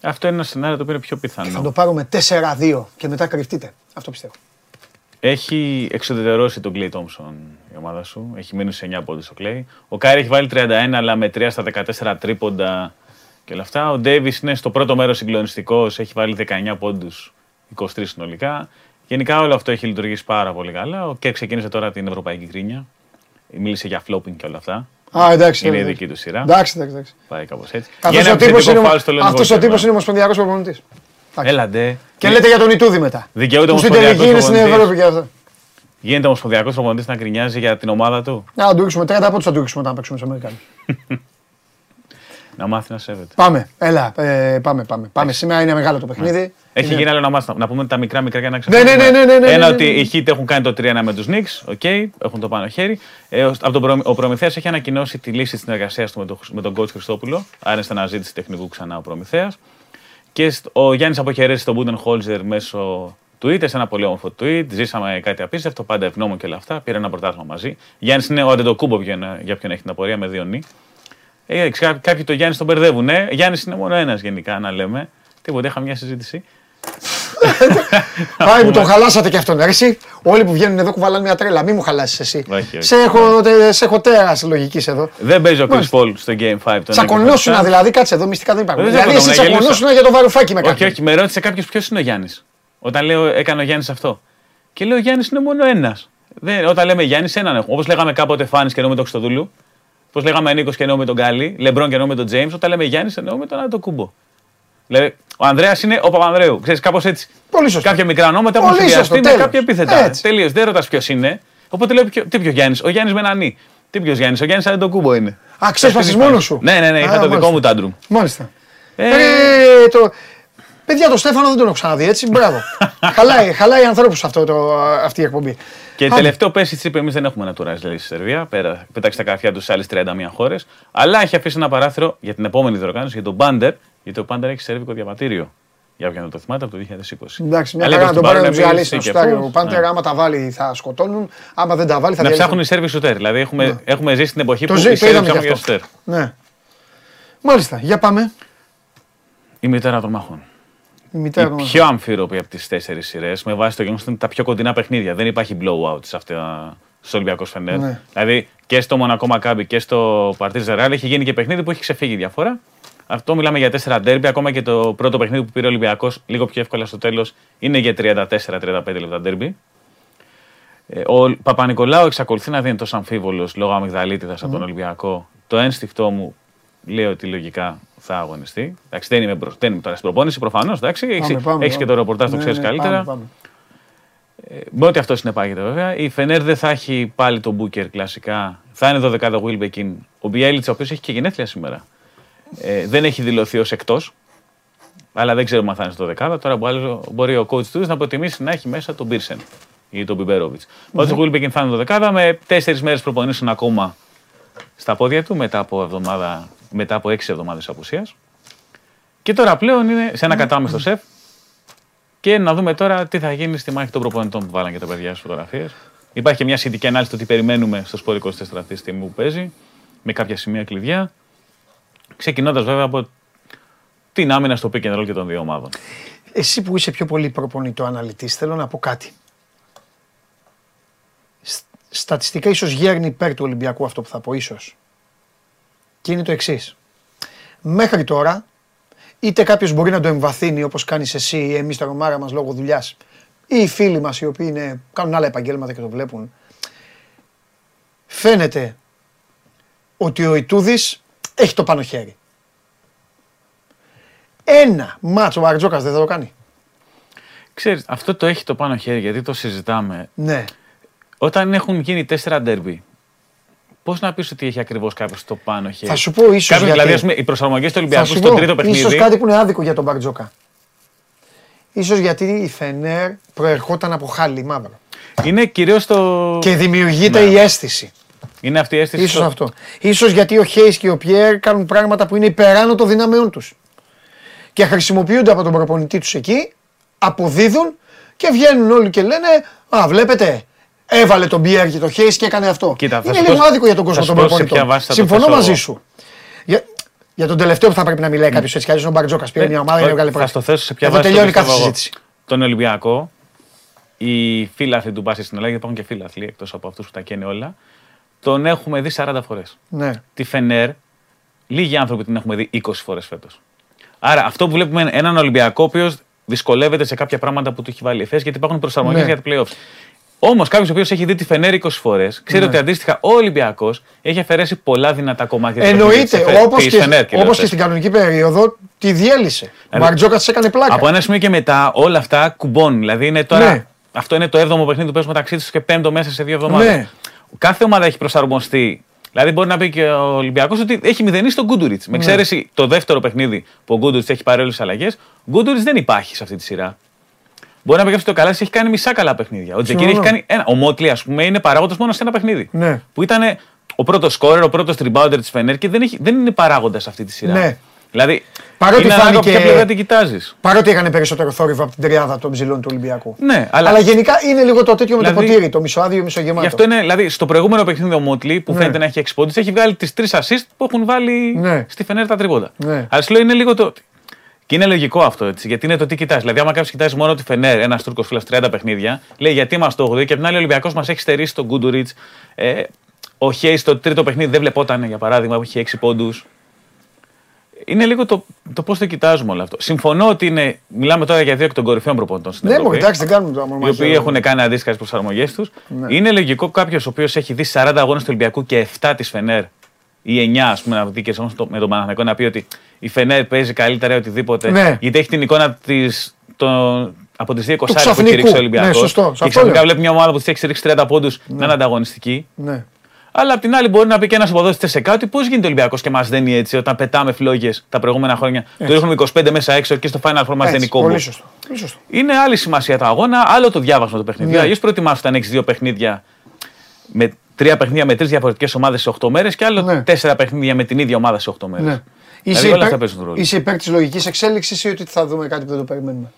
Αυτό είναι ένα σενάριο το οποίο είναι πιο Θα το πιθανό. πάρω με 4-2 και μετά κρυφτείτε. Αυτό πιστεύω. Έχει εξοδετερώσει τον Clay Thompson η ομάδα σου. Έχει μείνει σε 9 πόντους ο Clay. Ο Κάιρ έχει βάλει 31, αλλά με 3 στα 14 τρίποντα και όλα αυτά. Ο Ντέιβις είναι στο πρώτο μέρος συγκλονιστικός. Έχει βάλει 19 πόντους, 23 συνολικά. Γενικά όλο αυτό έχει λειτουργήσει πάρα πολύ καλά. Ο Κέρ ξεκίνησε τώρα την ευρωπαϊκή κρίνια. Μίλησε για flopping και όλα αυτά. Α, εντάξει. Είναι η εντάξει. δική του σειρά. Εντάξει, εντάξει. εντάξει. Πάει κάπως έτσι. Αυτός Γίνει ο τύπος επιθετικό είναι, φάουλ στο Λονικό αυτός ο Κέρμα. τύπος είναι ομοσπονδιακός προπονητής. Έλα ντε. Και λέτε για τον Ιτούδη μετά. Δικαιούται Που στην ομοσπονδιακός τελική είναι στην προπονητής. Ευρώπη και αυτό. Γίνεται ομοσπονδιακός προπονητής να γκρινιάζει για την ομάδα του; Να του ρίξουμε 30 πόντους θα του ρίξουμε όταν παίξουμε στους Αμερικάνους. Να μάθει να σέβεται. Πάμε, έλα, ε, πάμε, πάμε. Πάμε. Σήμερα είναι μεγάλο το παιχνίδι. Έχει Είναι- γίνει άλλο να μάθει. Να πούμε τα μικρά μικρά για να Ναι, ναι, ξεχάσουμε. ναι, ναι, ναι, ναι, Ένα ναι, ότι ναι. οι Heat έχουν κάνει το 3-1 με τους Knicks. Οκ, έχουν το πάνω χέρι. Ε, ο- από τον Προ- ο Προμηθέας έχει ανακοινώσει τη λύση της συνεργασίας του με, το, με τον coach Χριστόπουλο. Άρα είναι στην αναζήτηση τεχνικού ξανά ο Προμηθέας. Και στ- ο Γιάννης αποχαιρέσει τον Μπούντεν Χόλζερ μέσω tweet, σε ένα πολύ όμορφο tweet. Ζήσαμε κάτι απίστευτο, πάντα ευγνώμων και όλα αυτά. Πήρε ένα πρωτάθλημα μαζί. Γιάννης είναι ο Αντετοκούμπο για, να- για ποιον έχει την απορία με δύο νη. Ε, ξα- κάποιοι το Γιάννης τον μπερδεύουν. Ε. Γιάννης είναι μόνο ένας γενικά, να λέμε. Τίποτα, είχα μια συζήτηση. Πάει που τον χαλάσατε και αυτόν. ρε, Εσύ, όλοι που βγαίνουν εδώ κουβαλάνε μια τρέλα. Μην μου χαλάσεις εσύ. Όχι, όχι. Σε έχω, τε- σε έχω τέρας λογικής εδώ. Δεν παίζει ο Chris Μάλιστα. Paul στο Game 5. τον Τσακωνόσουνα Lakers. δηλαδή, κάτσε εδώ, μυστικά δεν υπάρχουν. Δεν Δηλαδή, εσύ τσακωνόμουν, τσακωνόσουνα για το βαρουφάκι με Όχι, κάποιον. όχι, με ρώτησε κάποιος ποιος είναι ο Γιάννης. Όταν λέω έκανε ο Γιάννης αυτό. Και λέω ο Γιάννης είναι μόνο ένας. Όταν λέμε Γιάννης, έναν έχουμε. Όπως λέγαμε κάποτε Φάνη και εννοούμε τον Χρυστοδούλου. Πώς λέγαμε Νίκο και εννοούμε τον Γκάλι. Λεμπρόν και εννοούμε τον Τζέιμς. Όταν λέμε Γιάννης, εννοούμε τον Αντοκούμπο. Δηλαδή, ο Ανδρέας είναι ο Παπανδρέου. Ξέρεις, κάπως έτσι. Πολύ σωστό. Κάποια μικρά ονόματα έχουν Πολύ συνδυαστεί σωστό, με τέλος. κάποια επίθετα. Έτσι. Τελείως. Δεν ρωτάς ποιος είναι. Οπότε λέω ποιο- τι ποιο Γιάννης. Ο Γιάννης με ένα νι. Τι ποιο Γιάννης. Ο Γιάννης Αντοκούμπο είναι. Α, ξέσπασες Αυτή τη μόνος φάση. σου. Ναι, ναι, ναι. Είχα Α, το δικό μάλιστα. μου τάντρουμ. Μάλιστα. Ε, Ε, το... Παιδιά, το Στέφανο δεν τον έχω ξαναδεί έτσι. Μπράβο. χαλάει, χαλάει ανθρώπους αυτό το, αυτή η εκπομπή. Και Άντε. τελευταίο πέσει τσίπ, εμείς δεν έχουμε naturalized λέει στη Σερβία. Πέρα, πέταξε τα καρφιά τους σε άλλες 31 χώρες. Αλλά έχει αφήσει ένα παράθυρο για την επόμενη διοργάνωση, για τον Πάντερ, γιατί ο Πάντερ έχει σερβικό διαβατήριο. Για όποιον δεν το θυμάται από το 2020. Εντάξει, μια Αλλά χαρά να είπες, τον πάρει να την του διαλύσει πάρουν να επίσης σουτάρει. και Ο αυτούς. Πάντερ, Ναι. άμα τα βάλει θα σκοτώνουν. Άμα δεν τα βάλει θα Να διαλύσουν. ψάχνουν οι Σέρβοι σουτέρ. Δηλαδή έχουμε, έχουμε ζήσει την εποχή Το που ζει- οι το Σέρβοι είδαμε ψάχνουν γι' για αυτό. σουτέρ. Ναι. Μάλιστα, για πάμε. Η μητέρα των μαχών. Η μητέρα Η του. πιο αμφίροπη από τις τέσσερις σειρές με βάση το γεγονός ότι είναι τα πιο κοντινά παιχνίδια. Δεν υπάρχει blowout σε αυτά στο Ολυμπιακός Φενέρ. Ναι. Δηλαδή και στο Μονακό Μακάμπι και στο Παρτίζ Ρεάλ έχει γίνει και παιχνίδι που έχει ξεφύγει η διαφορά. Αυτό μιλάμε για 4 ντέρμπι. Ακόμα και το πρώτο παιχνίδι που πήρε ο Ολυμπιακός λίγο πιο εύκολα στο τέλος είναι για 34-35 λεπτά ντέρμπι. Ε, Ο Παπανικολάου εξακολουθεί να δίνεται ως αμφίβολος λόγω αμυγδαλίτιδας από τον Ολυμπιακό. Το ένστικτό μου λέει ότι λογικά θα αγωνιστεί. Εντάξει, δεν είμαι, μπρο- δεν είμαι τώρα στην προπόνηση προφανώς. Έχει Πάμε, πάμε, και το πάμε. ρεπορτάζ, το Ναι, ξέρεις ναι, καλύτερα. πάμε, πάμε. Με ό,τι αυτό συνεπάγεται βέβαια. Η Φενέρ δεν θα έχει πάλι τον Μπούκερ κλασικά. Θα είναι 12 ο Wilbekin. Ο Μπιέλιτσα, ο οποίος έχει και γενέθλια σήμερα. Ε, δεν έχει δηλωθεί ως εκτός. Αλλά δεν ξέρουμε αν θα είναι στο 12. Τώρα μπορεί, μπορεί ο coach του να προτιμήσει να έχει μέσα τον Μπιρσέν ή τον Μπιμπέροβιτς. Ο Wilbekin θα είναι το 12 με 4 μέρες προπονήσεων ακόμα στα πόδια του μετά από, εβδομάδα, μετά από 6 εβδομάδες απουσίας. Και τώρα πλέον είναι σε ένα κατάμεστο σεφ και να δούμε τώρα τι θα γίνει στη μάχη των προπονητών που βάλαν και τα παιδιά στις φωτογραφίες. Υπάρχει και μια σχετική ανάλυση του τι περιμένουμε στο σπορ 24 αυτή τη στιγμή που παίζει, με κάποια σημεία κλειδιά. Ξεκινώντας βέβαια από την άμυνα στο pick and roll και των δύο ομάδων. Εσύ που είσαι πιο πολύ προπονητό αναλυτής, θέλω να πω κάτι. Σ- Στατιστικά ίσως γέρνει υπέρ του Ολυμπιακού αυτό που θα πω, ίσως. Και είναι το εξής. Μέχρι τώρα, είτε κάποιος μπορεί να το εμβαθύνει όπως κάνεις εσύ ή εμείς τα ρομάρα μας λόγω δουλειάς, ή οι φίλοι μας οι οποίοι είναι, κάνουν άλλα επαγγέλματα και το βλέπουν. Φαίνεται ότι ο Ιτούδης έχει το πάνω χέρι. Ένα μάτσο ο Μπαρτζόκας δεν θα το κάνει. Ξέρεις, αυτό το έχει το πάνω χέρι γιατί το συζητάμε. Ναι. Όταν έχουν γίνει τέσσερα ντέρμπι, πώς να πεις ότι έχει ακριβώς κάποιος το πάνω χέρι; Θα σου πω ίσως Κάποιος, γιατί. Δηλαδή, ας πούμε, οι προσαρμογές του Θα Ολυμπιακού σου στο πω, τρίτο παιχνίδι. ίσως κάτι που είναι άδικο για τον Μπαρτζόκα. Ίσως γιατί η Φενέρ προερχόταν από χάλι μαύρο. Είναι κυρίως το. Και δημιουργείται Ναι. η αίσθηση. Είναι αυτή η αίσθηση. Ίσως στο- αυτό. Ίσως γιατί ο Χέις και ο Πιέρ κάνουν πράγματα που είναι υπεράνω των δυνάμεών τους. Και χρησιμοποιούνται από τον προπονητή τους εκεί, αποδίδουν και βγαίνουν όλοι και λένε «Α, βλέπετε, έβαλε τον Μπιέρ και το Χέις και έκανε αυτό. Κοίτα, θα είναι σου λίγο πω- άδικο για τον θα κόσμο σου των πω σε ποια προπονητών. βάση θα το Συμφωνώ θέσω μαζί εγώ. σου. Για, για τον τελευταίο που θα πρέπει να μιλάει κάποιος έτσι κι αλλιώς είναι ο Μπαρτζόκας. Πήρε μια ομάδα, είναι Όχι, βγάλε Θα πρώτη. στο θέσω σε ποια Εδώ βάση το τελειώνει κάθε πιστεύω εγώ. συζήτηση. Τον Ολυμπιακό, οι φίλαθλοι του μπάσκετ στην Ελλάδα, γιατί υπάρχουν και φίλαθλοι εκτός από αυτούς που τα καίνε όλα, τον έχουμε δει 40 φορές. Ναι. Τη Φενέρ, λίγοι άνθρωποι την έχουμε δει 20 φορές φέτος. Άρα αυτό που βλέπουμε είναι έναν Ολυμπιακό ο οποίος δυσκολεύεται σε κάποια πράγματα που του έχει βάλει η ΕΦΕΣ γιατί υπάρχουν προσαρμογές Ναι. για τα playoffs. Όμως κάποιος ο οποίος έχει δει τη Φενέρ 20 φορές, ξέρει Ναι. ότι αντίστοιχα ο Ολυμπιακός έχει αφαιρέσει πολλά δυνατά κομμάτια της Εννοείται, παιχνιδιού της όπως Εφέ- της Φενέρ, και, κυρίως όπως και θες. στην κανονική περίοδο τη διέλυσε. Ο Δηλαδή, Μπαρτζόκα τη έκανε πλάκα. Από ένα σημείο και μετά όλα αυτά κουμπώνουν. Δηλαδή είναι τώρα. Ναι. Αυτό είναι το 7ο παιχνίδι που παίζουμε μεταξύ τους και πέμπτο μέσα σε δύο εβδομάδες. Ναι. Κάθε ομάδα έχει προσαρμοστεί. Δηλαδή μπορεί να πει και ο Ολυμπιακός ότι έχει μηδενίσει τον Γκούντουριτς. Ναι. Με εξαίρεση το δεύτερο παιχνίδι που ο Γκούντουριτς έχει πάρει όλες τις αλλαγές, ο Γκούντουριτς δεν υπάρχει σε αυτή τη σειρά. Μπορεί να πει και αυτό το καλάς, έχει κάνει μισά καλά παιχνίδια. Ο Τζεκίρι έχει Συμφωνώ. κάνει ένα. Ο Μότλι, ας πούμε, είναι παράγοντας μόνο σε ένα παιχνίδι. Ναι. Που ήταν ο πρώτος σκόρερ, ο πρώτος trebounder της Φενέρ και δεν, έχει, δεν είναι παράγοντας αυτή τη σειρά. Ναι. Δηλαδή. Παρότι είναι ανάλογα από φάνηκε- ποια πλευρά την κοιτάζεις. Παρότι έκανε περισσότερο θόρυβο από την τριάδα των ψηλών του Ολυμπιακού. Ναι, αλλά- αλλά γενικά είναι λίγο το τέτοιο με το Δηλαδή- ποτήρι, το μισοάδιο, μισογεμάτο. Γι' αυτό είναι, δηλαδή, στο προηγούμενο παιχνίδι ο Μότλι που Ναι. φαίνεται να έχει 6 πόντους, έχει βγάλει τις τρεις assist που έχουν βάλει Ναι. στη Φενέρ τα τρίποτα. Ναι. Αλλά σου λέω είναι λίγο το. Και είναι λογικό αυτό έτσι, γιατί είναι το τι κοιτάζει. Δηλαδή, άμα κάποιος κοιτάζει μόνο τη Φενέρ, ένας Τούρκος φίλος 30 παιχνίδια, λέει γιατί είμαστε το 8 και απ' την άλλη ο Ολυμπιακός μας έχει στερήσει τον Γκούντουριτς. Ε, ο Χέις στο τρίτο παιχνίδι δεν βλεπόταν για παράδειγμα που είχε 6 πόντους. Είναι λίγο το, το πώς το κοιτάζουμε όλο αυτό. Συμφωνώ ότι είναι. Μιλάμε τώρα για δύο εκ των κορυφαίων προπονητών στην Ναι, Ευρώπη μου εντάξει, δεν κάνουμε το οι αμορμάζο. οποίοι έχουν κάνει αντίστοιχες προσαρμογές τους. Ναι. Είναι λογικό κάποιος ο οποίος έχει δει 40 αγώνες του Ολυμπιακού και 7 της Φενέρ ή 9, ας πούμε, να δει και στο- με τον Παναθηναϊκό να πει ότι η Φενέρ παίζει καλύτερα ή οτιδήποτε. Ναι. Γιατί έχει την εικόνα της, τον- από τις δύο κοσάρες που ξαφνικού. έχει ρίξει ο Ολυμπιακός. Ναι, σωστό. Σε Και αυτό ξαφνικά λέω. βλέπει μια ομάδα που της έχει ρίξει 30 πόντους να είναι ανταγωνιστική. Ναι. Αλλά απ' την άλλη μπορεί να πει και ένας οπαδός της ΤΣΣΚΑ ότι πώς γίνεται ο Ολυμπιακός και μας δένει έτσι όταν πετάμε φλόγες τα προηγούμενα χρόνια. Το ρίχνουμε 25 μέσα έξω και στο Final Four μας Έτσι, δένει κόμπο. Πολύ σωστό. Πολύ σωστό. Είναι άλλη σημασία το αγώνα, άλλο το διάβασμα του παιχνιδιού. Ναι. Αλλιώς προετοιμάσου όταν έχεις δύο παιχνίδια με τρία παιχνίδια με τρεις διαφορετικές ομάδες σε 8 μέρες και άλλο Ναι. τέσσερα παιχνίδια με την ίδια ομάδα σε 8 μέρες. Ναι. Δηλαδή Είσαι όλα υπέρ, αυτά παίζουν ρόλο. είσαι υπέρ της λογικής εξέλιξης ή ότι θα δούμε κάτι που δεν το περιμένουμε;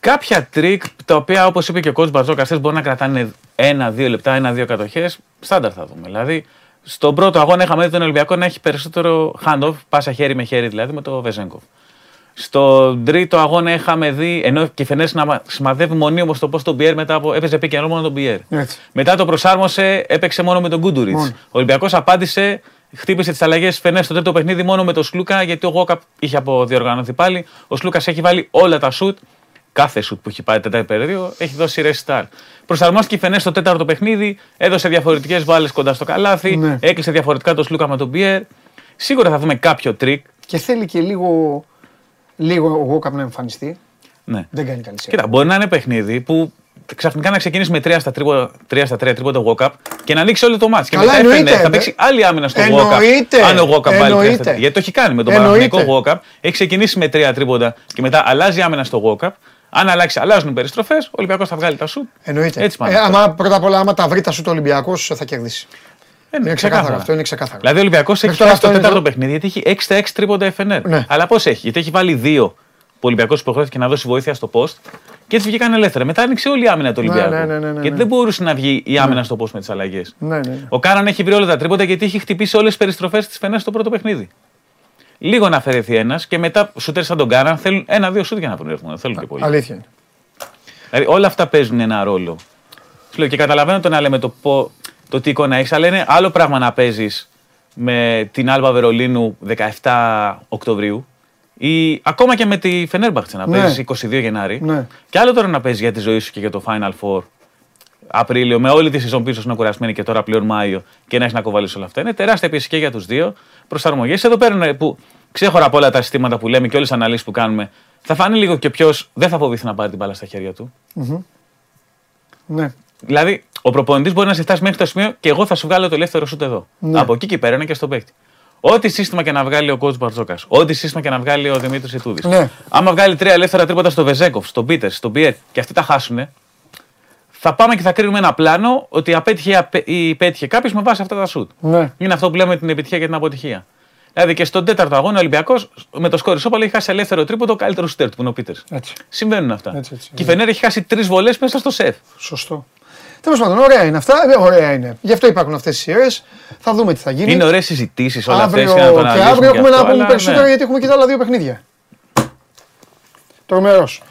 Κάποια τρικ τα οποία όπως είπε και ο κ. Μπαρτζώκας χθες μπορεί να κρατάνε ένα-δύο λεπτά, ένα-δύο κατοχές. Στάνταρ θα δούμε. Δηλαδή στον πρώτο αγώνα είχαμε δει τον Ολυμπιακό να έχει περισσότερο hand-off, πάσα χέρι με χέρι δηλαδή με το Βεζέγκοφ. Στον τρίτο αγώνα είχαμε δει, ενώ και φαινέται να σημαδεύει μονίμω το πώ τον Πιέρ μετά από. έπαιζε pick and roll μόνο τον Πιέρ. Έτσι. Μετά το προσάρμοσε, έπαιξε μόνο με τον Γκούντουριτ. Μόνο. Ο Ολυμπιακός απάντησε, χτύπησε τις αλλαγές φαινέ στο τρίτο παιχνίδι μόνο με τον Σλούκα, γιατί ο Γόκαπ είχε αποδιοργανωθεί πάλι. Ο Σλούκας έχει βάλει όλα τα σουτ. Κάθε σουτ που έχει πάει τέταρτο περίοδο έχει δώσει ρεστάρ. Προσαρμόστηκε η Φενέρ στο τέταρτο παιχνίδι, έδωσε διαφορετικές μπάλες κοντά στο καλάθι, Ναι. έκλεισε διαφορετικά τον Σλούκα με τον Πιερ. Σίγουρα θα δούμε κάποιο τρικ. Και θέλει και λίγο, λίγο ο Γόκαπ να εμφανιστεί. Ναι. Δεν κάνει καλή σειρά. Κοίτα, μπορεί να είναι παιχνίδι που ξαφνικά να ξεκινήσει με 3 στα 3, στα 3 τρίποτα Walkup και να ανοίξει όλο το ματς. Και Καλά, μετά εννοείται, η Φενέρ θα ε, παίξει άλλη άμυνα στο εννοείται, Walkup. Αν ο Walkup βάλει 3 εννοείται. στα 3. Γιατί το έχει κάνει με τον Εννοείται. Παναθηναϊκό Walkup. Έχει ξεκινήσει με 3 τρίποτα και μετά αλλάζει άμυνα στο Walkup. Αν αλλάξει, αλλάζουν οι περιστροφές, ο Ολυμπιακός θα βγάλει τα σουτ. Εννοείται. Έτσι πάνε. Ε, άμα, πρώτα απ' όλα, άμα τα βρει τα σου το Ολυμπιακός, θα κερδίσει. Ε, Είναι ξεκάθαρο. Αυτό είναι ξεκάθαρο. Δηλαδή ο Ολυμπιακός έχει Μέχρι τώρα φτάσει στο αυτό είναι τέταρτο το- παιχνίδι γιατί έχει 6 στα 6 τρίποντα FNR. Ναι. Αλλά πώς έχει, γιατί έχει βάλει δύο που ο Ολυμπιακός υποχρεώθηκε να δώσει βοήθεια στο post και έτσι βγήκαν ελεύθερα. Μετά άνοιξε όλη η άμυνα του Ναι, Ολυμπιακού. ναι, ναι, ναι, ναι, γιατί ναι. δεν μπορούσε να βγει η άμυνα στο post με τις αλλαγές. Ναι, ναι. ναι. Ο Κάναν έχει βρει όλα τα τρίποντα γιατί έχει χτυπήσει όλες τις περιστροφές της FNR στο πρώτο παιχνίδι. Λίγο να αφαιρεθεί ένας και μετά σούτερ σαν τον Κάναν θέλουν ένα-δύο σουτ για να βρουν. Δεν θέλουν και πολύ. Αλήθεια είναι. Δηλαδή όλα αυτά παίζουν ένα ρόλο. Σου λέω και καταλαβαίνω το να λέμε το, πο- το τι εικόνα έχεις, αλλά είναι άλλο πράγμα να παίζεις με την Άλβα Βερολίνου 17 Οκτωβρίου ή ακόμα και με τη Φενέρμπαχτσε να Ναι. παίζεις 22 Γενάρη. Ναι. Και άλλο τώρα να παίζεις για τη ζωή σου και για το Final Four Απρίλιο, με όλη τη σεζόν πίσω σου είναι κουρασμένη και τώρα πλέον Μάιο και να έχεις να κοβαλήσει όλα αυτά. Είναι τεράστια πίεση και για τους δύο. Προσαρμογές. Εδώ πέρα είναι που ξέχωρα από όλα τα συστήματα που λέμε και όλες τις αναλύσεις που κάνουμε, θα φανεί λίγο και ποιος δεν θα φοβηθεί να πάρει την μπάλα στα χέρια του. Ναι. Δηλαδή, ο προπονητής μπορεί να σε φτάσει μέχρι το σημείο και εγώ θα σου βγάλω το ελεύθερο σούτ εδώ. Ναι. Από εκεί και πέρα είναι και στον παίκτη. Ό,τι σύστημα και να βγάλει ο κότσου Μπαρτζόκας, ό,τι σύστημα και να βγάλει ο Δημήτρης Ιτούδης. Ναι. Άμα βγάλει τρία ελεύθερα τρίποτα στο Βεζέκοφ, στον Πίτερ, στον Πιέρ και αυτοί τα χάσουν, θα πάμε και θα κρίνουμε ένα πλάνο ότι απέτυχε ή απέ- ή πέτυχε κάποιος με βάση αυτά τα σουτ. Ναι. Είναι αυτό που λέμε την επιτυχία και την αποτυχία. Δηλαδή και στον τέταρτο αγώνα ο Ολυμπιακός με το σκόρ ισόπαλο έχει χάσει ελεύθερο τρίποντο ο καλύτερο σουτέρ του που είναι ο Πίτερ. Έτσι. Συμβαίνουν αυτά. Έτσι, έτσι. Και η Φενέρ έχει χάσει τρεις βολές μέσα στο σεφ. Σωστό. Τέλος πάντων, ωραία είναι αυτά. Ε, ωραία είναι. Γι' αυτό υπάρχουν αυτές τι σειρέ. Θα δούμε τι θα γίνει. Είναι ωραίες συζητήσεις όλα αυτές. αύριο, και αύριο έχουμε να πούμε περισσότερα ναι. γιατί έχουμε και τα άλλα δύο παιχνίδια. Τρομερός.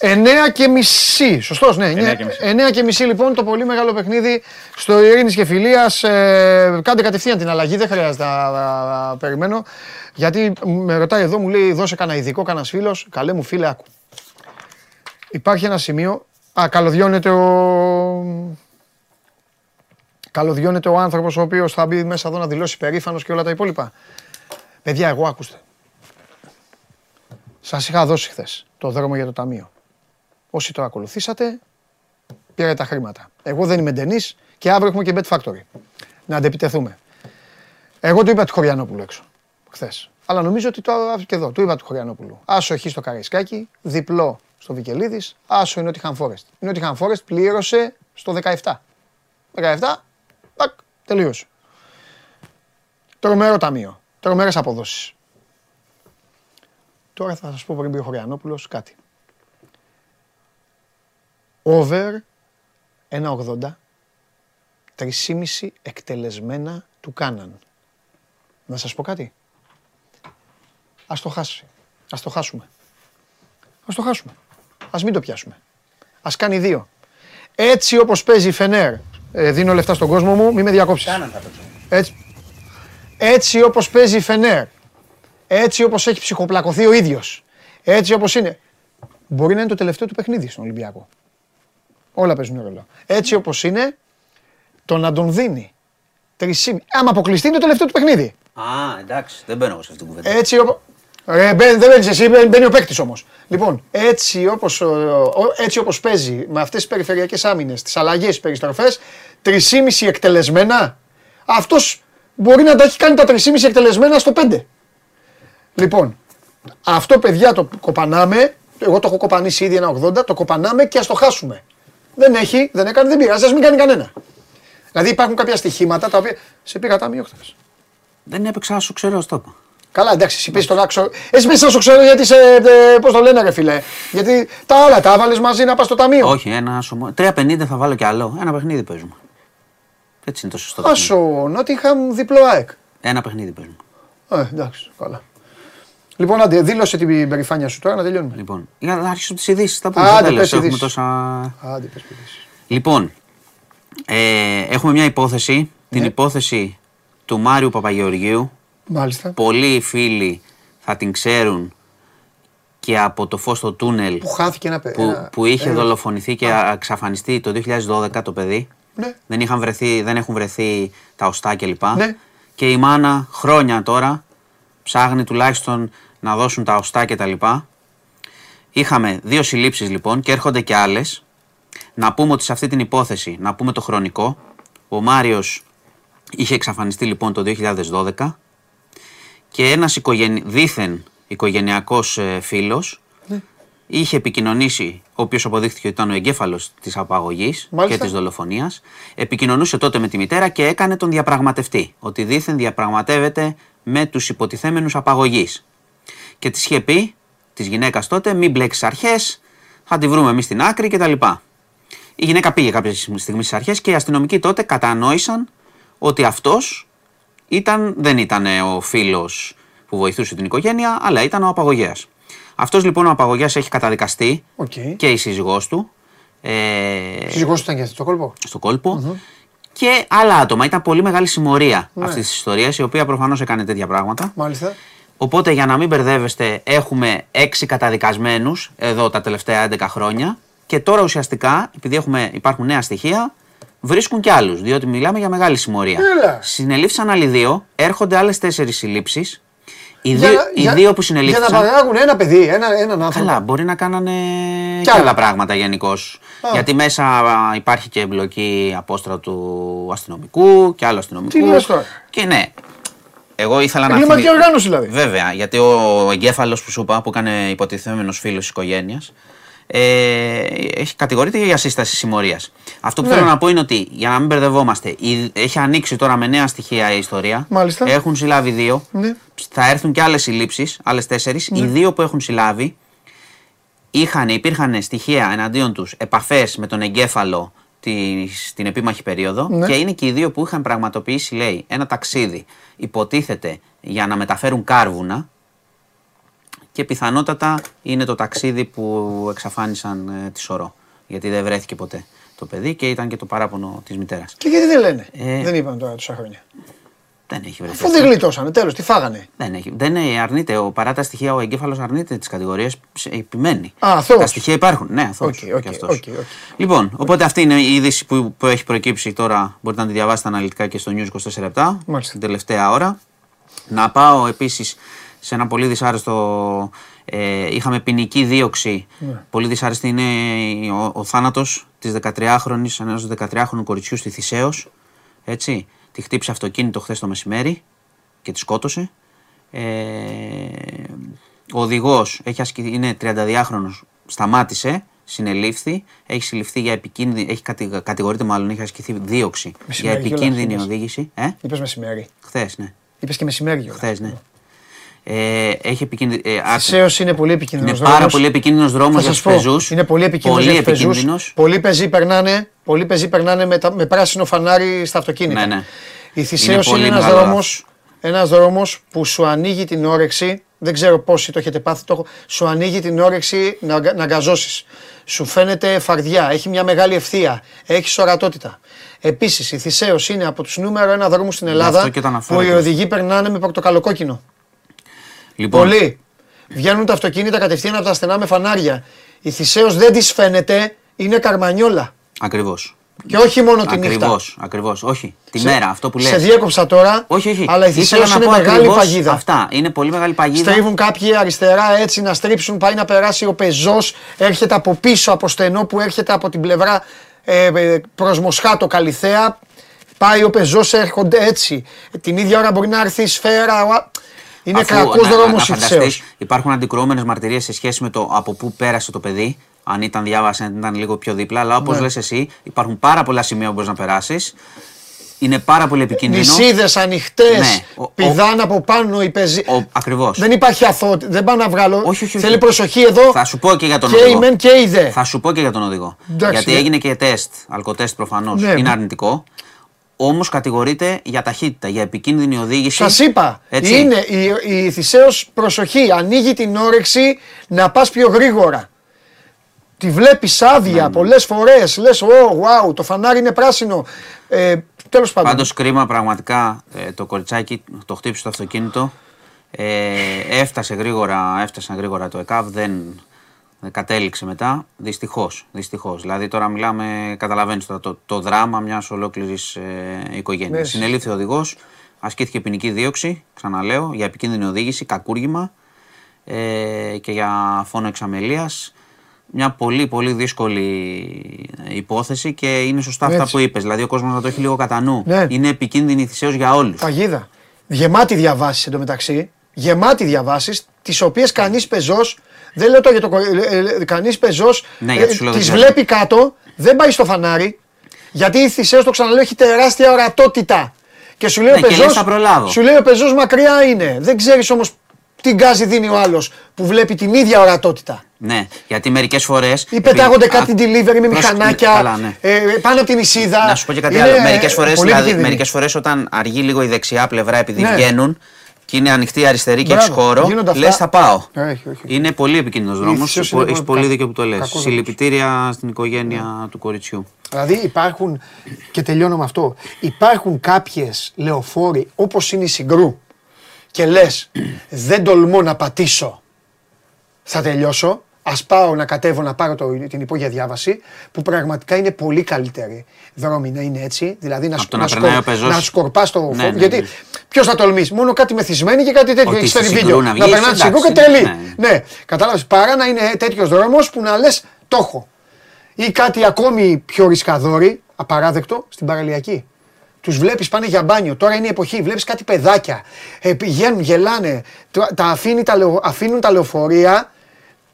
9 και μισή. Σωστός, ναι. 9 και μισή. 9 και μισή λοιπόν το πολύ μεγάλο παιχνίδι στο Ειρήνης και Φιλίας. Ε, κάντε κατευθείαν την αλλαγή, δεν χρειάζεται να α, α, περιμένω. Γιατί με ρωτάει εδώ, μου λέει δώσε κανένα ειδικό, κανένας φίλος. Καλέ μου φίλε, άκου. Υπάρχει ένα σημείο. Α, καλωδιώνεται ο. Καλωδιώνεται ο άνθρωπος ο οποίος θα μπει μέσα εδώ να δηλώσει περήφανος και όλα τα υπόλοιπα. Παιδιά, εγώ άκουστε. Σας είχα δώσει χθες το δρόμο για το ταμείο. Όσοι το ακολουθήσατε, πήρατε τα χρήματα. Εγώ δεν είμαι ντενής και αύριο έχουμε και Bet Factory. Να αντεπιτεθούμε. Εγώ του είπα του Χωριανόπουλου έξω χθες. Αλλά νομίζω ότι το και εδώ. Του είπα του Χωριανόπουλου. Άσο έχει στο Καραϊσκάκι, διπλό στο Βικελίδης, άσο είναι ο Τιχαν Φόρεστ. Είναι ο Τιχαν Φόρεστ πλήρωσε στο 17. 17, τάκ, τελείωσε. Τρομερό ταμείο. Τρομερές αποδόσεις. Τώρα θα σας πω πριν πει ο Χωριανόπουλος κάτι. Over 1,80 3,5 εκτελεσμένα του κάναν. Να σας πω κάτι. Ας το χάσει. Ας το χάσουμε. Ας το χάσουμε. Ας μην το πιάσουμε. Ας κάνει δύο. Έτσι όπως παίζει η Φενέρ, ε, δίνω λεφτά στον κόσμο μου, μη με διακόψεις. Κάναν θα παίξω. Έτσι, έτσι όπως παίζει η Φενέρ, έτσι όπως έχει ψυχοπλακωθεί ο ίδιος, έτσι όπως είναι, μπορεί να είναι το τελευταίο του παιχνίδι στον Ολυμπιακό. Όλα παίζουν ρόλο. Έτσι όπως είναι, το να τον δίνει τρισήμι. Άμα αποκλειστεί είναι το τελευταίο του παιχνίδι. Α, εντάξει, δεν μπαίνω εγώ σε αυτήν την κουβέντα. Έτσι όπως... Ρε, μπαίνει- δεν μπαίνεις εσύ, μπαίνει μπαίνει ο παίκτης όμως. Λοιπόν, έτσι όπως, ο- ο- έτσι όπως παίζει με αυτές τις περιφερειακές άμυνες, τις αλλαγές, τις περιστροφές, 3,5 εκτελεσμένα, αυτός μπορεί να τα έχει κάνει τα 3,5 εκτελεσμένα στο 5. Λοιπόν, αυτό παιδιά το κοπανάμε, εγώ το έχω κοπανίσει ήδη ένα 80, το κοπανάμε και ας το χάσουμε. Δεν έχει, δεν έκανε, δεν πειράζει, ας μην κάνει κανένα. Δηλαδή υπάρχουν κάποια στοιχήματα τα οποία σε πήγα τάμιο χθες. Δεν έπαιξα, σου ξέρω, στο είπα. Καλά, εντάξει, εσύ πες τον άξο. Εσύ πες να σου ξέρω γιατί σε. Ε, Πώς το λένε, ρε φιλέ. Γιατί τα άλλα τα έβαλες μαζί να πας στο ταμείο. Όχι, ένα σωμό. 3,50 θα βάλω κι άλλο. Ένα παιχνίδι παίζουμε. Έτσι είναι το σωστό. παιχνίδι. Άσο, Νότιχαμ διπλό ΑΕΚ. Ένα παιχνίδι παίζουμε. Ε, εντάξει, καλά. Λοιπόν, άντε, δήλωσε την περηφάνεια σου τώρα να τελειώνουμε. Λοιπόν, για να αρχίσω τις ειδήσεις. Θα πούμε. Άντε, στο τέλος. πες Έχουμε ειδήσεις. τόσα. Άντε, πες παιδίσεις. Λοιπόν, ε, έχουμε μια υπόθεση. Την Ναι. υπόθεση του Μάριου Παπαγεωργίου. Μάλιστα. Πολλοί φίλοι θα την ξέρουν και από το φως στο τούνελ Που χάθηκε ένα παιδί. που, που είχε δολοφονηθεί και εξαφανιστεί το 2012 το παιδί. Ναι. Δεν, είχαν βρεθεί, δεν έχουν βρεθεί τα οστά κλπ. Ναι. Και η μάνα χρόνια τώρα ψάχνει τουλάχιστον να δώσουν τα οστά κτλ. Είχαμε δύο συλλήψεις λοιπόν και έρχονται και άλλες. Να πούμε ότι σε αυτή την υπόθεση, να πούμε το χρονικό, ο Μάριος είχε εξαφανιστεί λοιπόν το 2012 και ένας οικογενει... δήθεν οικογενειακός ε, φίλος είχε επικοινωνήσει, ο οποίος αποδείχθηκε ότι ήταν ο εγκέφαλος της απαγωγής και Μάλιστα. της δολοφονίας, επικοινωνούσε τότε με τη μητέρα και έκανε τον διαπραγματευτή, ότι δήθεν διαπραγματεύεται με τους υποτιθέμενους απαγωγής. Και της είχε πει, της γυναίκας τότε, μην μπλέξεις αρχές, θα τη βρούμε εμείς στην άκρη κτλ. Η γυναίκα πήγε κάποια στιγμή στις αρχές και οι αστυνομικοί τότε κατανόησαν ότι αυτός ήταν, δεν ήταν ο φίλος που βοηθούσε την οικογένεια, αλλά ήταν ο απαγωγέας. Αυτός λοιπόν ο απαγωγέας έχει καταδικαστεί Οκ. και η σύζυγός του ε, Σύζυγός του ήταν και αυτό το κόλπο; στο κολπο και άλλα άτομα. Ήταν πολύ μεγάλη συμμορία Ναι. αυτής της ιστορίας, η οποία προφανώς έκανε τέτοια πράγματα. Μάλιστα. Οπότε για να μην μπερδεύεστε, έχουμε έξι καταδικασμένους εδώ τα τελευταία 11 χρόνια. Και τώρα ουσιαστικά, επειδή έχουμε, υπάρχουν νέα στοιχεία, βρίσκουν και άλλους. Διότι μιλάμε για μεγάλη συμμορία. Έλα. Συνελήφθησαν άλλοι δύο, έρχονται άλλες τέσσερις συλλήψεις. Οι, Για δύο, να- οι για- δύο που Για να συνελήφθησαν. παράγουν ένα παιδί, ένα, έναν άνθρωπο. Καλά, μπορεί να κάνανε Κι και άλλα. άλλα πράγματα γενικώς. Γιατί μέσα α, υπάρχει και εμπλοκή απόστρατου αστυνομικού και άλλου αστυνομικού. Τι λες τώρα; Και ναι. Εγώ ήθελα να Εγκληματική θυμι- οργάνωση δηλαδή. Βέβαια, γιατί ο εγκέφαλος που σου είπα, που έκανε υποτιθέμενος φίλος της οικογένειας, ε, έχει κατηγορείται για σύσταση συμμορίας. Αυτό που Ναι. θέλω να πω είναι ότι για να μην μπερδευόμαστε, η- έχει ανοίξει τώρα με νέα στοιχεία η ιστορία. Μάλιστα. Έχουν συλλάβει δύο. Ναι. Θα έρθουν και άλλες συλλήψεις, άλλες τέσσερις. Οι δύο που έχουν συλλάβει είχαν, υπήρχαν στοιχεία εναντίον τους επαφές με τον εγκέφαλο της- την επίμαχη περίοδο Ναι. και είναι και οι δύο που είχαν πραγματοποιήσει, λέει, ένα ταξίδι. Υποτίθεται για να μεταφέρουν κάρβουνα και πιθανότατα είναι το ταξίδι που εξαφάνισαν ε, τη Σωρό. Γιατί δεν βρέθηκε ποτέ το παιδί και ήταν και το παράπονο της μητέρας. Και γιατί δεν λένε; Ε. Δεν είπαν τώρα τόσα χρόνια. Δεν έχει βρεθεί. Αφού δεν γλιτώσανε, τέλος, τι φάγανε; Δεν έχει. Δεν ε, αρνείται. Ο, παρά τα στοιχεία, ο εγκέφαλος αρνείται τις κατηγορίες. Επιμένει. Α, αθώος. Τα στοιχεία υπάρχουν. Ναι, αθώος OK, OK, και αυτός. OK, OK. Λοιπόν, οπότε αυτή είναι η είδηση που, που έχει προκύψει τώρα. Μπορείτε να τη διαβάσετε αναλυτικά και στο News 24 Μάλιστα. την τελευταία ώρα. Να πάω επίσης σε ένα πολύ δυσάρεστο. Ε, είχαμε ποινική δίωξη. Ναι. Πολύ δυσάρεστη είναι ο, ο θάνατος της 13χρονης, ενός 13χρονου κοριτσιού στη Θησέως. Έτσι. Τη χτύπησε αυτοκίνητο χθες το μεσημέρι και τη σκότωσε. Ε, ο οδηγός είναι 32χρονο, σταμάτησε, συνελήφθη, έχει συλληφθεί για επικίνδυνη, έχει κατη- κατηγορείται μάλλον, έχει ασκηθεί δίωξη για Μεσημέρι κιόλας, επικίνδυνη είπες. οδήγηση. Ε, Είπες μεσημέρι. χθες, ναι. Είπες και μεσημέρι κιόλας. Χθες, ναι. Ε, έχει επικίνδυνη. Ε, άκου- Θησέως είναι πολύ επικίνδυνος. είναι πάρα πολύ επικίνδυνος δρόμος Θα για σα τους πω. πεζούς. Είναι πολύ επικίνδυνος Πολύ για τους πεζούς. επικίνδυνος. Πολλοί πεζοί περνάνε, πολλοί πεζοί περνάνε με, τα- με πράσινο φανάρι στα αυτοκίνητα. Ναι, ναι. Η Θησέως Είναι είναι, πολύ ένας μεγάλο δρόμος, ένας δρόμος που σου ανοίγει την όρεξη, δεν ξέρω πόσοι το έχετε πάθει, το, έχω- σου ανοίγει την όρεξη να, αγκα- να αγκαζώσεις. Σου φαίνεται φαρδιά, έχει μια μεγάλη ευθεία, έχεις ορατότητα. Επίσης η Θησέως είναι από τους νούμερο ένα δρόμους στην Ελλάδα αυτό και το που αναφέρω οι και οδηγοί περνάνε με πορτοκαλοκόκκινο. Λοιπόν, Πολλοί. Βγαίνουν τα αυτοκίνητα κατευθείαν από τα στενά με φανάρια. Η Θησέως δεν της φαίνεται, είναι καρμανιόλα. Ακριβώς. Και όχι μόνο τη νύχτα. Ακριβώς, ακριβώς. Όχι. Τη Σε- μέρα, αυτό που λες. Σε διέκοψα τώρα. Όχι, όχι. Αλλά η Ήθελα Θησέως να είναι πω μεγάλη ακριβώς παγίδα. Αυτά. Είναι πολύ μεγάλη παγίδα. Στρίβουν κάποιοι αριστερά έτσι να στρίψουν, πάει να περάσει ο πεζός, έρχεται από πίσω από στενό που έρχεται από την πλευρά ε, ε, προς Μοσχάτο Καλιθέα. Πάει ο πεζός, έρχονται έτσι. Την ίδια ώρα μπορεί να έρθει η σφαίρα. Ο α- Είναι Αφού, κακός να- να- δρόμος να η φανταστείς, Θησέως. Υπάρχουν αντικρουόμενες μαρτυρίες σε σχέση με το από πού πέρασε το παιδί. Αν ήταν διάβασες, αν ήταν λίγο πιο δίπλα. Αλλά όπως Ναι. λες εσύ, υπάρχουν πάρα πολλά σημεία που μπορείς να περάσεις. Είναι πάρα πολύ επικίνδυνο. Νησίδες ανοιχτές, Ναι, ο- ο- πηδάνε από πάνω οι πεζοί. Ο, ακριβώς. Δεν υπάρχει αθώότητα, δεν πάω να βγάλω. Όχι, όχι, όχι. Θέλει προσοχή εδώ. Θα σου πω και για τον και η οδηγό. μεν και η δε. Θα σου πω και για τον οδηγό. Εντάξει, Γιατί ναι. έγινε και τεστ, αλκοτέστ προφανώς. Ναι. Είναι αρνητικό. Όμως κατηγορείται για ταχύτητα, για επικίνδυνη οδήγηση. Σας είπα, Έτσι. είναι η, η Θησέως προσοχή, ανοίγει την όρεξη να πας πιο γρήγορα. Τη βλέπεις άδεια Ναι, πολλές φορές, λες, «Ω, wow, το φανάρι είναι πράσινο». Ε, τέλος πάντων. Πάντως κρίμα πραγματικά ε, το κοριτσάκι το χτύπησε το αυτοκίνητο. Ε, έφτασε γρήγορα, έφτασε γρήγορα το ΕΚΑΒ, δεν, δεν κατέληξε μετά. Δυστυχώς. Δυστυχώς. Δηλαδή τώρα μιλάμε, καταλαβαίνεις τώρα το, το δράμα μιας ολόκληρης ε, οικογένειας. Ναι. Συνελήφθη ο οδηγός, ασκήθηκε ποινική δίωξη, ξαναλέω, για επικίνδυνη οδήγηση, κακούργημα ε, και για φόνο εξαμελίας. Μια πολύ πολύ δύσκολη υπόθεση και είναι σωστά αυτά Έτσι. που είπες. Δηλαδή ο κόσμος να το έχει λίγο κατά νου. Ναι. Είναι επικίνδυνη θυσίως για όλους. Παγίδα. Γεμάτη διαβάσεις εντωμεταξύ, γεμάτη διαβάσεις, τις οποίες κανείς πεζός, δεν λέω το για το κορι- ε, ε, κανείς πεζός Ναι, γιατί σου λέω δεν τις ξέρω. βλέπει κάτω, δεν πάει στο φανάρι, γιατί η Θησέως, το ξαναλέω, έχει τεράστια ορατότητα. Και σου λέει Ναι, ο και λες, πεζός, θα προλάβω. σου λέει ο πεζός μακριά είναι. Δεν ξέρεις όμως τι γκάζι δίνει ο άλλος που βλέπει την ίδια ορατότητα. Ναι, γιατί μερικές φορές... Ή πετάγονται επειδή- κάτι α, delivery με προς- μηχανάκια Καλά, ναι. ε, πάνω από την νησίδα. Να σου πω και κάτι Είναι, άλλο. ε, Μερικές φορές, πολύ δηλαδή, επικίνδυνη. μερικές φορές όταν αργεί λίγο η δεξιά πλευρά επειδή Ναι. βγαίνουν και είναι ανοιχτή η αριστερή και Μπράβο, έχει χώρο, γίνονται αυτά. λες θα πάω. Ε, όχι, όχι. Είναι πολύ επικίνδυνος δρόμος. Ίσως είναι Έχεις πολύ- πολύ κα- δίκιο που το λες. κακός δρόμος. Συλληπιτήρια στην οικογένεια του κοριτσιού. Δηλαδή υπάρχουν, και τελειώνω με αυτό, υπάρχουν κάποιες λεωφόροι όπως είναι η Συγκρού και λες δεν τολμώ να πατήσω, θα τελειώσω, ας πάω να κατέβω να πάρω το, την υπόγεια διάβαση που πραγματικά είναι πολύ καλύτερη δρόμη να είναι έτσι, δηλαδή να, Από σκ- το να να, περνάει σκορ- ο πεζός. να σκορπάς το Ναι, φω- ναι, γιατί ναι. ποιος θα τολμήσει, μόνο κάτι μεθυσμένοι και κάτι τέτοιο, Ότι έχεις στη φέρει Συγκρού βίντεο, να να, βγεις, περνάει τη Συγκρού και εντάξει, τελεί. ναι. Ναι, κατάλαβες, παρά να είναι τέτοιος δρόμος που να λες το έχω. Ή κάτι ακόμη πιο ρισκαδόρι, απαράδεκτο, στην παραλιακή. Τους βλέπεις πάνε για μπάνιο. Τώρα είναι η εποχή. Βλέπεις κάτι παιδάκια. Ε, πηγαίνουν, γελάνε. Τα, τα αφήνει τα λεω- αφήνουν τα λεωφορεία.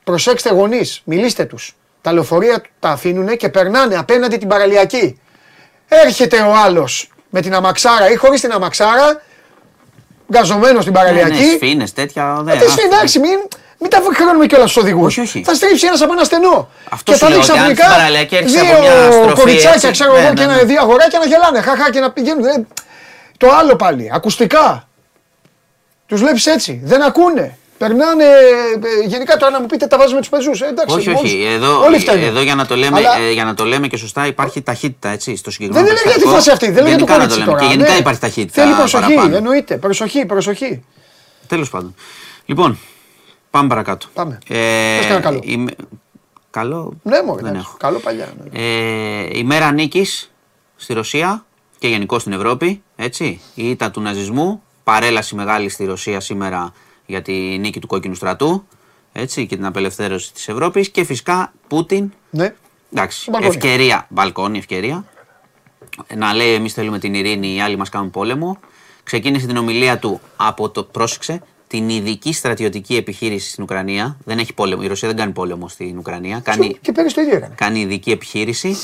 Προσέξτε γονείς, μιλήστε τους. Τα λεωφορεία τα αφήνουν και περνάνε απέναντι την παραλιακή. Έρχεται ο άλλος με την αμαξάρα ή χωρίς την αμαξάρα, γκαζωμένος στην Ναι, ναι, παραλιακή. σφήνες, τέτοια. Ε, δεν- τι άστο. εντάξει, μην. Μην τα χρεώνουμε κιόλας στους οδηγούς. Όχι, όχι. Θα στρίψει ένας από ένα στενό. Αυτό και σου θα δει λέω, ότι αν ξαφνικά στην παραλιακή έρχεσαι από δύο μια στροφή κοριτσάκια, έτσι. ξέρω Ναι, εγώ, ναι, και ναι. ένα δύο αγοράκια να γελάνε. Χαχά και να πηγαίνουν. Ε, Το άλλο πάλι. Ακουστικά. Τους βλέπεις έτσι. Δεν ακούνε. Περνάνε. ε, Γενικά τώρα να μου πείτε τα βάζουμε τους πεζούς. Εντάξει, Όχι, μόνος- όχι. Εδώ, όλοι φταίνουν. εδώ για, να το λέμε, Αλλά- ε, για να το λέμε και σωστά υπάρχει ταχύτητα έτσι, στο συγκεκριμένο Δεν είναι για τη περιστατικό. φάση αυτή. Δεν είναι για το Γενικά να κορίτσι λέμε. τώρα. Και γενικά ναι. υπάρχει ταχύτητα. Θέλει προσοχή. παραπάνω. Εννοείται. Προσοχή, προσοχή. Τέλος πάντων. Λοιπόν, πάμε παρακάτω. Πάμε. Ε, Πες κανένα καλό. είμαι- Καλό; Ναι, μόνο. δεν έχω. Καλό παλιά. ναι. Ε, η μέρα νίκης στη Ρωσία και γενικώς στην Ευρώπη. Έτσι. Η ήττα του ναζισμού. Παρέλαση μεγάλη στη Ρωσία σήμερα για τη νίκη του κόκκινου στρατού. Έτσι, και την απελευθέρωση της Ευρώπης και φυσικά Πούτιν Ναι. Εντάξει, Μπαλκόνι. ευκαιρία, μπαλκόνι, ευκαιρία. Να λέει εμείς θέλουμε την ειρήνη, οι άλλοι μας κάνουν πόλεμο. Ξεκίνησε την ομιλία του από το, πρόσεξε, την ειδική στρατιωτική επιχείρηση στην Ουκρανία. Δεν έχει πόλεμο, η Ρωσία δεν κάνει πόλεμο στην Ουκρανία. Κάνει, Και πέρυσι το ίδιο έκανε. κάνει ειδική επιχείρηση.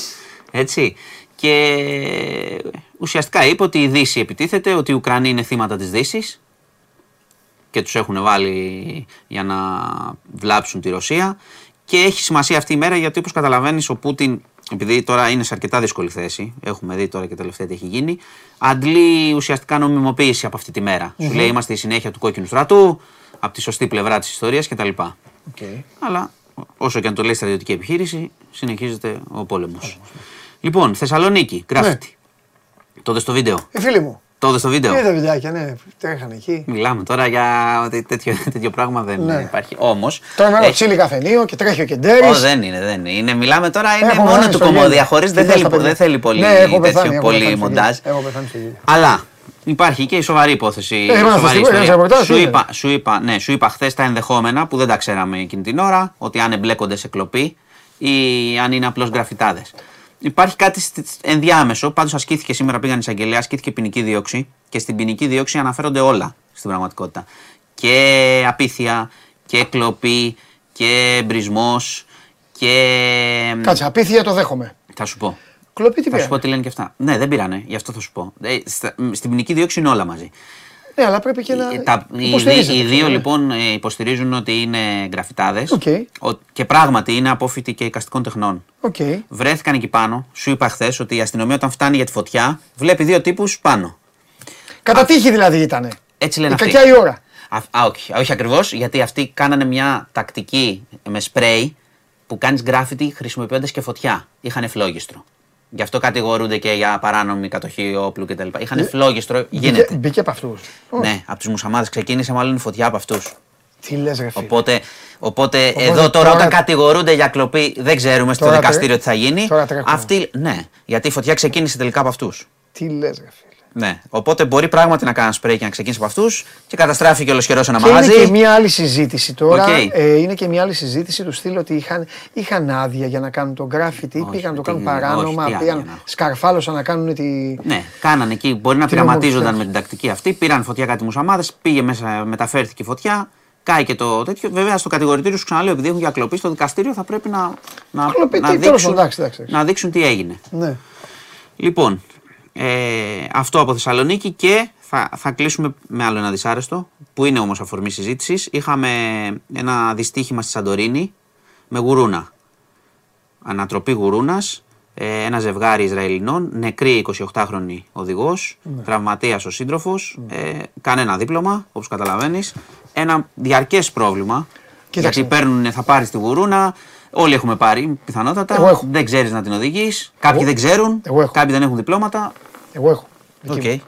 Έτσι. Και ουσιαστικά είπε ότι η Δύση επιτίθεται, ότι οι Ουκρανοί είναι θύματα της Δύσης και τους έχουν βάλει για να βλάψουν τη Ρωσία. Και έχει σημασία αυτή η μέρα γιατί όπως καταλαβαίνεις ο Πούτιν, επειδή τώρα είναι σε αρκετά δύσκολη θέση, έχουμε δει τώρα και τελευταία τι έχει γίνει, αντλεί ουσιαστικά νομιμοποίηση από αυτή τη μέρα. Σου λέει είμαστε η συνέχεια του κόκκινου στρατού, από τη σωστή πλευρά της ιστορίας κτλ. Okay. Αλλά όσο και αν το λέει στρατιωτική επιχείρηση, συνεχίζεται ο πόλεμος. Λοιπόν, Θεσσαλονίκη, γκράφιτι. Το δες στο βίντεο. Ε, φίλοι μου. Το δες στο βίντεο; Είδα βιντεάκια, ναι. Τρέχανε εκεί. Μιλάμε τώρα για ότι τέτοιο, τέτοιο πράγμα δεν Ναι. υπάρχει. Όμως. Τώρα με ένα τσίλι καφενείο και τρέχει ο Κεντέρης. Ω, δεν είναι, δεν είναι. είναι. Μιλάμε τώρα, είναι Έχω μόνο πεθάνει του στο κομμόδια. γέλιο. Χωρί δεν, Κοιτάς θέλει, τα παιδιά. δεν θέλει πολύ, Ναι, έχω πεθάνει, τέτοιο, έχω πολύ πεθάνει στο μοντάζ. γέλιο. Έχω πεθάνει στο γέλιο. Αλλά υπάρχει και η σοβαρή υπόθεση. η ένα σοβαρή φεστιβάλ, ένα ιστορία. ρεπορτάζ, Σου τι είπα, σου είπα, ναι, σου είπα χθες τα ενδεχόμενα που δεν τα ξέραμε εκείνη την ώρα, ότι αν εμπλέκονται σε κλοπή ή αν είναι απλώς γκραφιτάδες. Υπάρχει κάτι στι- ενδιάμεσο, πάντως ασκήθηκε σήμερα, πήγαν εισαγγελέα, ασκήθηκε ποινική δίωξη και στην ποινική δίωξη αναφέρονται όλα στην πραγματικότητα. Και απείθεια και κλοπή και εμπρησμό και. Κάτσε, απείθεια το δέχομαι. Θα σου πω. Κλοπή τι Θα σου πω πήρε. τι λένε και αυτά. Ναι, δεν πήρανε, γι' αυτό θα σου πω. Ε, στα- μ, στην ποινική δίωξη είναι όλα μαζί. Ναι, αλλά πρέπει και να. Ε, τα- οι, υποστηρίζεται δι- οι αυτό, δύο ναι. λοιπόν ε, υποστηρίζουν ότι είναι γραφιτάδες. Οκ. Και πράγματι είναι απόφοιτοι και εικαστικών τεχνών. Οκ. Βρέθηκαν εκεί πάνω. Σου είπα χθες ότι η αστυνομία όταν φτάνει για τη φωτιά βλέπει δύο τύπους πάνω. Κατά τύχη δηλαδή ήταν. Έτσι λένε Η αυτοί. κακιά η ώρα. Α, α, όχι, όχι ακριβώς, γιατί αυτοί κάνανε μια τακτική με σπρέι που κάνεις γκράφιτι χρησιμοποιώντας και φωτιά. Είχαν φλόγιστρο. Γι' αυτό κατηγορούνται και για παράνομη κατοχή όπλου κτλ. Είχαν φλόγιστρο, Μπήκε, γίνεται. μπήκε από αυτούς. Ναι, από τους μουσαμάδες ξεκίνησε μάλλον η φωτιά από αυτούς. Τι λες, ρε φίλε. Οπότε, οπότε, Οπότε εδώ τώρα, τώρα- όταν κατηγορούνται για κλοπή, δεν ξέρουμε στο Τώρα δικαστήριο τρε- τι θα γίνει. τώρα τρέχουμε. Αυτοί, ναι, γιατί η φωτιά ξεκίνησε τελικά από αυτούς. Τι λες, ρε φίλε. Ναι. Οπότε μπορεί πράγματι να κάνουν σπρέι και να ξεκίνησε από αυτούς και καταστράφηκε ολοσχερώς ένα Και είναι μαγαζί. και μια άλλη συζήτηση τώρα. Οκ. Ε, είναι και μια άλλη συζήτηση του στυλ ότι είχαν, είχαν άδεια για να κάνουν τον γκράφιτι, Όχι, πήγαν να το τι- κάνουν παράνομα, όχι, τι πήγαν, άδεια να έχουν. σκαρφάλωσαν να κάνουν τη. Ναι, κάνανε εκεί. Μπορεί να Τι πειραματίζονταν ομορφιά. με την τακτική αυτή. Πήραν φωτιά κάτι μουσαμάδες, πήγε μέσα, μεταφέρθηκε η φωτιά. Κάει και το τέτοιο. Βέβαια, στο κατηγορητήριο σου ξαναλέω, επειδή έχουν για κλοπή στο δικαστήριο, θα πρέπει να, να, Κλοπή, να, τι, τέλος δείξουν, πάντων, εντάξει, εντάξει, εντάξει. να δείξουν τι έγινε. Ναι. Λοιπόν, ε, αυτό από Θεσσαλονίκη και θα, θα κλείσουμε με άλλο ένα δυσάρεστο, που είναι όμως αφορμή συζήτησης. Είχαμε ένα δυστύχημα στη Σαντορίνη με γουρούνα. Ανατροπή γουρούνας, ε, ένα ζευγάρι Ισραηλινών, νεκρή 28χρονη οδηγός, Ναι. τραυματίας ο σύντροφος, ε, κανένα δίπλωμα, όπως καταλαβαίνεις. Ένα διαρκές πρόβλημα, Κοίταξε. γιατί παίρνουν, θα πάρεις τη γουρούνα, όλοι έχουμε πάρει πιθανότατα, Εγώ έχω. δεν ξέρεις να την οδηγείς, κάποιοι Εγώ- δεν ξέρουν, Εγώ έχω. κάποιοι δεν έχουν διπλώματα. Εγώ έχω. Οκ. Δική μου.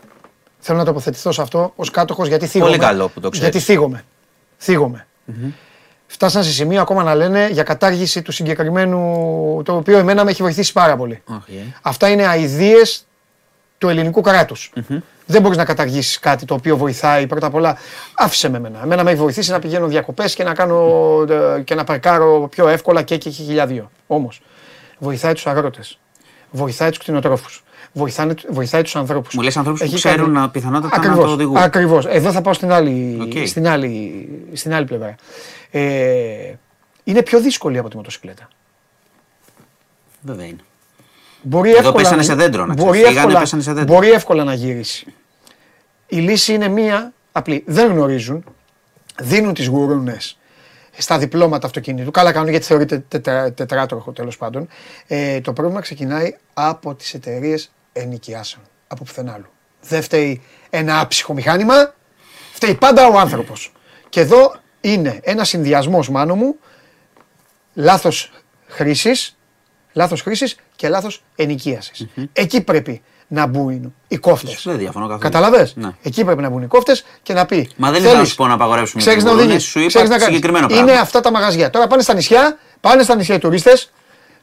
Θέλω να τοποθετηθώ σε αυτό ως κάτοχος γιατί θίγομαι. Πολύ καλό που το ξέρεις. Γιατί θίγομαι. Θίγομαι. Φτάσαν σε σημείο ακόμα να λένε για κατάργηση του συγκεκριμένου, το οποίο εμένα με έχει βοηθήσει πάρα πολύ. Okay. Αυτά είναι αηδίες του ελληνικού κράτους. Δεν μπορείς να καταργήσεις κάτι το οποίο βοηθάει πρώτα απ' όλα. Άφησε με εμένα. Εμένα με έχει βοηθήσει να πηγαίνω διακοπές και να, κάνω, ε, και να παρκάρω πιο εύκολα και και χίλια δύο. Όμως, βοηθάει τους αγρότες. Βοηθάει τους κτηνοτρόφους. Βοηθάνε, βοηθάει τους ανθρώπους. Μου λες ανθρώπους που Έχει ξέρουν κάνει- να- πιθανότατα να Ακριβώς, το οδηγούν. Ακριβώς. Εδώ θα πάω στην άλλη, Οκ. στην άλλη, στην άλλη πλευρά. Ε, είναι πιο δύσκολη από τη μοτοσυκλέτα. Βέβαια είναι. Μπορεί Εδώ εύκολα πέσανε να- σε δέντρο, να μπορεί ξέρεις. Φύγανε, εύκολα, πέσανε σε δέντρο. μπορεί εύκολα να γυρίσει. Η λύση είναι μία απλή. Δεν γνωρίζουν, δίνουν τις γουρούνες στα διπλώματα αυτοκίνητου. Καλά κάνουν γιατί θεωρείται τετρα, τετράτροχο τέλος πάντων. Ε, το πρόβλημα ξεκινάει από τις εταιρείες ενοικιάσεων. Από πουθενά άλλου. Δεν φταίει ένα άψυχο μηχάνημα, φταίει πάντα ο άνθρωπος. Και εδώ είναι ένας συνδυασμός, μάνο μου, λάθος χρήσης, λάθος χρήσης και λάθος ενοικίασης. Εκεί πρέπει να μπουν οι κόφτες. Δεν διαφωνώ καθόλου. Καταλαβέ. Ναι. Εκεί πρέπει να μπουν οι κόφτες και να πει. Μα δεν θέλεις- ήθελα να σου πω να απαγορεύσουμε Ξέρεις τις να γουρούνες, οδηγείς, σου είπα ξέρεις να κάνεις. συγκεκριμένο πράγμα. Είναι αυτά τα μαγαζιά. Τώρα πάνε στα νησιά, πάνε στα νησιά οι τουρίστες,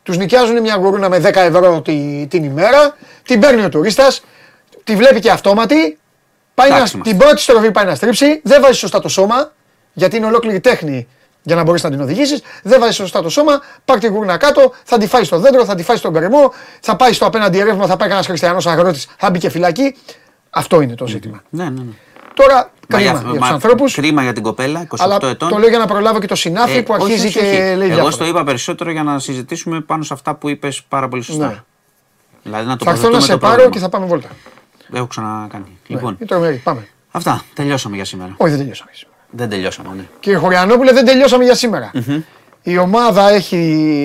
τους νοικιάζουν μια γουρούνα με 10 ευρώ τη- την ημέρα, την παίρνει ο τουρίστας, τη βλέπει και αυτόματη, πάει να, Εντάξει είμαστε. την πρώτη στροφή πάει να στρίψει, δεν βάζει σωστά το σώμα, γιατί είναι ολόκληρη τέχνη για να μπορείς να την οδηγήσεις. Δεν βάζεις σωστά το σώμα, πάρει την γουρούνα κάτω, θα τη φάεις στο δέντρο, θα τη φάεις στον κρεμό, θα πάει στο απέναντι ρεύμα, θα πάει κανένας χριστιανός αγρότης, θα μπει και φυλακή. Αυτό είναι το ζήτημα. Ναι, ναι, ναι. Τώρα, Μα κρίμα για- για μα- του ανθρώπους. Κρίμα για την κοπέλα, 28 Αλλά ετών. το λέω για να προλάβω και το συνάφι Ε, που όχι, αρχίζει όχι, και όχι. λέει Εγώ διάφορα. στο είπα περισσότερο για να συζητήσουμε πάνω σε αυτά που είπες πάρα πολύ σωστά. Ναι. Δηλαδή να το Θα έρθω να σε πάρω και θα πάμε βόλτα. Έχω ξανακάνει. Ναι, Λοιπόν, είναι τρομερή. Πάμε. αυτά. Τελειώσαμε για σήμερα. Όχι, δεν τελειώσαμε. Σήμερα. Δεν τελειώσαμε, ναι. Κύριε Χωριανόπουλε, δεν τελειώσαμε για σήμερα. Η ομάδα, έχει,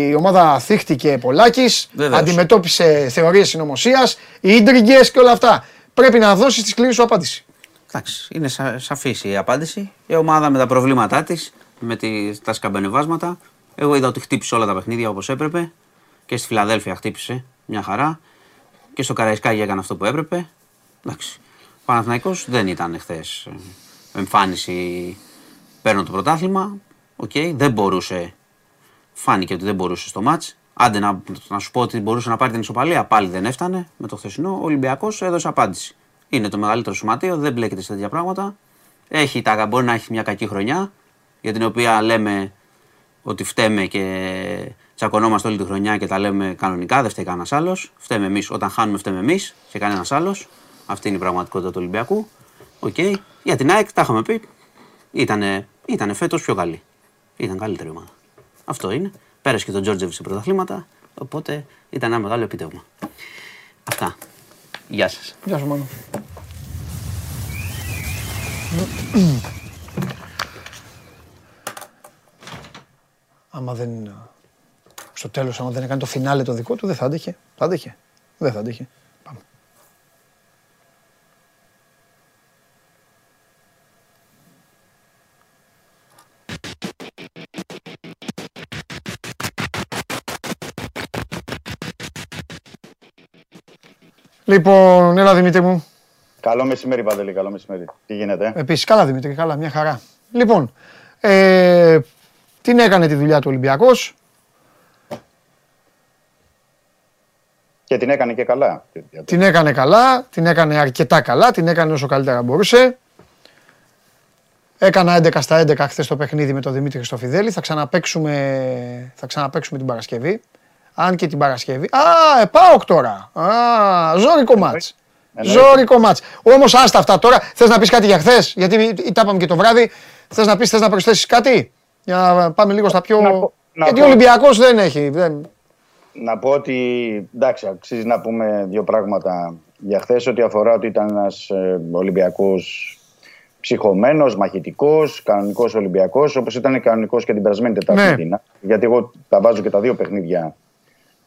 η ομάδα θύχτηκε πολλάκι, Βεβαίως. αντιμετώπισε θεωρίες συνωμοσίας, ίντριγκες και όλα αυτά. Πρέπει να δώσει τη σκληρή σου απάντηση. Εντάξει, είναι σα, σαφής η απάντηση. Η ομάδα με τα προβλήματά της, με τη, τα σκαμπανεβάσματα. Εγώ είδα ότι χτύπησε όλα τα παιχνίδια όπως έπρεπε. Και στη Φιλαδέλφια χτύπησε μια χαρά. Και στο Καραϊσκάκι έκανε αυτό που έπρεπε. Εντάξει. Ο Παναθηναϊκός δεν ήταν χθες εμφάνιση παίρνω το πρωτάθλημα. Οκ, δεν μπορούσε. Φάνηκε ότι δεν μπορούσε στο ματς. Άντε να, να σου πω ότι μπορούσε να πάρει την ισοπαλία, πάλι δεν έφτανε με το χθεσινό. Ο Ολυμπιακός έδωσε απάντηση. Είναι το μεγαλύτερο σωματείο, δεν μπλέκεται σε τέτοια πράγματα. Έχει τα, μπορεί να έχει μια κακή χρονιά, για την οποία λέμε ότι φταίμε και τσακωνόμαστε όλη τη χρονιά και τα λέμε κανονικά, δεν φταίει κανένας άλλος. Φταίμε εμείς. Όταν χάνουμε, φταίμε εμείς και κανένας άλλος. Αυτή είναι η πραγματικότητα του Ολυμπιακού. Οκ. Για την ΑΕΚ, τα είχαμε πει. Ήτανε, ήτανε φέτος πιο καλή. Ήταν καλύτερη ομάδα. Αυτό είναι. Πέρασε και τον Τζόρτζεβιτς σε πρωταθλήματα. Οπότε ήταν ένα μεγάλο επίτευγμα. Αυτά. Γεια σας. Γεια σου, Μάνο. Άμα δεν. Στο τέλος, άμα δεν έκανε το φινάλε το δικό του, δεν θα άντεχε. Θα άντεχε. Δεν θα άντεχε. Λοιπόν, έλα Δημήτρη μου. Καλό μεσημέρι, Παντελή, καλό μεσημέρι. Τι γίνεται. Επίσης, καλά Δημήτρη, καλά, μια χαρά. Λοιπόν, ε, την έκανε τη δουλειά του Ολυμπιακός. Και την έκανε και καλά. Την έκανε καλά, την έκανε αρκετά καλά, την έκανε όσο καλύτερα μπορούσε. Έκανα 11 στα 11 χθες το παιχνίδι με τον Δημήτρη Χριστοφιδέλη. Θα ξαναπαίξουμε, θα ξαναπαίξουμε την Παρασκευή. Αν και την Παρασκευή. Α, ε, ΠΑΟΚ τώρα. Α, ζώρικο μάτς. Εννοείται. Ζώρικο μάτς. Όμως άστα αυτά τώρα. Θες να πεις κάτι για χθες, γιατί τα είπαμε και το βράδυ. Θες να πεις, θες να προσθέσεις κάτι; Για να πάμε λίγο στα πιο... Να πω- να γιατί πω- ο Ολυμπιακός δεν έχει. Δεν... Να πω ότι εντάξει, αξίζει να πούμε δύο πράγματα για χθες. Ό,τι αφορά ότι ήταν ένας Ολυμπιακός ψυχωμένος, μαχητικός, κανονικός Ολυμπιακός, όπως ήταν κανονικός και την περασμένη Τετάρτη. Ναι. Αθήνα. Γιατί εγώ τα βάζω και τα δύο παιχνίδια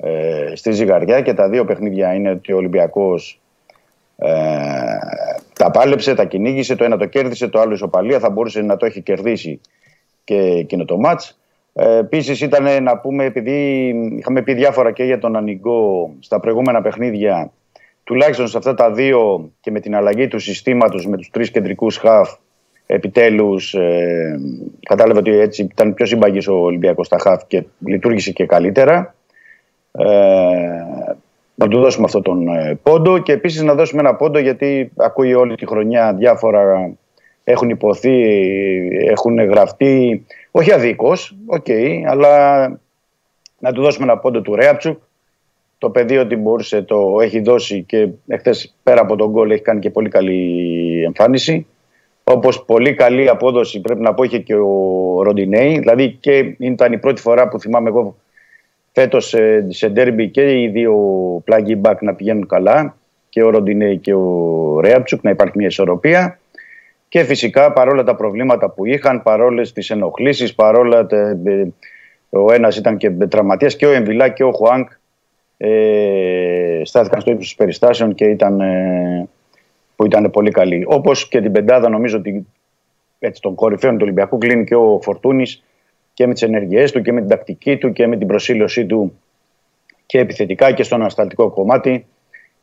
ε, στη ζυγαριά και τα δύο παιχνίδια είναι ότι ο Ολυμπιακός ε, τα πάλεψε, τα κυνήγησε, το ένα το κέρδισε, το άλλο ισοπαλία, θα μπορούσε να το έχει κερδίσει και εκείνο το μάτς. Ε, Επίσης, ήταν να πούμε, επειδή είχαμε πει διάφορα και για τον Ανιγκό στα προηγούμενα παιχνίδια, τουλάχιστον σε αυτά τα δύο και με την αλλαγή του συστήματος με τους τρεις κεντρικούς χαφ, επιτέλους ε, κατάλαβε ότι έτσι ήταν πιο συμπαγής ο Ολυμπιακός στα χαφ και λειτουργήσε και καλύτερα. Ε, να του δώσουμε αυτόν τον ε, πόντο και επίσης να δώσουμε ένα πόντο γιατί ακούει όλη τη χρονιά διάφορα έχουν ειπωθεί, έχουν γραφτεί, όχι αδίκως, οκ, αλλά να του δώσουμε ένα πόντο του Ρέαμπτσιουκ. Το παιδί ό,τι μπορούσε το έχει δώσει και εχθές πέρα από τον γκολ έχει κάνει και πολύ καλή εμφάνιση. Όπως πολύ καλή απόδοση πρέπει να πω είχε και ο Ροντινέι. Δηλαδή και ήταν η πρώτη φορά που θυμάμαι εγώ φέτος σε, σε ντέρμπι και οι δύο full back να πηγαίνουν καλά και ο Ροντινέη και ο Ρέαψουκ να υπάρχει μια ισορροπία. Και φυσικά παρόλα τα προβλήματα που είχαν, παρόλες τις ενοχλήσεις, παρόλα. τα- ε, ο ένας ήταν και τραυματίας και ο Εμβιλά και ο Χουάνκ ε, στάθηκαν στο ύψος των περιστάσεων και ήταν, ε, που ήταν πολύ καλοί. Όπως και την πεντάδα, νομίζω ότι έτσι, των κορυφαίων του Ολυμπιακού κλείνει και ο Φορτούνης και με τις ενεργειέ του και με την τακτική του και με την προσήλωσή του και επιθετικά και στο ανασταλτικό κομμάτι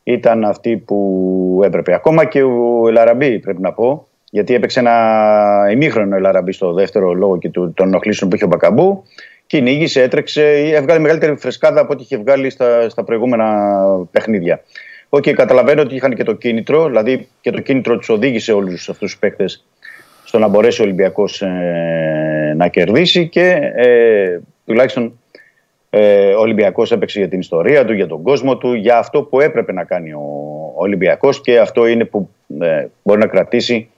ήταν αυτή που έπρεπε. Ακόμα και ο Ελ Αραμπί πρέπει να πω, γιατί έπαιξε ένα ημίχρονο ο Ελ Αραμπί στο δεύτερο λόγω και του- των ενοχλήσεων που είχε ο Μπακαμπού. Κυνήγησε, έτρεξε, έβγαλε μεγαλύτερη φρεσκάδα από ό,τι είχε βγάλει στα, στα προηγούμενα παιχνίδια. Οκ, καταλαβαίνω ότι είχαν και το κίνητρο, δηλαδή και το κίνητρο τους οδήγησε όλους αυτούς τους παίκτες στο να μπορέσει ο Ολυμπιακός να κερδίσει και ε, τουλάχιστον ε, ο Ολυμπιακός έπαιξε για την ιστορία του, για τον κόσμο του, για αυτό που έπρεπε να κάνει ο Ολυμπιακός και αυτό είναι που ε, μπορεί να κρατήσει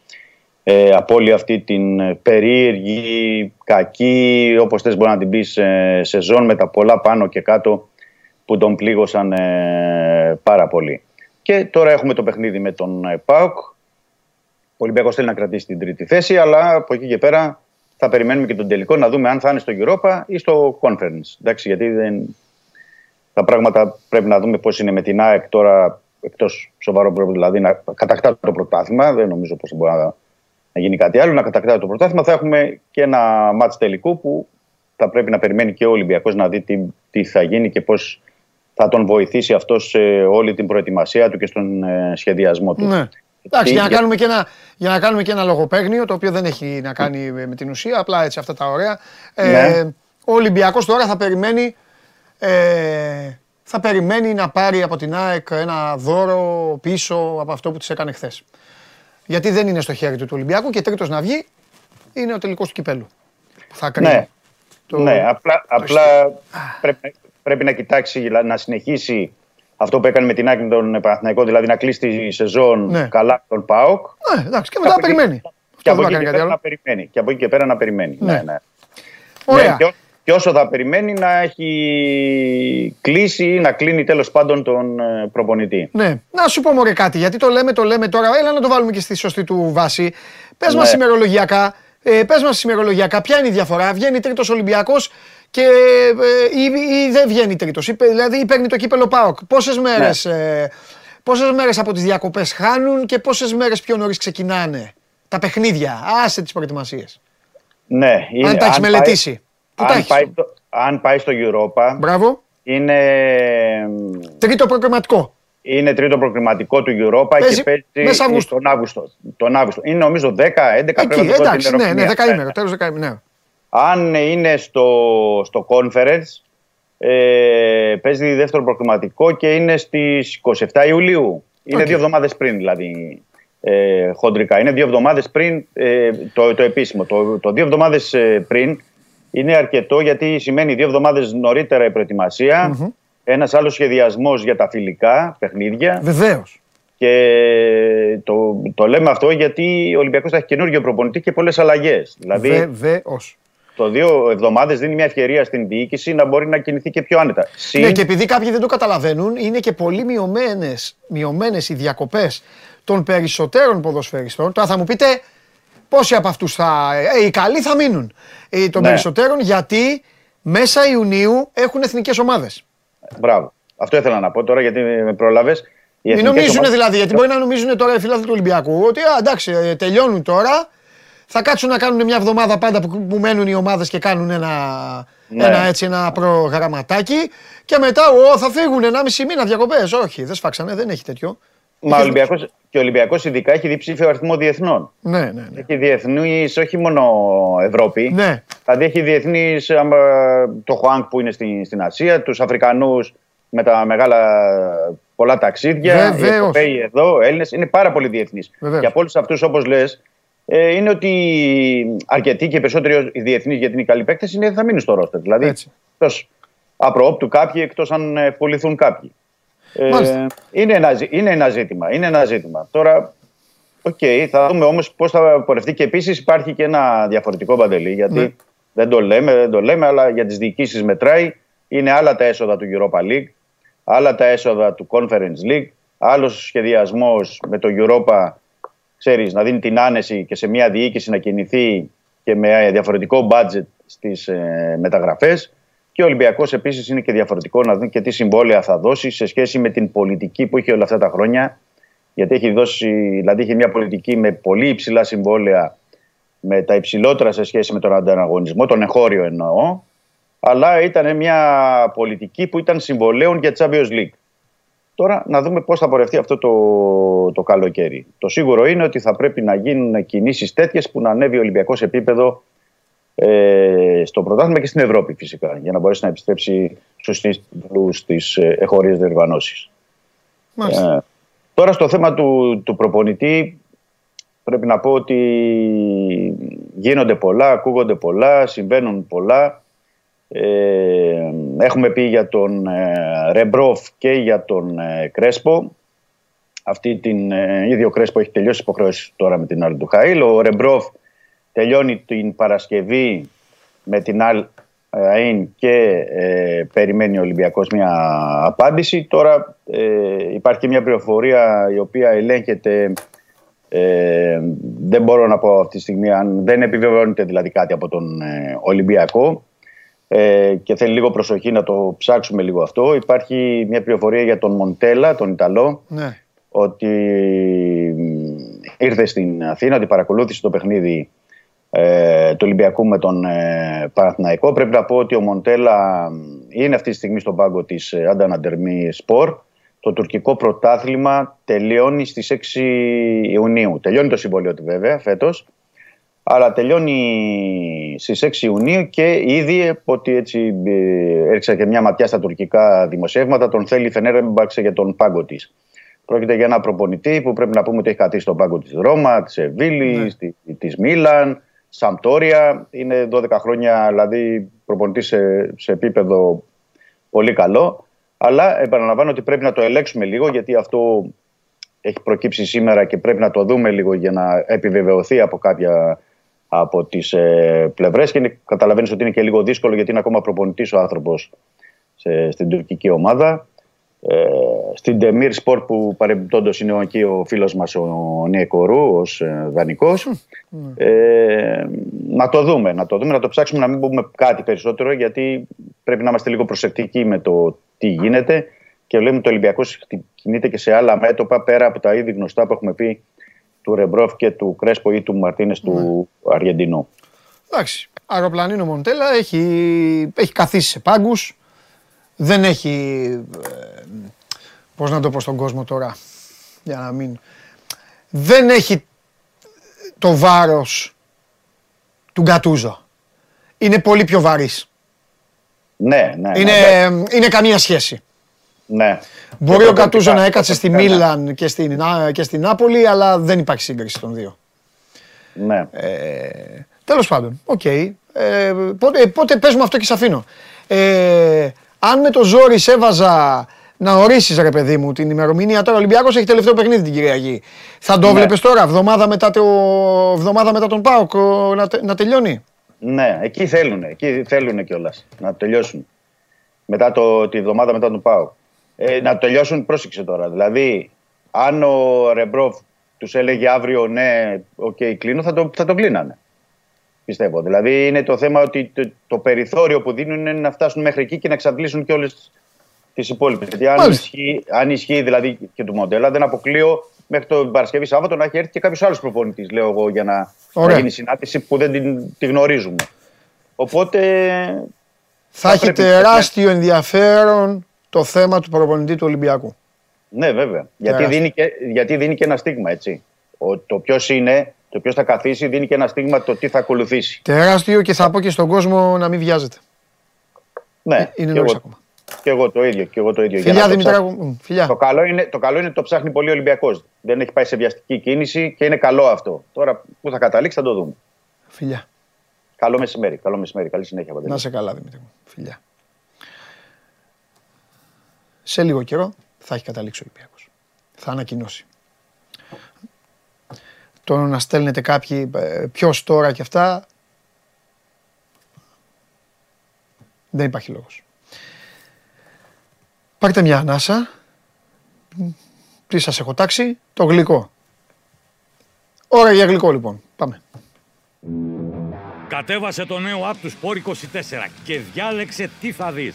ε, από όλη αυτή την ε, περίεργη, κακή, όπως θες μπορεί να την πεις, ε, σεζόν με τα πολλά πάνω και κάτω που τον πλήγωσαν ε, πάρα πολύ. Και τώρα έχουμε το παιχνίδι με τον ε, ΠΑΟΚ. Ο Ολυμπιακός θέλει να κρατήσει την τρίτη θέση, αλλά από εκεί και πέρα θα περιμένουμε και τον τελικό να δούμε αν θα είναι στο Europa ή στο Conference. Εντάξει, γιατί δεν... τα πράγματα πρέπει να δούμε πώς είναι με την ΑΕΚ τώρα εκτός σοβαρό πρόβλημα, δηλαδή να κατακτά το πρωτάθλημα. Δεν νομίζω πως μπορεί να, να γίνει κάτι άλλο. Να κατακτά το πρωτάθλημα θα έχουμε και ένα μάτς τελικού που θα πρέπει να περιμένει και ο Ολυμπιακός να δει τι, τι θα γίνει και πώς θα τον βοηθήσει αυτό σε όλη την προετοιμασία του και στον ε, σχεδιασμό του. Ναι. Εντάξει, για να, για- κάνουμε και ένα, για να κάνουμε και ένα λογοπαίγνιο, το οποίο δεν έχει να κάνει με την ουσία, απλά έτσι αυτά τα ωραία. Ε, Ναι. Ο Ολυμπιακός τώρα θα περιμένει, ε, θα περιμένει να πάρει από την ΑΕΚ ένα δώρο πίσω από αυτό που της έκανε χθες. Γιατί δεν είναι στο χέρι του του Ολυμπιακού και τρίτος να βγει είναι ο τελικός του κυπέλου. που Θα κρίνει. Ναι, Το- ναι απλά, απλά πρέπει, πρέπει να κοιτάξει, δηλαδή, να συνεχίσει αυτό που έκανε με την Άκη με τον Παναθηναϊκό, δηλαδή να κλείσει τη σεζόν Ναι. καλά τον ΠΑΟΚ. Ναι, εντάξει, και μετά από εκεί- περιμένει. Και Αυτό από, δεν εκεί θα και κάνει κάτι πέρα άλλο. να περιμένει. και από εκεί και πέρα να περιμένει. Ναι. Ναι, ναι. Ωραία. Ναι, και, ό- και όσο θα περιμένει να έχει κλείσει ή να κλείνει τέλος πάντων τον ε, προπονητή. Ναι. Να σου πω μωρέ κάτι, γιατί το λέμε, το λέμε τώρα. Έλα να το βάλουμε και στη σωστή του βάση. Πες μας Ναι. ημερολογιακά, ε, πες μας ημερολογιακά, ποια είναι η διαφορά. Βγαίνει τρίτος Ολυμπιακός και ε, ή, ή δεν βγαίνει τρίτος. Ή, παι- δηλαδή ή παίρνει το κύπελο ΠΑΟΚ. Πόσες μέρες, ε, πόσες μέρες από τις διακοπές χάνουν και πόσες μέρες πιο νωρίς ξεκινάνε τα παιχνίδια. Άσε τις προετοιμασίες. Ναι, είναι- Αν τα έχεις πάει- μελετήσει. Πού τα αν, έχεις; πάει στο, αν πάει στο Europa, Μπράβο. είναι, Τρίτο προκριματικό. είναι τρίτο προκριματικό του Europa Παίζει και παίζει μέσα Αυγούστου. τον Αύγουστο. Τον Αύγουστο. Είναι νομίζω 10-11 Εκεί, πρέπει να το πω την εντάξει, ναι, ναι, ημερομηνία. δεκαήμερο, τέλος δεκαήμερο, ναι. Αν είναι στο, στο conference, ε, παίζει δεύτερο προκριματικό και είναι στις 27 Ιουλίου. Είναι Οκ. δύο εβδομάδες πριν δηλαδή ε, χοντρικά. Είναι δύο εβδομάδες πριν ε, το, το επίσημο. Το, το δύο εβδομάδες ε, πριν είναι αρκετό γιατί σημαίνει δύο εβδομάδες νωρίτερα η προετοιμασία ένας άλλος σχεδιασμός για τα φιλικά παιχνίδια Βεβαίως. και το, το λέμε αυτό γιατί ο Ολυμπιακός θα έχει καινούργιο προπονητή και πολλές αλλαγές. Δηλαδή Βεβαίως. Το δύο εβδομάδες δίνει μια ευκαιρία στην διοίκηση να μπορεί να κινηθεί και πιο άνετα. Συν, Ναι, και επειδή κάποιοι δεν το καταλαβαίνουν, είναι και πολύ μειωμένες, μειωμένες οι διακοπές των περισσότερων ποδοσφαιριστών. Τώρα θα μου πείτε πόσοι από αυτούς θα. Ε, οι καλοί θα μείνουν. Ε, των Ναι. περισσότερων γιατί μέσα Ιουνίου έχουν εθνικές ομάδες. Μπράβο. Αυτό ήθελα να πω τώρα γιατί με πρόλαβες. Μην νομίζουν δηλαδή, γιατί μπορεί να νομίζουν τώρα οι φίλαθλοι του Ολυμπιακού ότι α, εντάξει, ε, τελειώνουν τώρα. Θα κάτσουν να κάνουν μια εβδομάδα πάντα που, που μένουν οι ομάδες και κάνουν ένα, Ναι. ένα, έτσι, ένα προγραμματάκι και μετά ο, θα φύγουν 1,5 μήνα διακοπές. Όχι, δεν σφάξανε, δεν έχει τέτοιο. Μα ο Ολυμπιακός, και ο Ολυμπιακός ειδικά έχει διψήφιο αριθμό διεθνών. Ναι, ναι, ναι. Έχει διεθνείς όχι μόνο Ευρώπη. Ναι. Δηλαδή έχει διεθνείς το Χουάνγκ που είναι στην, στην Ασία, τους Αφρικανούς με τα μεγάλα πολλά ταξίδια. Βεβαίως. Οι Ευρωπαίοι εδώ, Έλληνες. Είναι πάρα πολύ διεθνείς. Βεβαίως. Και από όλους αυτούς, όπως λες, ε, είναι ότι αρκετοί και περισσότεροι οι διεθνείς γιατί είναι οι καλοί παίκτες είναι θα μείνουν στο ρόστερ. Δηλαδή, Έτσι. εκτός απροόπτου κάποιοι, εκτός αν ε, πουληθούν κάποιοι. Ε, Μάλιστα. είναι, ένα, ζη- είναι ένα ζήτημα. Είναι ένα ζήτημα. Τώρα, οκ, θα δούμε όμως πώς θα πορευτεί. Και επίσης υπάρχει και ένα διαφορετικό Παντελή. Γιατί Ναι. δεν το λέμε, δεν το λέμε, αλλά για τις διοικήσεις μετράει. Είναι άλλα τα έσοδα του Europa League, άλλα τα έσοδα του Conference League, άλλος σχεδιασμός με το Europa ξέρεις, να δίνει την άνεση και σε μια διοίκηση να κινηθεί και με διαφορετικό budget στις ε, μεταγραφές. Και ο Ολυμπιακός επίσης είναι και διαφορετικό να δει και τι συμβόλαια θα δώσει σε σχέση με την πολιτική που είχε όλα αυτά τα χρόνια. Γιατί έχει δώσει, δηλαδή είχε μια πολιτική με πολύ υψηλά συμβόλαια, με τα υψηλότερα σε σχέση με τον ανταγωνισμό, τον εγχώριο εννοώ, αλλά ήταν μια πολιτική που ήταν συμβολέων για Champions League. Τώρα να δούμε πώς θα πορευτεί αυτό το, το καλοκαίρι. Το σίγουρο είναι ότι θα πρέπει να γίνουν κινήσεις τέτοιες που να ανέβει ο Ολυμπιακός επίπεδο ε, στο πρωτάθλημα και στην Ευρώπη φυσικά για να μπορέσει να επιστρέψει στους τίτλους της ε, εχωρίες διοργανώσεις. Ε, τώρα στο θέμα του, του προπονητή πρέπει να πω ότι γίνονται πολλά, ακούγονται πολλά, συμβαίνουν πολλά. Ε, έχουμε πει για τον ε, Ρεμπρόφ και για τον ε, Κρέσπο. Αυτή την ε, ίδιο Κρέσπο έχει τελειώσει υποχρεώσεις τώρα με την άλλη του Χαΐλ. Ο Ρεμπρόφ τελειώνει την Παρασκευή με την Αλ Αΐν και ε, περιμένει ο Ολυμπιακός μια απάντηση. Τώρα ε, υπάρχει μια πληροφορία η οποία ελέγχεται ε, δεν μπορώ να πω αυτή τη στιγμή αν δεν επιβεβαιώνεται δηλαδή κάτι από τον ε, Ολυμπιακό ε, και θέλει λίγο προσοχή να το ψάξουμε λίγο αυτό. Υπάρχει μια πληροφορία για τον Μοντέλα, τον Ιταλό, Ναι. ότι ήρθε στην Αθήνα, ότι παρακολούθησε το παιχνίδι ε, του Ολυμπιακού με τον ε, Παναθηναϊκό. Πρέπει να πω ότι ο Μοντέλα είναι αυτή τη στιγμή στον πάγκο της ε, Ανταναντερμή Σπορ. Το τουρκικό πρωτάθλημα τελειώνει στις 6 Ιουνίου. Τελειώνει το συμβόλαιο του βέβαια φέτος. Αλλά τελειώνει στις 6 Ιουνίου και ήδη από ότι έτσι ε, έριξα και μια ματιά στα τουρκικά δημοσιεύματα τον θέλει η Φενέρεμπαξ για τον πάγκο της. Πρόκειται για ένα προπονητή που πρέπει να πούμε ότι έχει κατήσει στον πάγκο της Ρώμα, της Εβίλης, της της Μίλαν, Σαμπτόρια. Είναι 12 χρόνια δηλαδή προπονητή σε, σε επίπεδο πολύ καλό. Αλλά επαναλαμβάνω ότι πρέπει να το ελέγξουμε λίγο γιατί αυτό έχει προκύψει σήμερα και πρέπει να το δούμε λίγο για να επιβεβαιωθεί από κάποια από τις ε, πλευρές και είναι, καταλαβαίνεις ότι είναι και λίγο δύσκολο γιατί είναι ακόμα προπονητής ο άνθρωπος σε, στην τουρκική ομάδα. Ε, στην Demir Sport που παρεμπιπτόντως είναι εκεί ο φίλος μας ο Νιεκορού ως ε, δανεικός. Ε, να το δούμε, να το δούμε, να το ψάξουμε να μην πούμε κάτι περισσότερο γιατί πρέπει να είμαστε λίγο προσεκτικοί με το τι γίνεται. Και λέμε ότι ο Ολυμπιακός κινείται και σε άλλα μέτωπα πέρα από τα ήδη γνωστά που έχουμε πει του Ρεμπρόφ και του Κρέσπο ή του Μαρτίνες του Αργεντινού. Εντάξει. Αεροπλανίνο Μοντέλα έχει, έχει καθίσει σε πάγκους. Δεν έχει. Ε, Πώς να το πω στον κόσμο τώρα. Για να μην. Δεν έχει το βάρος του Γκατούσο. Είναι πολύ πιο βαρύς. Ναι, ναι. ναι, Είναι, ναι, είναι καμία σχέση. ναι. Μπορεί Και ο Γκατούσο προπονητικά- να έκατσε στη προπονητικά, Μίλαν και στην, Να- και στην Νάπολη, αλλά δεν υπάρχει σύγκριση των δύο. Ναι. Ε, Τέλος πάντων, οκ. Ε, πότε, πότε πες μου αυτό και σε αφήνω. Ε, αν με το ζόρι σε έβαζα να ορίσεις, ρε παιδί μου, την ημερομηνία τώρα, ο Ολυμπιακός έχει τελευταίο παιχνίδι την Κυριακή. Θα το Ναι. βλέπεις τώρα, εβδομάδα μετά, το, εβδομάδα μετά τον ΠΑΟΚ ο, να, τε- να τελειώνει; Ναι, εκεί θέλουν, εκεί θέλουν κιόλας να τελειώσουν. Μετά το, τη βδομάδα μετά τον ΠΑΟΚ. Ε, να τελειώσουν, πρόσεξε τώρα. Δηλαδή, αν ο Ρεμπρόφ τους έλεγε αύριο ναι, οκ, κλείνω, θα το, θα το κλείνανε. Πιστεύω. Δηλαδή, είναι το θέμα ότι το, το περιθώριο που δίνουν είναι να φτάσουν μέχρι εκεί και να εξαντλήσουν και όλες τις υπόλοιπες. Γιατί αν Μάλιστα. ισχύει, αν ισχύει δηλαδή και του μοντέλα, δεν αποκλείω μέχρι το Παρασκευή Σάββατο να έχει έρθει και κάποιος άλλος προπονητής, λέω εγώ, για να, να Ωραία. γίνει συνάντηση που δεν την, τη γνωρίζουμε. Οπότε Θα, Θα έχει πρέπει- τεράστιο ενδιαφέρον το θέμα του προπονητή του Ολυμπιακού. Ναι, βέβαια. Γιατί Τεράστιο. δίνει, και, γιατί δίνει και ένα στίγμα, έτσι. Ο, το ποιος είναι, το ποιος θα καθίσει, δίνει και ένα στίγμα το τι θα ακολουθήσει. Τεράστιο και θα πω και στον κόσμο να μην βιάζεται. Ναι, Είναι και νωρίς εγώ, ακόμα. και εγώ το ίδιο. Και εγώ το ίδιο. Για Φιλιά να το Δημητράκου. Μ, Φιλιά. Το καλό, είναι, το καλό είναι ότι το ψάχνει πολύ ο Ολυμπιακός. Δεν έχει πάει σε βιαστική κίνηση και είναι καλό αυτό. Τώρα που θα καταλήξει θα το δούμε. Φιλιά. Καλό μεσημέρι. Καλό μεσημέρι. Καλή συνέχεια. Παντελή. Να σε καλά, Δημήτρη μου. Φιλιά. Σε λίγο καιρό θα έχει καταλήξει ο Ολυμπιακός. Θα ανακοινώσει. Το να στέλνετε κάποιοι ποιος τώρα και αυτά δεν υπάρχει λόγος. Πάρτε μια ανάσα. Τι σας έχω τάξει, το γλυκό. Ώρα για γλυκό λοιπόν. Πάμε. Κατέβασε το νέο app του Sport 24 και διάλεξε τι θα δεις.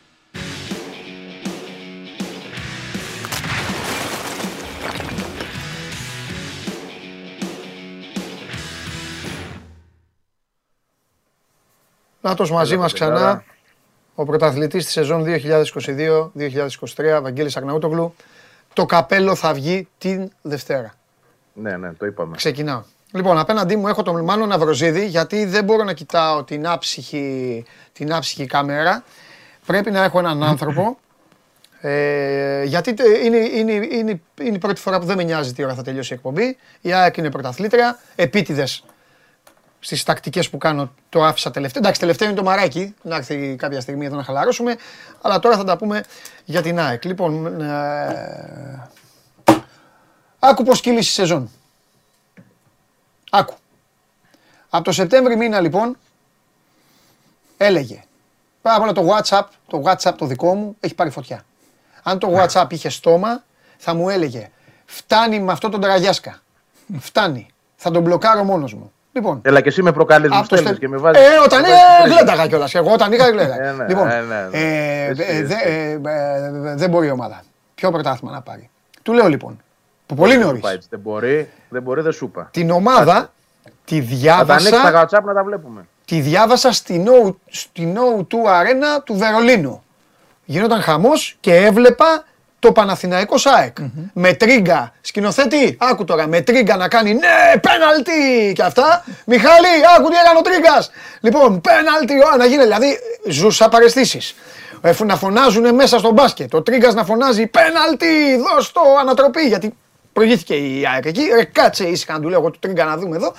Νάτος μαζί μας ξανά, ο πρωταθλητής της σεζόν 2022-2023, Βαγγέλης Αγναούτογλου. Το καπέλο θα βγει την Δευτέρα. Ναι, ναι, το είπαμε. Ξεκινάω. Λοιπόν, απέναντί μου έχω τον Μάνο Ναυροζίδη, γιατί δεν μπορώ να κοιτάω την άψυχη, την άψυχη κάμερα. Πρέπει να έχω έναν άνθρωπο. Ε, γιατί τε- είναι, είναι, είναι, είναι η πρώτη φορά που δεν με νοιάζει τι ώρα θα τελειώσει η εκπομπή. Η ΑΕΚ είναι πρωταθλήτρια. Επίτηδες στις τακτικές που κάνω το άφησα τελευταίο. Εντάξει, τελευταίο είναι το μαράκι. Να έρθει κάποια στιγμή εδώ να χαλαρώσουμε. Αλλά τώρα θα τα πούμε για την ΑΕΚ. Λοιπόν, ε, άκου πώς κύλησε η σεζόν. Άκου. Από το Σεπτέμβρη μήνα λοιπόν έλεγε Πάρα πολλά το WhatsApp, το WhatsApp το δικό μου έχει πάρει φωτιά. Αν το WhatsApp είχε στόμα, θα μου έλεγε Φτάνει με αυτό τον τραγιάσκα. Φτάνει. Θα τον μπλοκάρω μόνος μου. Λοιπόν, Έλα και εσύ με προκαλείς, μου από το στέλνεις στε- και με βάζεις. Ε, όταν με ε, βάζεις γλένταγα κιόλας. Εγώ όταν είχα γλένταγα. Ε, ναι, Λοιπόν, ε, ναι, ναι. ε, Εσύ, ε, δε- εσύ. ε, ε, δεν μπορεί η ομάδα. Ποιο πρωτάθλημα να πάρει. Του λέω λοιπόν, που πολύ Δεν νωρίς. σου είπα έτσι. Δεν μπορεί, δεν μπορεί, δεν σου είπα. Την ομάδα τη Θα τα ανοίξεις τα διάβασα, WhatsApp να τα βλέπουμε. τη διάβασα στην O- στην O2 Arena του Βερολίνου. Γινόταν χαμός και έβλεπα το Παναθηναϊκό ΑΕΚ. Με τρίγκα, σκηνοθέτη, άκου τώρα, με τρίγκα να κάνει ναι, πέναλτι και αυτά. Μιχάλη, άκου τι έκανε ο τρίγκας. Λοιπόν, πέναλτι, ο, να γίνει, δηλαδή ζούσα παρεστήσεις. Ε, φου- να φωνάζουν μέσα στο μπάσκετ. Ο τρίγκας να φωνάζει πέναλτι, δώσ' το ανατροπή. Γιατί προηγήθηκε η ΑΕΚ εκεί. Ρε, κάτσε ήσυχα να του λέω εγώ του τρίγκα να δούμε εδώ.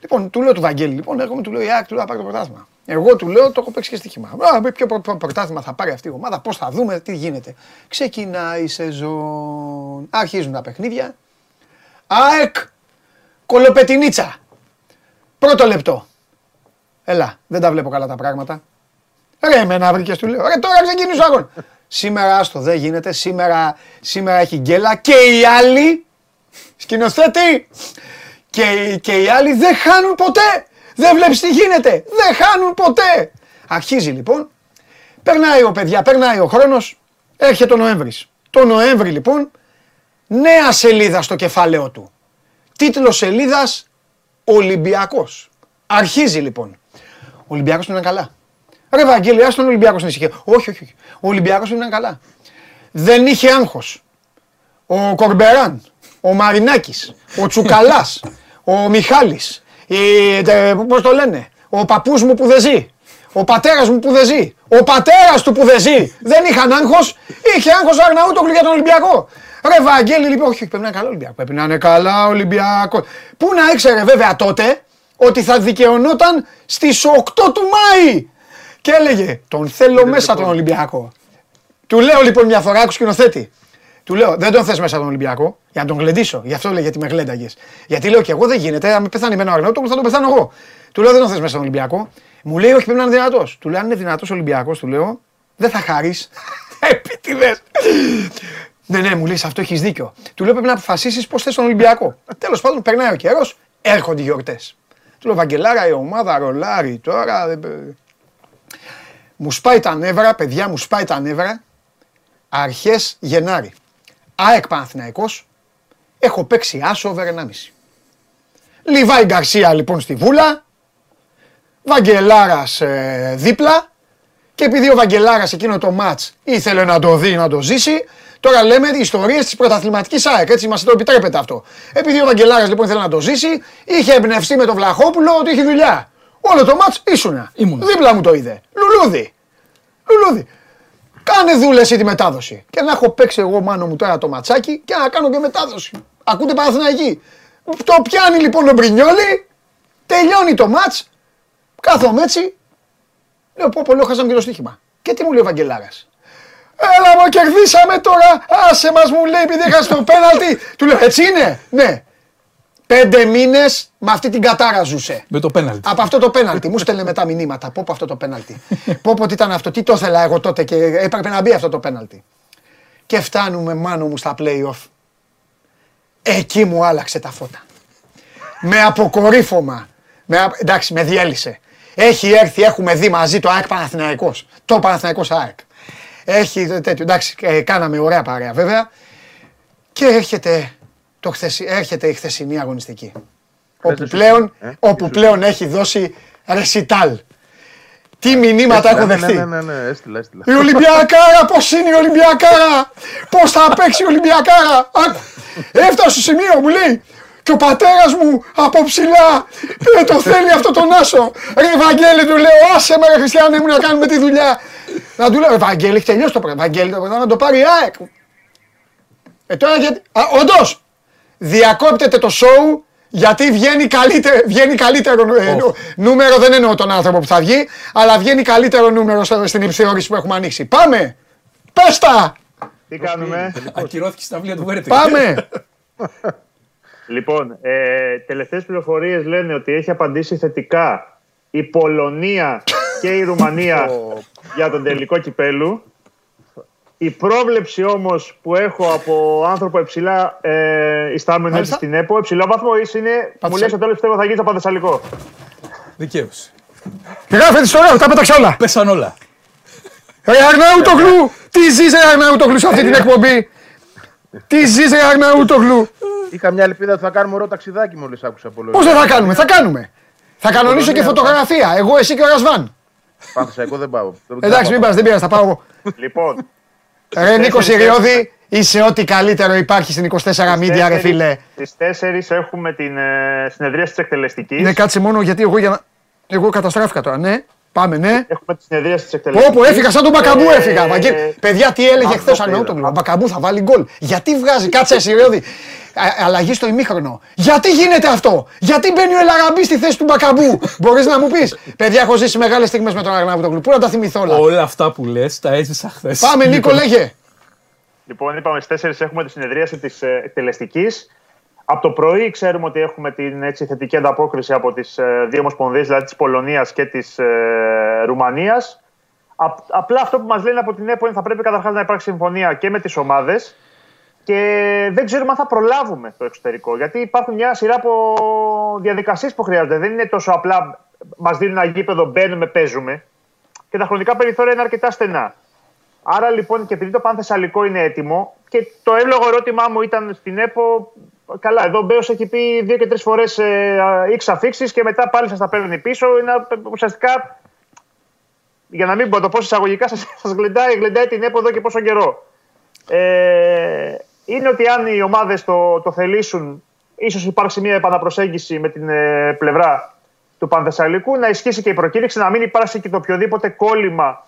Λοιπόν, του λέω του Βαγγέλη, λοιπόν, έρχομαι, του λέω η ΑΕΚ του λέω να πάρει το πρωτάθλημα. Εγώ του λέω το έχω παίξει και στοίχημα. Α, με ποιο πρω- πρω- πρωτάθλημα θα πάρει αυτή η ομάδα, πώς θα δούμε, τι γίνεται. Ξεκινάει η σεζόν. Αρχίζουν τα παιχνίδια. ΑΕΚ Κολοπετινίτσα. Πρώτο λεπτό. Έλα, δεν τα βλέπω καλά τα πράγματα. Ρε, εμένα βρήκες του λέω. Ρε, τώρα ξεκινήσει ο αγώνα. Σήμερα, άστο, δεν γίνεται. Σήμερα, σήμερα έχει γκέλα και οι άλλοι, σκηνοθέτη, και, και οι άλλοι δεν χάνουν ποτέ. Δεν βλέπεις τι γίνεται. Δεν χάνουν ποτέ. Αρχίζει λοιπόν. Περνάει ο παιδιά, περνάει ο χρόνος. Έρχεται ο Νοέμβρης. Το Νοέμβρη λοιπόν, νέα σελίδα στο κεφάλαιό του. Τίτλος σελίδας Ολυμπιακός. Αρχίζει λοιπόν. Ο Ολυμπιακός του είναι καλά. Ρε Βαγγέλη, άστον ο Ολυμπιακός να ησυχεί. Όχι, όχι, όχι. Ο Ολυμπιακός του είναι καλά. Δεν είχε άγχος. Ο Κορμπεράν, ο Μαρινάκης, ο Τσουκαλάς, ο Μιχάλης, η, τε, πώς το λένε, ο παππούς μου που δεν ζει, ο πατέρας μου που δεν ζει, ο πατέρας του που δεν ζει. Δεν είχαν άγχος, είχε άγχος ο Αρναούτογλου για τον Ολυμπιακό. Ρε Βαγγέλη, λοιπόν, όχι, όχι, πρέπει να είναι καλά ο Ολυμπιακό. Πρέπει να είναι καλά ο Ολυμπιακό. Πού να ήξερε βέβαια τότε ότι θα δικαιωνόταν στις 8 του Μάη. Και έλεγε, τον θέλω μέσα τον Ολυμπιακό. Του λέω λοιπόν μια φορά, άκου σκηνοθέτη. Του λέω, δεν τον θες μέσα τον Ολυμπιακό, για να τον γλεντήσω. Γι' αυτό λέει γιατί με γλένταγες. Γιατί λέω και εγώ δεν γίνεται, αν με πεθάνει με ένα Αρναούτογλου θα τον πεθάνω εγώ. Του λέω, δεν τον θες μέσα τον Ολυμπιακό. Μου λέει, Όχι, πρέπει να είναι δυνατός. Του λέω, Αν είναι δυνατός Ολυμπιακός, του λέω, δεν θα χαρεί. Επίτηδες. Ναι, ναι, μου λέει, σε αυτό έχεις δίκιο. Του λέω, Πρέπει να αποφασίσεις πώς θες τον Ολυμπιακό. Τέλος πάντων, περνάει ο καιρός, έρχονται οι γιορτές. Του λέω, Βαγγελάρα, η ομάδα ρολάρει τώρα. δεν- Μου σπάει τα νεύρα, παιδιά, μου σπάει τα νεύρα. Αρχές Γενάρη. ΑΕΚ Παναθηναϊκός. Έχω παίξει άσο over 1,5. Λιβάη Γκαρσία λοιπόν στη Βούλα. Βαγγελάρας ε, δίπλα. Και επειδή ο Βαγγελάρας εκείνο το μάτς ήθελε να το δει, να το ζήσει, τώρα λέμε ιστορίες της πρωταθληματικής ΑΕΚ, έτσι μας το επιτρέπεται αυτό. Επειδή ο Βαγγελάρας λοιπόν ήθελε να το ζήσει, είχε εμπνευστεί με τον Βλαχόπουλο ότι είχε δουλειά. Όλο το μάτς ήσουνα. Δίπλα μου το είδε. Λουλούδι. Λουλούδι. Κάνε δούλες τη μετάδοση. Και να έχω παίξει εγώ μάνο μου τώρα το ματσάκι και να κάνω και μετάδοση. Ακούτε Παναθηναϊκή. Το πιάνει λοιπόν ο Μπρινιόλι, τελειώνει το μάτς, κάθομαι έτσι, λέω πω πω λέω χάσαμε και το στοίχημα. Και τι μου λέει ο Βαγγελάρας. Έλα μου, κερδίσαμε τώρα. Άσε μας μου λέει επειδή έχασε το πέναλτι. Του λέω έτσι είναι. Ναι. Πέντε μήνες με αυτή την κατάρα ζούσε. Με το πέναλτι. Από αυτό το πέναλτι. Μου στέλνε μετά μηνύματα. Πω πω αυτό το πέναλτι. πω πω τι ήταν αυτό. Τι το ήθελα εγώ τότε και έπρεπε να μπει αυτό το πέναλτι. Και φτάνουμε μάνο μου στα play-off. Εκεί μου άλλαξε τα φώτα. Με αποκορύφωμα. Με, α- εντάξει, με διέλυσε. Έχει έρθει, έχουμε δει μαζί το ΑΕΚ Παναθηναϊκός. Το Παναθηναϊκός ΑΕΚ. Έχει τέτοιο, εντάξει, ε, κάναμε ωραία παρέα βέβαια. Και έρχεται, το χθεσι, έρχεται η χθεσινή αγωνιστική. Όπου Χθες πλέον, ε, όπου ήσουν. πλέον έχει δώσει ρεσιτάλ. Τι μηνύματα έχω Ναι, δεχτεί. Ναι, ναι, ναι, ναι, έστειλα, έστειλα. Η Ολυμπιακάρα, πώς είναι η Ολυμπιακάρα, πώς θα παίξει η Ολυμπιακάρα; Άκου, έφτασε στο σημείο μου λέει, και ο πατέρας μου από ψηλά ε, το θέλει αυτό τον Άσο. Ρε Βαγγέλη του λέω, άσε με ρε Χριστιανέ μου να κάνουμε τη δουλειά. Να του λέω, «Ρε, Βαγγέλη, έχει τελειώσει το πράγμα. Βαγγέλη, το να το πάρει η ΑΕΚ. Ε, τώρα γιατί, α, όντως, διακόπτεται το σοου γιατί βγαίνει καλύτερο, βγαίνει καλύτερο ε, νου- νούμερο, δεν εννοώ τον άνθρωπο που θα βγει, αλλά βγαίνει καλύτερο νούμερο στο- στην επιθεώρηση που έχουμε ανοίξει. Πάμε! Πες τα! Τι κάνουμε; Ακυρώθηκε στην αυλία του Βέρετη. Πάμε! Λοιπόν, ε, τελευταίες πληροφορίες λένε ότι έχει απαντήσει θετικά η Πολωνία και η Ρουμανία για τον τελικό κυπέλου. Η πρόβλεψη όμως που έχω από άνθρωπο υψηλά ε, ιστάμενο έτσι Μάλιστα. στην ΕΠΟ, υψηλό βαθμό είναι, μου Πάτησε. λέει στο τέλος πιστεύω θα γίνει το Παντεσσαλικό. Δικαίωση. Γράφε τη ιστορία, τα πέταξα όλα. Πέσαν όλα. Ρε Αρναούτογλου! Τι ζεις ρε Αρναούτογλου σε αυτή την εκπομπή! Τι ζεις ρε Αρναούτογλου! Είχα μια ελπίδα ότι θα κάνουμε ωραίο ταξιδάκι μόλις άκουσα από Πώς δεν θα κάνουμε, θα κάνουμε! Θα κανονίσω και φωτογραφία, εγώ, εσύ και ο Ρασβάν. Πανθεσσαϊκό δεν πάω. Δεν- Εντάξει, μην πας, δεν πειράζει, θα πάω εγώ. λοιπόν, Ρε Νίκος Συριώδη, είσαι ό,τι καλύτερο υπάρχει στην 24 μίντια, ρε φίλε. Στις 4 έχουμε την ε, συνεδρία της εκτελεστικής. Ναι, κάτσε μόνο γιατί εγώ για να. Εγώ καταστράφηκα τώρα, ναι. Πάμε, ναι. Έχουμε τη συνεδρία της εκτελεστικής. Όπου έφυγα, σαν τον Μπακαμπού Ε, έφυγα. Βαγγέλη. Παιδιά, τι έλεγε αυτό χθες ο το Αρναούτογλου. είδα. Ο Μπακαμπού θα βάλει γκολ. Γιατί βγάζει, κάτσε Συριώδη. Α- Αλλαγή στο ημίχρονο. Γιατί γίνεται αυτό; Γιατί μπαίνει ο Ελαραμπής στη θέση του Μπακαμπού; Μπορείς να μου πεις; Παιδιά, έχω ζήσει μεγάλες στιγμές με τον Αρναούτογλου. Πού να τα θυμηθώ όλα; Όλα αυτά που λες τα έζησα χθες. Πάμε, Νίκο, λέγε. Λοιπόν, είπαμε στις 4 έχουμε τη συνεδρίαση της εκτελεστικής. Από το πρωί ξέρουμε ότι έχουμε την έτσι, θετική ανταπόκριση από τις δύο ομοσπονδίες, δηλαδή της Πολωνίας και της ε, Ρουμανίας. Απλά αυτό που μας λένε από την ΕΠΟ είναι θα πρέπει καταρχάς να υπάρξει συμφωνία και με τις ομάδες και δεν ξέρουμε αν θα προλάβουμε το εξωτερικό. Γιατί υπάρχουν μια σειρά από διαδικασίες που χρειάζονται. Δεν είναι τόσο απλά μας δίνουν ένα γήπεδο, μπαίνουμε, παίζουμε. Και τα χρονικά περιθώρια είναι αρκετά στενά. Άρα λοιπόν και επειδή το Πανθεσσαλικό είναι έτοιμο και το εύλογο ερώτημά μου ήταν στην ΕΠΟ. Καλά, εδώ ο Μπέος έχει πει δύο και τρεις φορές ε, X αφήξει και μετά πάλι σας τα παίρνει πίσω. Είναι ουσιαστικά, για να μην πω το πω εισαγωγικά, σας γλεντάει, γλεντάει την ΕΠΟ εδώ και πόσο καιρό. Ε, είναι ότι αν οι ομάδες το, το θελήσουν, ίσως υπάρξει μια επαναπροσέγγιση με την ε, πλευρά του Πανθεσσαλικού, να ισχύσει και η προκήρυξη, να μην υπάρξει και το οποιοδήποτε κόλλημα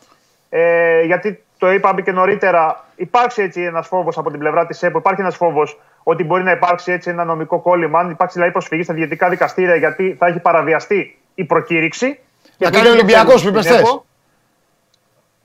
ε, γιατί το είπαμε και νωρίτερα, υπάρξει έτσι ένας φόβος από την πλευρά της ΕΠΟ. Υπάρχει ένας φόβος ότι μπορεί να υπάρξει έτσι ένα νομικό κόλλημα. Αν υπάρξει δηλαδή προσφυγή στα διαιτητικά δικαστήρια, γιατί θα έχει παραβιαστεί η προκήρυξη. Να κάνει ο Ολυμπιακός που είπες χθε.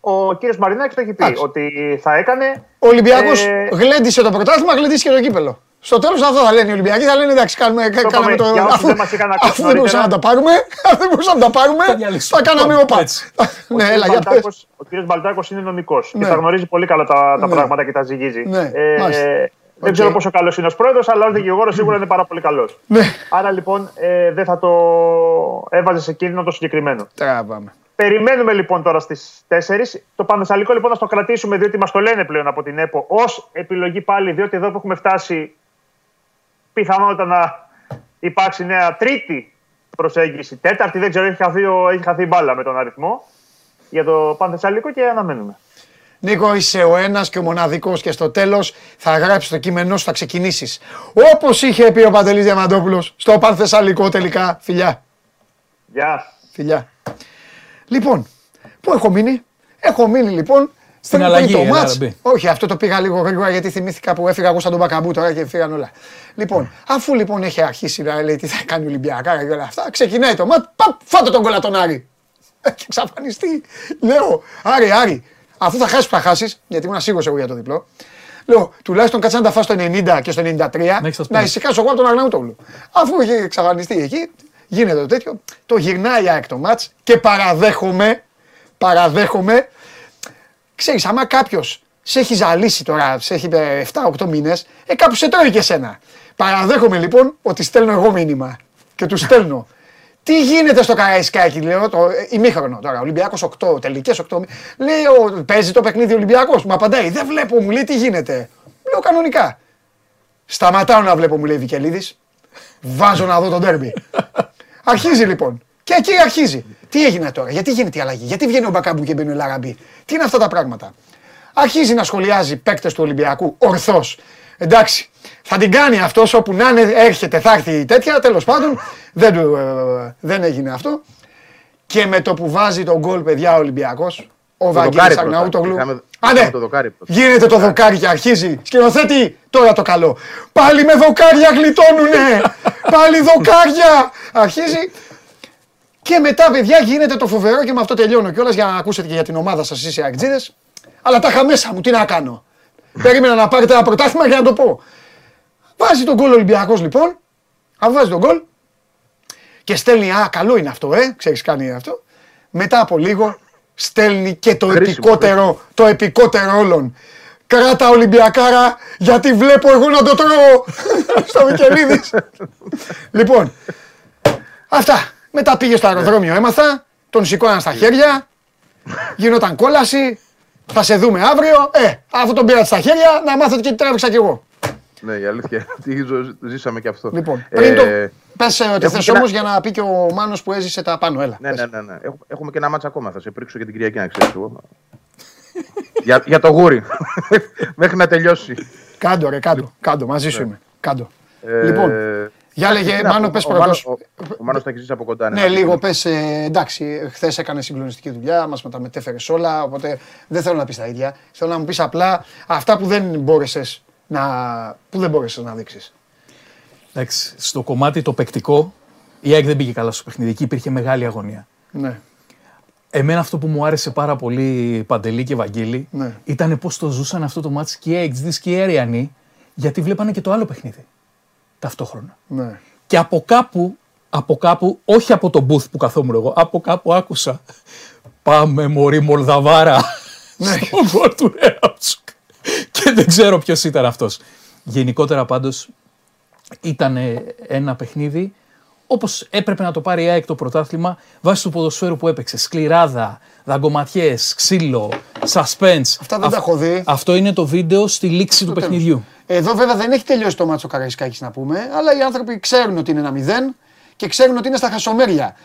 Ο κύριος Μαρινάκης το έχει πει Εντάξει. ότι θα έκανε. Ο Ολυμπιακός Ε, γλέντισε το πρωτάθλημα, γλέντισε και το κύπελλο. Στο τέλος αυτό θα λένε οι Ολυμπιακοί. Θα λένε εντάξει, κάνουμε, κάναμε είπαμε, το. για όσους Αφού, δεν μας είχαν ακούσει αφού δεν μπορούσαμε να νωρίτερα. τα πάρουμε, αφού δεν μπορούσαμε να τα πάρουμε, Θα διαλύσουμε. θα κάναμε όπα. Έτσι. Ο Ναι, κύριος έλα, για πες. Μπαλτάκος- Ο κύριος Μπαλτάκος είναι νομικός Ναι. και τα γνωρίζει πολύ καλά τα, τα Ναι. πράγματα και τα ζυγίζει. Ναι, Ε, μάλιστα. δεν Οκ. ξέρω πόσο καλός είναι ως πρόεδρος, αλλά ως δικηγόρος σίγουρα είναι πάρα πολύ καλός. Ναι, Άρα λοιπόν ε, δεν θα το έβαζε σε κίνδυνο το συγκεκριμένο. τραβάμε. Περιμένουμε λοιπόν τώρα στις 4. Το Πανθεσσαλικό λοιπόν να το κρατήσουμε διότι μας το λένε πλέον από την ΕΠΟ ως επιλογή πάλι, διότι εδώ που έχουμε φτάσει πιθανότητα να υπάρξει νέα τρίτη προσέγγιση. Τέταρτη δεν ξέρω, έχει χαθεί, ο- έχει χαθεί η μπάλα με τον αριθμό για το Πανθεσσαλικό και αναμένουμε. Νίκο, είσαι ο ένας και ο μοναδικός και στο τέλος θα γράψεις το κείμενό σου, θα ξεκινήσεις. Όπως είχε πει ο Παντελής Διαμαντόπουλος στο Πανθεσσαλικό τελικά. Φιλιά. Γεια. Φιλιά. Λοιπόν, πού έχω μείνει; Έχω μείνει λοιπόν Στην πριν αλλαγή, το έλα, μάτς. ρε, μπει. Όχι, αυτό το πήγα λίγο γρήγορα γιατί θυμήθηκα που έφυγα εγώ σαν τον Μπακαμπού τώρα και φύγαν όλα. Λοιπόν, αφού λοιπόν έχει αρχίσει να λέει τι θα κάνει ο Ολυμπιακά και όλα αυτά, ξεκινάει το μάτς. Παπ, φάτε τον κολλατονάρι. Έχει εξαφανιστεί. Λέω, Άρη, Άρη, Αφού θα χάσεις που θα χάσεις, γιατί ήμουν σίγουρος εγώ για το διπλό. Λέω, τουλάχιστον κάτσε να τα φας στο 90 και στο 93, έχεις τα να ησυχάσω εγώ από τον Αγναούτογλου. Αφού είχε εξαφανιστεί εκεί, γίνεται το τέτοιο, το γυρνάει η ΑΕΚ το μάτς και παραδέχομαι, παραδέχομαι, ξέρεις, άμα κάποιος σε έχει ζαλίσει τώρα, σε έχει 7-8 μήνες, ε, κάπου σε τρώει και εσένα. Παραδέχομαι λοιπόν ότι στέλνω εγώ μήνυμα και του στέλνω. Τι γίνεται στο Καραϊσκάκι, λέω, το ε, ημίχρονο τώρα. Ολυμπιακός 8, τελικές 8. Λέει, ο, παίζει το παιχνίδι Ολυμπιακός. Μου απαντάει, δεν βλέπω, μου λέει τι γίνεται; Λέω κανονικά. Σταματάω να βλέπω, μου λέει Βικελίδης. Βάζω να δω τον τέρμπι. Αρχίζει λοιπόν. Και εκεί αρχίζει. Τι έγινε τώρα, γιατί γίνεται η αλλαγή, γιατί βγαίνει ο Μπακάμπου και μπαίνει ο Λαραμπή. Τι είναι αυτά τα πράγματα. Αρχίζει να σχολιάζει παίκτες του Ολυμπιακού ορθώς. Εντάξει, θα την κάνει αυτός όπου να είναι, έρχεται, θα έρθει η τέτοια. Τέλος πάντων, δεν, του, ε, δεν έγινε αυτό. Και με το που βάζει τον γκολ, παιδιά, ο Ολυμπιακός, ο Βαγγέλης δοκάρι πρώτα. Αγναούτογλου. Είχαμε- Άντε, είχαμε το δοκάρι πρώτα. γίνεται το δοκάρι και αρχίζει. Σκηνοθέτη, τώρα το καλό. Πάλι με δοκάρια γλιτώνουνε. Πάλι δοκάρια. Αρχίζει. Και μετά, παιδιά, γίνεται το φοβερό και με αυτό τελειώνω κιόλας για να ακούσετε και για την ομάδα σας, εσείς οι Αγκτζίδε. Αλλά τα είχα μέσα μου, τι να κάνω. Περίμενα να πάρετε ένα πρωτάθλημα για να το πω. Βάζει τον γκολ ο Ολυμπιακός λοιπόν. Αν βάζει τον γκολ και στέλνει, α, καλό είναι αυτό, ε, ξέρεις κάνει αυτό. Μετά από λίγο στέλνει και το Χρήσιμο, επικότερο, το επικότερο όλων. Κράτα Ολυμπιακάρα, γιατί βλέπω εγώ να το τρώω στο Μικελίδης. λοιπόν, αυτά. Μετά πήγε στο αεροδρόμιο, έμαθα, τον σηκώναν στα χέρια, γινόταν κόλαση, θα σε δούμε αύριο. Ε, αφού τον πήρατε στα χέρια, να μάθετε και τι τράβηξα κι εγώ. Ναι, η αλήθεια είναι ότι ζω- ζήσαμε και αυτό. Λοιπόν, Ε, πριν το. Πες ε, ότι έχουμε θες και ένα- όμως για να πει και ο Μάνος που έζησε τα πάνω. Έλα. Ναι, πες. ναι, ναι. ναι. Έχουμε, έχουμε και ένα μάτσα ακόμα. Θα σε πρίξω για την Κυριακή, να ξέρεις εγώ. Για, για το γούρι. Μέχρι να τελειώσει. Κάντο ρε, κάντο. Κάντο, μαζί σου είμαι. Κάντο. Ε, Λοιπόν, για λέγε, τι να Μάνο, πω, πες ο πρώτος. Μάνος- Ο, ο Μάνος τα έχει ζήσει από κοντά. Ναι, λίγο πες, ε, εντάξει, χθες έκανε συγκλονιστική δουλειά, μας τα μετέφερε όλα, οπότε δεν θέλω να πεις τα ίδια. Θέλω να μου πεις απλά αυτά που δεν μπόρεσες να, που δεν μπόρεσες να δείξεις. Εντάξει, στο κομμάτι το παικτικό, η ΑΕΚ δεν πήγε καλά στο παιχνίδι. Εκεί υπήρχε μεγάλη αγωνία. Ναι. Εμένα αυτό που μου άρεσε πάρα πολύ, Παντελή και Βαγγέλη, Ναι. ήταν πώς το ζούσαν αυτό το μάτς και οι Αιγτζίδες και οι Αριανοί, γιατί βλέπανε και το άλλο παιχνίδι ταυτόχρονα. Ναι. Και από κάπου, από κάπου, όχι από τον booth που καθόμουν εγώ, από κάπου άκουσα «Πάμε μωρή Μολδαβάρα» στον γκολ του Ρέαψουκ. Και δεν ξέρω ποιος ήταν αυτός. Γενικότερα πάντως ήταν ένα παιχνίδι όπως έπρεπε να το πάρει η ΑΕΚ το πρωτάθλημα βάσει του ποδοσφαίρου που έπαιξε. Σκληράδα, δαγκωματιές, ξύλο, suspense. Αυτά δεν τα έχω δει. Αυτό είναι το βίντεο στη λήξη του τέλος. παιχνιδιού. Εδώ βέβαια δεν έχει τελειώσει το μάτσο Καραϊσκάκης να πούμε, αλλά οι άνθρωποι ξέρουν ότι είναι ένα μηδέν και ξέρουν ότι είναι στα χασομέρια.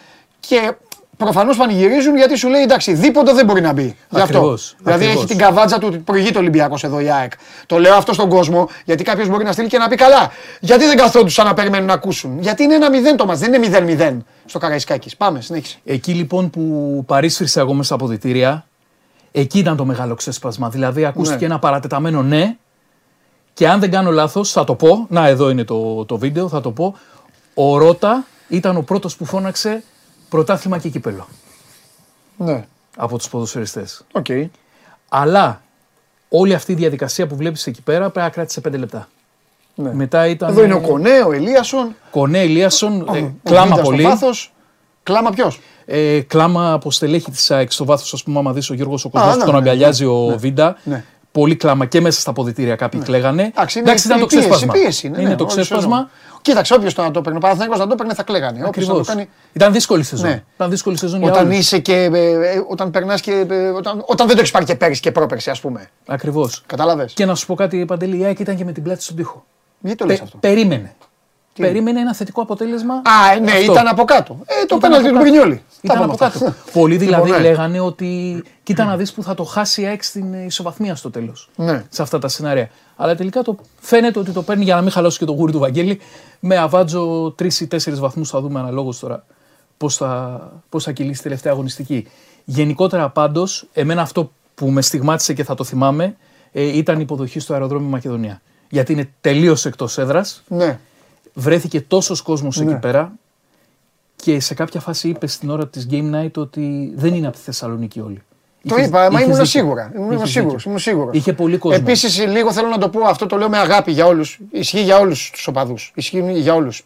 Και προφανώς πανηγυρίζουν γιατί σου λέει εντάξει, δίποτο δεν μπορεί να μπει. Γι' αυτό. Ακριβώς, Δηλαδή ακριβώς. έχει την καβάτζα του ότι προηγείται ο Ολυμπιακός εδώ η ΑΕΚ. Το λέω αυτό στον κόσμο γιατί κάποιος μπορεί να στείλει και να πει καλά. Γιατί δεν καθόντουσαν να περιμένουν να ακούσουν; Γιατί είναι ένα μηδέν το μάτς, δεν είναι 0-0 στο Καραϊσκάκης. Πάμε, συνέχισε. Εκεί λοιπόν που παρίσφρησα εγώ μέσα στα αποδητήρια, εκεί ήταν το μεγάλο ξέσπασμα. Δηλαδή ακούστηκε Ναι. ένα παρατεταμένο ναι και αν δεν κάνω λάθος θα το πω, να εδώ είναι το, το βίντεο, θα το πω, ο Ρότα ήταν ο πρώτος που φώναξε πρωτάθλημα και κύπελλο Ναι, από τους ποδοσφαιριστές. οκ. Αλλά όλη αυτή η διαδικασία που βλέπεις εκεί πέρα πρέπει να κράτησε 5 λεπτά. Ναι. Μετά ήταν. Εδώ είναι ο Κονέ, ο Ελίασον. Κονέ Ελίασον, ε, ο κλάμα Βίντας στο πολύ. βάθος. Κλάμα ποιος; Ε, κλάμα από στελέχη της ΑΕΚ στο βάθος, ας πούμε, άμα δεις ο Γιώργος ο Κοσμός ναι, που τον ναι, αγκαλιάζει ναι, ο ναι. Βίντα. Ναι. Πολύ κλάμα και μέσα στα αποδητήρια κάποιοι κλαίγανε. Εντάξει, είναι ήταν το πίεση, ξέσπασμα. πίεση είναι, ναι, το όλη ξέσπασμα. σεζόν. Κοίταξε, όποιος το να το παίρνει, ο Παναθηναϊκός να το παίρνει θα κλαίγανε. Όποιος να Ακριβώς. το κάνει. Ήταν δύσκολη σεζόν. Ναι. Ήταν δύσκολη σεζόν για Όταν όλους. είσαι και. ε, ε, όταν περνάς και. ε, όταν, όταν δεν το έχεις πάρει και πέρυσι και πρόπερσι, ας πούμε. Ακριβώς. Κατάλαβες; Και να σου πω κάτι, Παντελή, η ΑΕΚ ήταν και με την πλάτη στον τοίχο. Γιατί το λες Πε- αυτό; Περίμενε. Περίμενε ένα θετικό αποτέλεσμα. Α, ε, ναι, Αυτό. ήταν από κάτω. Ε, το Ήταν πέναλτι από του κάτω. Μπρινιόλη. Τα Ήταν είπαμε από αυτά. κάτω. Πολλοί δηλαδή Λοιπόν, ναι. λέγανε ότι κοίτα να δεις που θα το χάσει η ΑΕΚ στην ε, ισοβαθμία στο τέλος. Ναι. Σε αυτά τα σενάρια. Αλλά τελικά το, φαίνεται ότι το παίρνει για να μην χαλάσει και το γούρι του Βαγγέλη. Με αβάτζο τρεις ή τέσσερις βαθμούς θα δούμε αναλόγως τώρα πώς θα, πώς θα κυλήσει η τελευταία αγωνιστική. Γενικότερα πάντως, εμένα αυτό που με στιγμάτισε και θα το θυμάμαι ε, ήταν η υποδοχή στο αεροδρόμιο Μακεδονία. Γιατί είναι τελείως εκτός έδρας. Ναι. Βρέθηκε τόσος κόσμος Ναι. εκεί πέρα και σε κάποια φάση είπε στην ώρα της Game Night ότι δεν είναι από τη Θεσσαλονίκη όλοι. Το Είχες- είπα, μα είχες ήμουν δίκιο. σίγουρα. Ήμουν Είχες σίγουρος, δίκιο. ήμουν σίγουρος. Είχε πολύ κόσμο. Επίσης, λίγο θέλω να το πω, αυτό το λέω με αγάπη για όλους. Ισχύει για όλους τους οπαδούς. Ισχύει για όλους.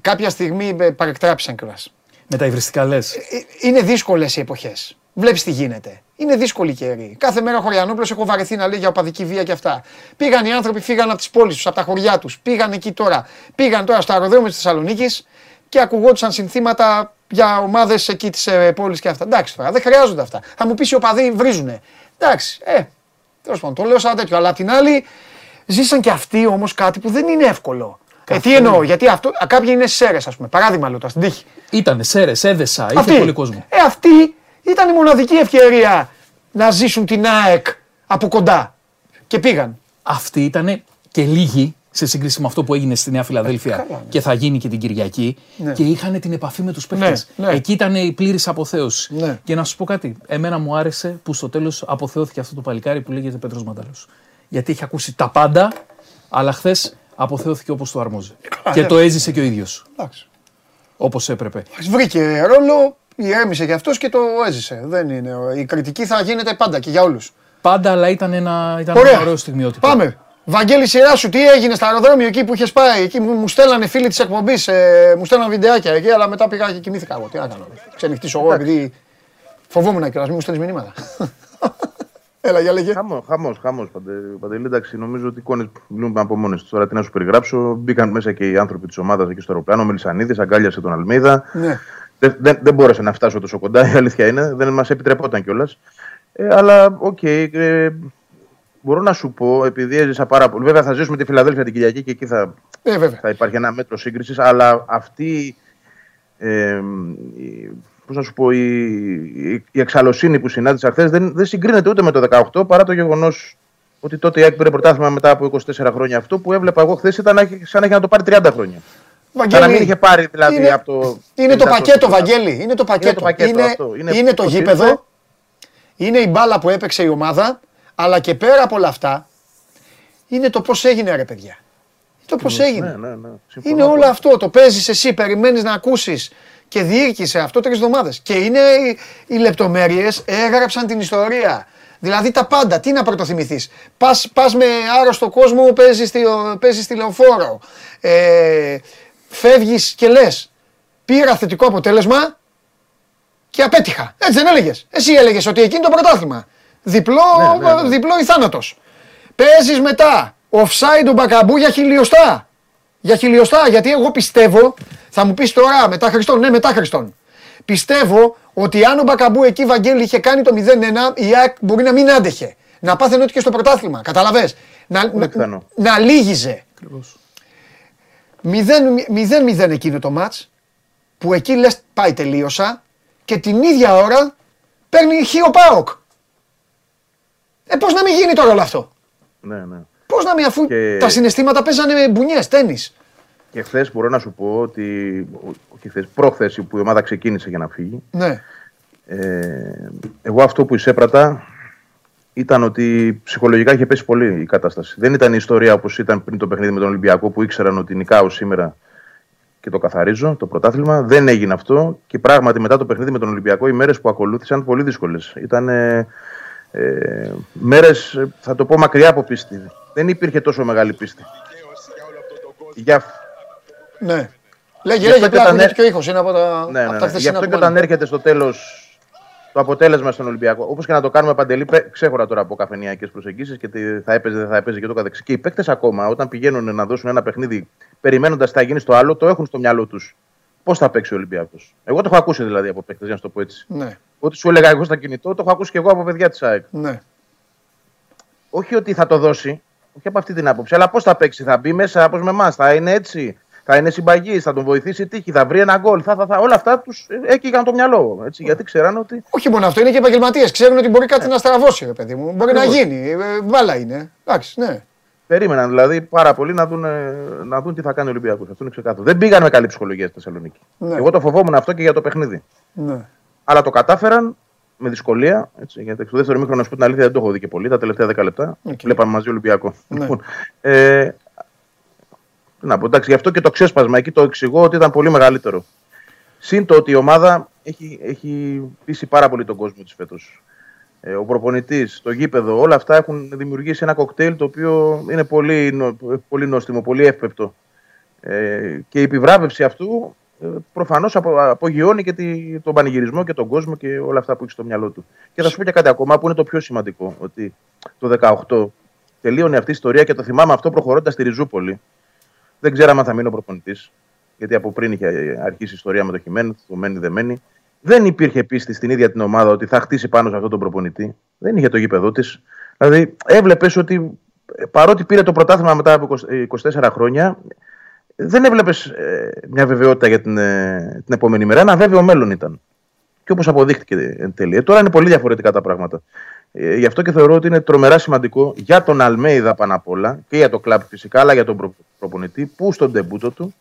Κάποια στιγμή ε, παρεκτράπησαν κιόλας. Με τα υβριστικά λες. Είναι δύσκολες οι εποχές. Βλέπεις τι γίνεται. Είναι δύσκολη καιρή. Κάθε μέρα ο Χωριανόπουλος έχω βαρεθεί να λέει για οπαδική βία και αυτά. Πήγαν οι άνθρωποι, φύγαν από τις πόλεις τους, από τα χωριά τους. Πήγαν εκεί τώρα. Πήγαν τώρα στο αεροδρόμιο της Θεσσαλονίκης και ακουγόντουσαν συνθήματα για ομάδες εκεί της ε, πόλης και αυτά. Εντάξει τώρα, δεν χρειάζονται αυτά. Θα μου πεις οι οπαδοί βρίζουνε. Εντάξει, ε, τέλος πάντων, το λέω σαν τέτοιο. Αλλά απ' την άλλη, ζήσαν και αυτοί όμως κάτι που δεν είναι εύκολο. Ε, τι εννοώ, γιατί αυτό, α, κάποιοι είναι στι αίρε, ας πούμε. Παράδειγμα λέω τώρα στην τύχη. Ήτανε σέρες, έδεσα, είχε Αυτή. πολύ κόσμο. Ε, αυτή ήταν η μοναδική ευκαιρία να ζήσουν την ΑΕΚ από κοντά. Και πήγαν. Αυτή ήταν και λίγοι σε σύγκριση με αυτό που έγινε στη Νέα Φιλαδέλφια καλά, ναι. και θα γίνει και την Κυριακή Ναι. και είχαν την επαφή με τους παίχτε. Ναι, ναι. Εκεί ήταν η πλήρης αποθέωση. Ναι. Και να σου πω κάτι. Εμένα μου άρεσε που στο τέλος αποθεώθηκε αυτό το παλικάρι που λέγεται Πέτρος Μανταλός. Γιατί έχει ακούσει τα πάντα, αλλά χθες αποθεώθηκε όπως το αρμόζει. και ναι. το έζησε και ο ίδιος. Εντάξει. Όπως έπρεπε. Βρήκε ρόλο, ηρέμησε κι αυτός και το έζησε. Δεν είναι. Η κριτική θα γίνεται πάντα και για όλους. Πάντα, αλλά ήταν ένα, ήταν Ωραία. ένα ωραίο στιγμιότυπο. Πάμε. Βαγγέλη, σειρά σου, τι έγινε στο αεροδρόμιο εκεί που είχες πάει; Εκεί μου, μου στέλνανε φίλοι της εκπομπής, ε, μου στέλνανε βιντεάκια εκεί, αλλά μετά πήγα και κοιμήθηκα εγώ. Τι να κάνω. Ξενυχτήσω εγώ επειδή φοβόμουν κιόλας, μην μου στέλνεις μηνύματα. Έλα, για λέγε. Χαμός, χαμός, χαμός. Παντελή, εντάξει, νομίζω ότι οι εικόνες μιλούν από μόνες τους. Τώρα τι να σου περιγράψω. Μπήκαν μέσα και οι άνθρωποι της ομάδας εκεί στο αεροπλάνο. Ο Μελισανίδης αγκάλιασε τον Αλμέιδα. Ναι. Δεν, δεν, δεν μπόρεσα να φτάσω τόσο κοντά, η αλήθεια είναι. Δεν μας επιτρεπόταν κιόλας. Ε, αλλά, οκ. ε, μπορώ να σου πω, επειδή έζησα πάρα πολύ. Βέβαια, θα ζήσουμε τη Φιλαδέλφια την Κυριακή και εκεί θα, Ε, βέβαια. θα υπάρχει ένα μέτρο σύγκρισης. Αλλά αυτή. Ε, η- πώς να σου πω, η, η, η εξαλωσύνη που συνάντησα χθες δεν, δεν συγκρίνεται ούτε με το 18 παρά το γεγονός ότι τότε η ΑΕΚ πήρε πρωτάθλημα μετά από 24 χρόνια. Αυτό που έβλεπα εγώ χθες ήταν να έχει- σαν να έχει να το πάρει 30 χρόνια. Σαν να μην είχε πάρει δηλαδή είναι, από το. Είναι το 50 πακέτο, Βαγγέλη. Είναι το πακέτο. το πακέτο είναι, αυτό. Είναι είναι το πώς γήπεδο. ήρθε. Είναι η μπάλα που έπαιξε η ομάδα. Αλλά και πέρα από όλα αυτά, είναι το πώς έγινε, ρε παιδιά. Το πώς έγινε. Ναι, ναι, ναι. Συμφωνώ Είναι όλο πολύ. αυτό. Το παίζεις εσύ, περιμένεις να ακούσεις και διήρκησε αυτό τρεις εβδομάδες. Και είναι οι, οι λεπτομέρειες έγραψαν την ιστορία. Δηλαδή τα πάντα. Τι να πρωτοθυμηθείς. Πας πας με άρρωστο κόσμο, παίζεις στη, παίζεις στη λεωφόρο. Ε, Φεύγεις και λες. Πήρα θετικό αποτέλεσμα και απέτυχα. Έτσι δεν έλεγες. Εσύ έλεγες ότι εκεί είναι το πρωτάθλημα. Διπλό, Ναι, ναι, ναι. διπλό ή θάνατος. Παίζεις μετά. Offside ο Μπακαμπού για χιλιοστά. Για χιλιοστά, γιατί εγώ πιστεύω, θα μου πεις τώρα μετά Χριστόν, ναι, μετά Χριστόν. Πιστεύω ότι αν ο Μπακαμπού εκεί, Βαγγέλη, είχε κάνει το 0-1, η ΑΕΚ μπορεί να μην άντεχε. Να πάθαινε ό,τι και στο πρωτάθλημα. Καταλαβέ. Να, να, πιθανό. να λύγιζε. 0-0 εκείνο το μάτς που εκεί λες πάει τελείωσα και την ίδια ώρα παίρνει χείο ΠΑΟΚ. Ε, πώς να μην γίνει τώρα όλο αυτό; Ναι, ναι. Πώς να μην αφού Και- τα συναισθήματα παίζανε μπουνιές, τένις. Και χθες μπορώ να σου πω ότι. Όχι χθες, προχθές που η ομάδα ξεκίνησε για να φύγει. Ναι. Ε, εγώ αυτό που εισέπρατα ήταν ότι ψυχολογικά είχε πέσει πολύ η κατάσταση. Δεν ήταν η ιστορία όπως ήταν πριν το παιχνίδι με τον Ολυμπιακό που ήξεραν ότι νικάω σήμερα και το καθαρίζω, το πρωτάθλημα. Δεν έγινε αυτό και πράγματι μετά το παιχνίδι με τον Ολυμπιακό οι μέρες που ακολούθησαν πολύ δύσκολες. Ήταν ε, ε, μέρες, θα το πω μακριά από πίστη. Δεν υπήρχε τόσο μεγάλη πίστη. Για, Ναι. Λέγε, Γι' λέγε, αυτό και απλά όταν ακούγεται ε- και ο ήχος, είναι από τα, ναι, από ναι, τα ναι. Γι' χθεσινά αυτό του και όταν μάλλον. έρχεται στο τέλος το αποτέλεσμα στον Ολυμπιακό, όπως και να το κάνουμε παντελή, πέ- ξέχωρα τώρα από καφενειακέ προσεγγίσεις και τι θα έπαιζε, δεν θα έπαιζε και το καθεξής. Και οι παίκτες ακόμα, όταν πηγαίνουν να δώσουν ένα παιχνίδι περιμένοντας τι θα γίνει στο άλλο, το έχουν στο μυαλό τους. Πώς θα παίξει ο Ολυμπιακός. Εγώ το έχω ακούσει δηλαδή από παίκτες, για να σου το πω έτσι. Ναι, Ό,τι σου έλεγα εγώ στο κινητό, το έχω ακούσει και εγώ από παιδιά της ΑΕΚ. ναι. Όχι ότι θα το δώσει, όχι από αυτή την άποψη, αλλά πώς θα παίξει. Θα μπει μέσα όπως με εμάς, θα είναι έτσι. Θα είναι συμπαγής, θα τον βοηθήσει η τύχη, θα βρει ένα γκολ. Θα, θα, θα, όλα αυτά τους έκυγαν το μυαλό. Έτσι, γιατί ξέραν ότι Όχι μόνο αυτό, είναι και επαγγελματίες. Ξέρουν ότι μπορεί κάτι να στραβώσει, ρε παιδί μου. Μπορεί να Ακριβώς. γίνει. Ε, Μπάλα είναι. Εντάξει, ναι. περίμεναν δηλαδή πάρα πολύ να δουν, ε, να δουν τι θα κάνει ο Ολυμπιακός. Αυτό είναι ξεκάθαρο. Δεν πήγαν με καλή ψυχολογία στη Θεσσαλονίκη. Ναι. Εγώ το φοβόμουν αυτό και για το παιχνίδι. ναι. Αλλά το κατάφεραν με δυσκολία. Έτσι, γιατί στο δεύτερο ημίχρονο, να σου πω την αλήθεια, δεν το έχω δει και πολύ. Τα τελευταία 10 λεπτά. Οκ. Βλέπαμε μαζί Ολυμπιακό. Ναι. Λοιπόν, ε, τι να πω, εντάξει, γι' αυτό και το ξέσπασμα εκεί το εξηγώ ότι ήταν πολύ μεγαλύτερο. Συν το ότι η ομάδα έχει, έχει πείσει πάρα πολύ τον κόσμο της φέτος. ε, ο προπονητής, το γήπεδο, όλα αυτά έχουν δημιουργήσει ένα κοκτέιλ το οποίο είναι πολύ, νο- πολύ νόστιμο, πολύ εύπεπτο. Ε, και η επιβράβευση αυτού ε, προφανώς απο, απογειώνει και τη, τον πανηγυρισμό και τον κόσμο και όλα αυτά που έχει στο μυαλό του. Και θα σου πω και κάτι ακόμα που είναι το πιο σημαντικό. Ότι το 18 τελείωνε αυτή η ιστορία και το θυμάμαι αυτό προχωρώντας στη Ριζούπολη. Δεν ξέραμε αν θα μείνει ο προπονητής. Γιατί από πριν είχε αρχίσει η ιστορία με το Χιμένεθ, το μένει δεμένη. Δεν υπήρχε πίστη στην ίδια την ομάδα ότι θα χτίσει πάνω σε αυτόν τον προπονητή. Δεν είχε το γήπεδο της. Δηλαδή, έβλεπες ότι ε, παρότι πήρε το πρωτάθλημα μετά από 20 24 χρόνια, δεν έβλεπες μια βεβαιότητα για την, ε, την επόμενη μέρα. Ένα βέβαιο μέλλον ήταν. Και όπως αποδείχτηκε εν τέλει. Ε, τώρα είναι πολύ διαφορετικά τα πράγματα. Ε, γι' αυτό και θεωρώ ότι είναι τρομερά σημαντικό για τον Αλμέιδα πάνω απ' όλα και για το κλαμπ φυσικά, αλλά για τον προ- προπονητή που στον τεμπούτο του,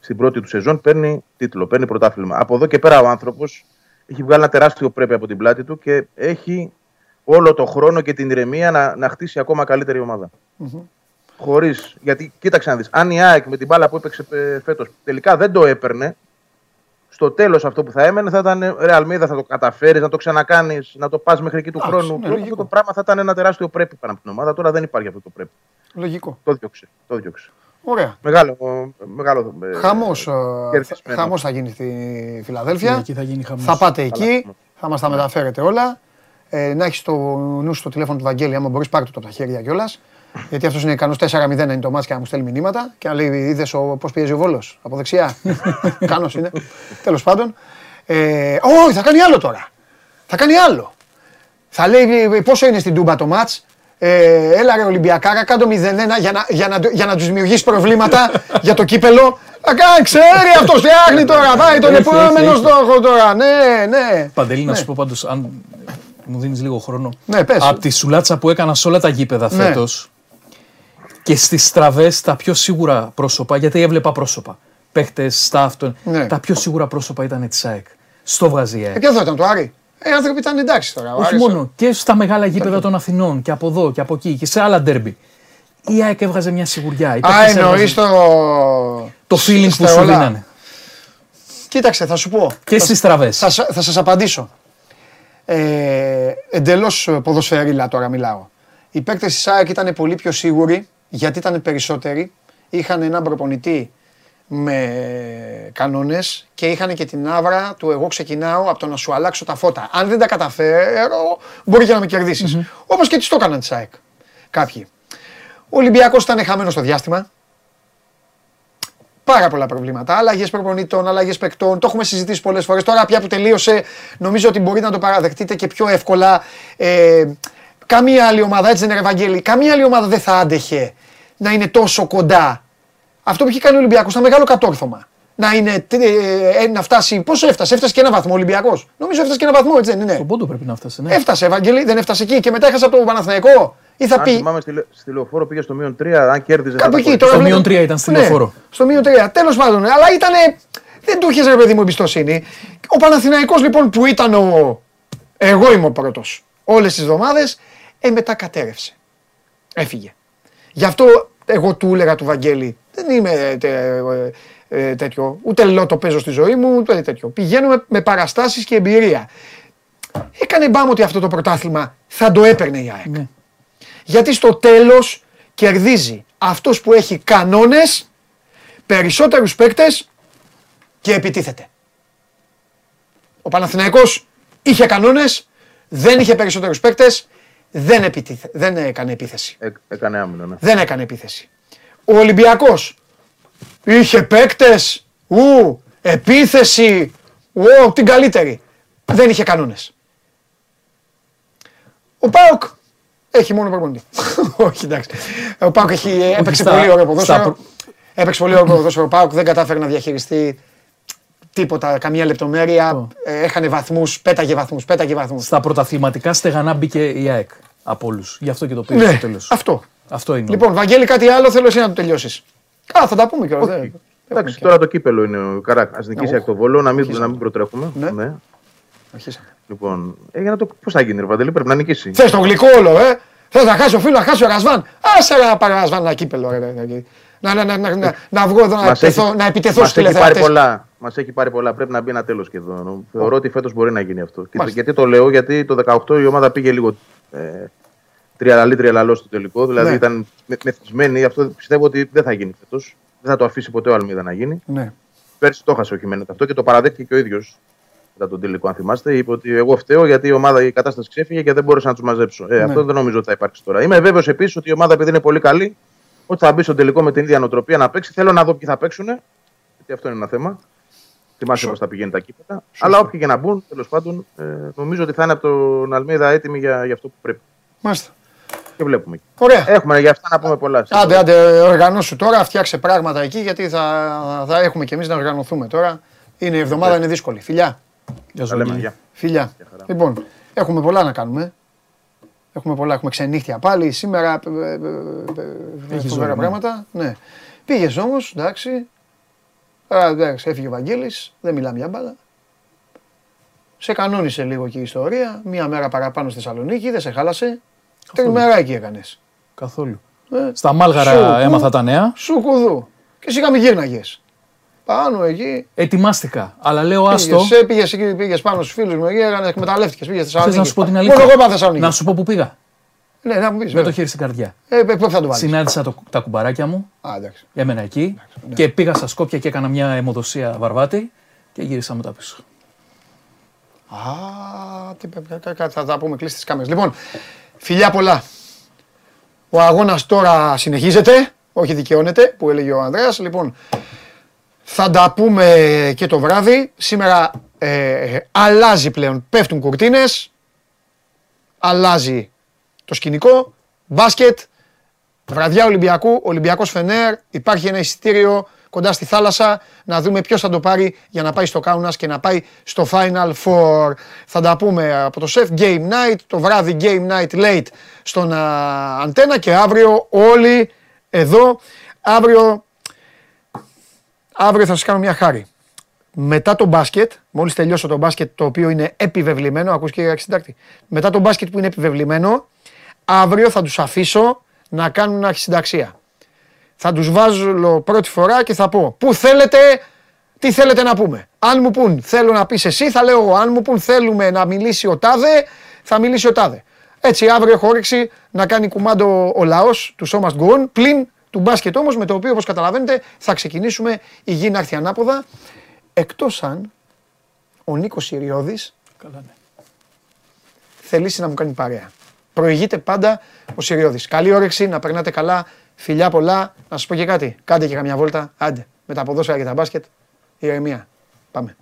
στην πρώτη του σεζόν, παίρνει τίτλο, παίρνει πρωτάθλημα. Από εδώ και πέρα ο άνθρωπος έχει βγάλει ένα τεράστιο πρέπει από την πλάτη του και έχει όλο το χρόνο και την ηρεμία να, να χτίσει ακόμα καλύτερη ομάδα. Χωρίς. Γιατί κοίταξε να δεις. Αν η ΑΕΚ με την μπάλα που έπαιξε φέτος τελικά δεν το έπαιρνε, στο τέλος αυτό που θα έμενε θα ήταν ρε Αλμίδα, θα το καταφέρεις, να το ξανακάνεις, να το πας μέχρι εκεί του Εντάξει, χρόνου. ναι, αυτό λογικό. το πράγμα θα ήταν ένα τεράστιο πρέπει πάνω από την ομάδα. Τώρα δεν υπάρχει αυτό το πρέπει. Λογικό. Το διώξε. Το διώξε. Ωραία. Μεγάλο. μεγάλο ε, Χαμός, ε, κερδισμένο. χαμός θα γίνει στη Ναι, Φιλαδέλφια. εκεί θα γίνει χαμός. Θα πάτε εκεί, θα μας τα μεταφέρετε όλα. Ε, να έχεις το νου σου το τηλέφωνο του Βαγγέλη, άμα μπορείς, πάρτε το από τα χέρια κιόλας. Γιατί αυτός είναι ικανός 4-0 να είναι το μάτς και να μου στέλνει μηνύματα και να λέει: Είδες πώς πιέζει ο Βόλος από δεξιά. Ικανό είναι. Τέλος πάντων. Ε, όχι, θα κάνει άλλο τώρα. Θα κάνει άλλο. Θα λέει ε, πόσο είναι στην Τούμπα το μάτς. Ε, έλα ρε Ολυμπιακάρα, κάτω 0-1 για να, για να, για να τους δημιουργήσει προβλήματα για το κύπελο. Θα κάνει, ξέρει αυτός φτιάχνει τώρα, πάει τον Έχει, έχει, επόμενο έχει. στόχο τώρα. Ναι, ναι. Παντελή, να Ναι. σου πω πάντως, αν μου δίνεις λίγο χρόνο. Ναι, πες. Από τη σουλάτσα που έκανα σε όλα τα γήπεδα Ναι. φέτος και στις στραβές τα πιο σίγουρα πρόσωπα, γιατί έβλεπα πρόσωπα. Παίχτες, staff, των- Ναι. τα πιο σίγουρα πρόσωπα ήταν της ΑΕΚ. Στο βγάζει η ΑΕΚ. Ε, και εδώ ήταν το Άρη; Ε, οι άνθρωποι ήταν εντάξει τώρα. ο Όχι Άρης- μόνο, και στα μεγάλα γήπεδα των Αθηνών και από εδώ και από εκεί και σε άλλα ντέρμπι. Η ΑΕΚ έβγαζε μια σιγουριά. Οι Α, παίκτες εννοείς έβγαζαν το... το feeling που στα σου όλα. δίνανε. Κοίταξε, θα σου πω. Και Θα- στις στραβές. Θα, σα- θα σας απαντήσω. Ε, εντελώς ποδοσφαιρίλα τώρα μιλάω. Οι παίκτες της ΑΕΚ ήταν πολύ πιο σίγουροι, γιατί ήταν περισσότεροι. Είχαν έναν προπονητή με κανόνες και είχαν και την άβρα του εγώ ξεκινάω από το να σου αλλάξω τα φώτα. Αν δεν τα καταφέρω, μπορεί και να με κερδισεις Όπως και τις το έκαναν της ΑΕΚ. Κάποιοι. Ο Ολυμπιακός ήταν χαμένος στο διάστημα. Πάρα πολλά προβλήματα. Αλλαγές προπονητών, αλλαγές παικτών. Το έχουμε συζητήσει πολλές φορές. Τώρα πια που τελείωσε, νομίζω ότι μπορείτε να το παραδεχτείτε και πιο εύκολα. Ε, καμία άλλη ομάδα, έτσι δεν είναι, ρε Ευαγγέλη, καμία άλλη ομάδα δεν θα άντεχε να είναι τόσο κοντά. Αυτό που έχει κάνει ο Ολυμπιακός ήταν μεγάλο κατόρθωμα. Να, είναι, ε, ε, να φτάσει. Πόσο έφτασε, έφτασε και ένα βαθμό ο Ολυμπιακός. Νομίζω έφτασε και ένα βαθμό, έτσι δεν είναι. Στον πόντο πρέπει να φτάσει. Ναι. Έφτασε, Ευαγγέλη, δεν έφτασε εκεί και μετά έχασε από το Παναθηναϊκό. Ή θα Αν πει. θυμάμαι στη, λε- στη λεωφόρο πήγε στο μείον 3, αν κέρδιζε. Κάπου θα εκεί τα τώρα. Στο βλέπω- μείον τρία ήταν στη Ναι, λεωφόρο. Στο μείον 3. Τέλος πάντων. Αλλά ήταν. Δεν του είχες ρε παιδί μου εμπιστοσύνη. Ο Παναθηναϊκός λοιπόν που ήταν ο. Εγώ είμαι ο πρώτος. Όλες τις εβδομάδες. Ε, μετά κατέρευσε. Έφυγε. Γι' αυτό εγώ του έλεγα του Βαγγέλη. Δεν είμαι ε, τε- ε, ε, τέτοιο. Ούτε λότο παίζω στη ζωή μου, ούτε τέτοιο. Πηγαίνουμε με παραστάσεις και εμπειρία. Έκανε μπάμ ότι αυτό το πρωτάθλημα θα το έπαιρνε η ΑΕΚ. Ναι. Γιατί στο τέλος κερδίζει αυτός που έχει κανόνες, περισσότερους παίκτες και επιτίθεται. Ο Παναθηναϊκός είχε κανόνες, δεν είχε περισσότερους παίκτες, δεν, επιτίθε, δεν έκανε επίθεση. Ε, έκανε άμυνα, ναι. Δεν έκανε επίθεση. Ο Ολυμπιακός είχε παίκτες, ου, επίθεση, ου, την καλύτερη. Δεν είχε κανόνες. Ο Πάοκ έχει μόνο προπονητή. Όχι, εντάξει. Ο Πάοκ έχει, έπαιξε στα- πολύ ωραίο στα ποδόσφαιρο. προ- Έπαιξε πολύ ωραίο ποδόσφαιρο. Ο Πάοκ δεν κατάφερε να διαχειριστεί τίποτα, καμία λεπτομέρεια. Ε, Έχανε βαθμούς, πέταγε βαθμούς, πέταγε βαθμούς. Στα πρωταθληματικά στεγανά μπήκε η ΑΕΚ από όλους. Γι' αυτό και το πήρες Ναι, στο τέλος. αυτό. Αυτό είναι. Λοιπόν, Βαγγέλη, κάτι άλλο θέλω εσύ να το τελειώσεις. Α, θα τα πούμε κιόλας. Όχι. δεν- Εντάξει, τώρα το κύπελο είναι ο Καρά. Α νικήσει Εγώ. εκ το βόλο, να μην, Αρχίσαμε. να μην προτρέχουμε. Ναι. Αρχίσαμε. Λοιπόν, ε, για να το. Πώς θα γίνει, ρε Παντελή, πρέπει να νικήσει. Θες το γλυκό όλο, ε! Θες να χάσει ο φίλος, να χάσει ο Ρασβάν; Άσε ρε να πάρει ο Ρασβάν ένα κύπελο, ρε. ρε, ρε. Να, να, να, να, να, να βγω εδώ να Μας επιτεθώ, έχει- να επιτεθώ μας στους έχει πάρει τηλεθεατές. πολλά. Μας έχει πάρει πολλά. Πρέπει να μπει ένα τέλος και εδώ. Θεωρώ ότι φέτος μπορεί να γίνει αυτό. Και- Μάλιστα. γιατί το λέω, γιατί το 18 η ομάδα πήγε λίγο ε, τριαλαλή τριαλαλός στο τελικό. Δηλαδή Ναι. ήταν με- μεθυσμένη. Αυτό πιστεύω ότι δεν θα γίνει φέτος. Δεν θα το αφήσει ποτέ ο Αλμίδα να γίνει. Ναι. Πέρσι το έχασε ο Χιμένετ αυτό και το παραδέχτηκε και ο ίδιος μετά τον τελικό, αν θυμάστε. Είπε ότι εγώ φταίω γιατί η ομάδα η κατάσταση ξέφυγε και δεν μπόρεσα να τους μαζέψω. Ε, Ναι. Αυτό δεν νομίζω ότι θα υπάρξει τώρα. Είμαι βέβαιος επίσης ότι η ομάδα, επειδή είναι πολύ καλή, ότι θα μπει στο τελικό με την ίδια νοοτροπία να παίξει. Θέλω να δω ποιοι θα παίξουν. Γιατί αυτό είναι ένα θέμα. Θυμάστε πώς θα πηγαίνει τα κύπελα. Αλλά όποιοι και να μπουν, τέλος πάντων, ε, νομίζω ότι θα είναι από τον Αλμίδα έτοιμοι για, για αυτό που πρέπει. Μάλιστα. Και βλέπουμε. Ωραία. Έχουμε για αυτά να πούμε πολλά. Άντε, άντε, οργανώσου τώρα, φτιάξε πράγματα εκεί γιατί θα, θα έχουμε κι εμείς να οργανωθούμε τώρα. Είναι η εβδομάδα, είναι δύσκολη. Φιλιά. Γεια Τα σου, λέμε, Αγγέλη. γεια. Φιλιά. Λοιπόν, έχουμε πολλά να κάνουμε. Έχουμε πολλά, έχουμε ξενύχτια πάλι. Σήμερα ε, ε, ε, ε, Έχει φοβερά ζωή, ναι. πράγματα. Ναι. Πήγες όμως, εντάξει. Α, εντάξει, έφυγε ο Βαγγέλης, δεν μιλάμε για μπάλα. Σε κανόνισε λίγο και η ιστορία. Μία μέρα παραπάνω στη Θεσσαλονίκη, δεν σε χάλασε. Τριμεράκι έκανες. Καθόλου. Ε, Στα Μάλγαρα σου, έμαθα τα νέα. Σου κουδού. Και σιγά μη γύρναγες. Πάνω εκεί. Ετοιμάστηκα. Αλλά λέω άστο. Πήγες, ε, πήγες, εκεί, πήγες πάνω στους φίλους μου εκεί, έκανες, εκμεταλλεύτηκες, πήγες στη Θες Θεσσαλονίκη. να σου πω την Μόνο αλήθεια. εγώ πάω Θεσσαλονίκη. Να σου πω που πήγα. Ναι, να μου πεις. Με βέβαια. το χέρι στην καρδιά. Ε, ε, πού θα το βάλεις; Συνάντησα το, τα κουμπαράκια μου. Α, εντάξει. Έμενα εκεί. ναι. Και πήγα στα Σκόπια και έκανα μια αιμοδοσία βαρβάτη. Και γύρισα μετά πίσω. Α, τι, κα- κα- κα- θα τα πούμε κλείσει τις κάμερες. Λοιπόν, φιλιά πολλά. Ο αγώνας τώρα συνεχίζεται, όχι δικαιώνεται, που έλεγε ο Ανδρέας. Λοιπόν, θα τα πούμε και το βράδυ. Σήμερα ε, αλλάζει πλέον, πέφτουν κουρτίνες, αλλάζει το σκηνικό, μπάσκετ, βραδιά Ολυμπιακού, Ολυμπιακός Φενέρ, υπάρχει ένα εισιτήριο κοντά στη θάλασσα, να δούμε ποιος θα το πάρει για να πάει στο Κάουνας και να πάει στο Final Four. Θα τα πούμε από το σεφ Game Night, το βράδυ Game Night Late στον α, Αντένα και αύριο όλοι εδώ. Αύριο, αύριο θα σας κάνω μια χάρη. Μετά το μπάσκετ, μόλις τελειώσω το μπάσκετ το οποίο είναι επιβεβλημένο, ακούς κύριε Αρχισυντάκτη, μετά το μπάσκετ που είναι επιβεβλημένο, αύριο θα τους αφήσω να κάνουν αρχισυνταξία. Θα τους βάζω πρώτη φορά και θα πω πού θέλετε, τι θέλετε να πούμε; Αν μου πούν θέλω να πεις εσύ, θα λέω εγώ. Αν μου πούν θέλουμε να μιλήσει ο Τάδε, θα μιλήσει ο Τάδε. Έτσι αύριο έχω όρεξη να κάνει κουμάντο ο λαός του So Must Go On, πλην του μπάσκετ όμως με το οποίο όπως καταλαβαίνετε θα ξεκινήσουμε η γη να έρθει ανάποδα εκτός αν ο Νίκος Συριώδης Καλά, ναι. θελήσει να μου κάνει παρέα. Προηγείται πάντα ο Συριώδης. Καλή όρεξη, να περνάτε καλά, φιλιά πολλά. Να σας πω και κάτι, κάντε και καμιά βόλτα, άντε, με τα ποδόσφαιρα και τα μπάσκετ, ηρεμία. Πάμε.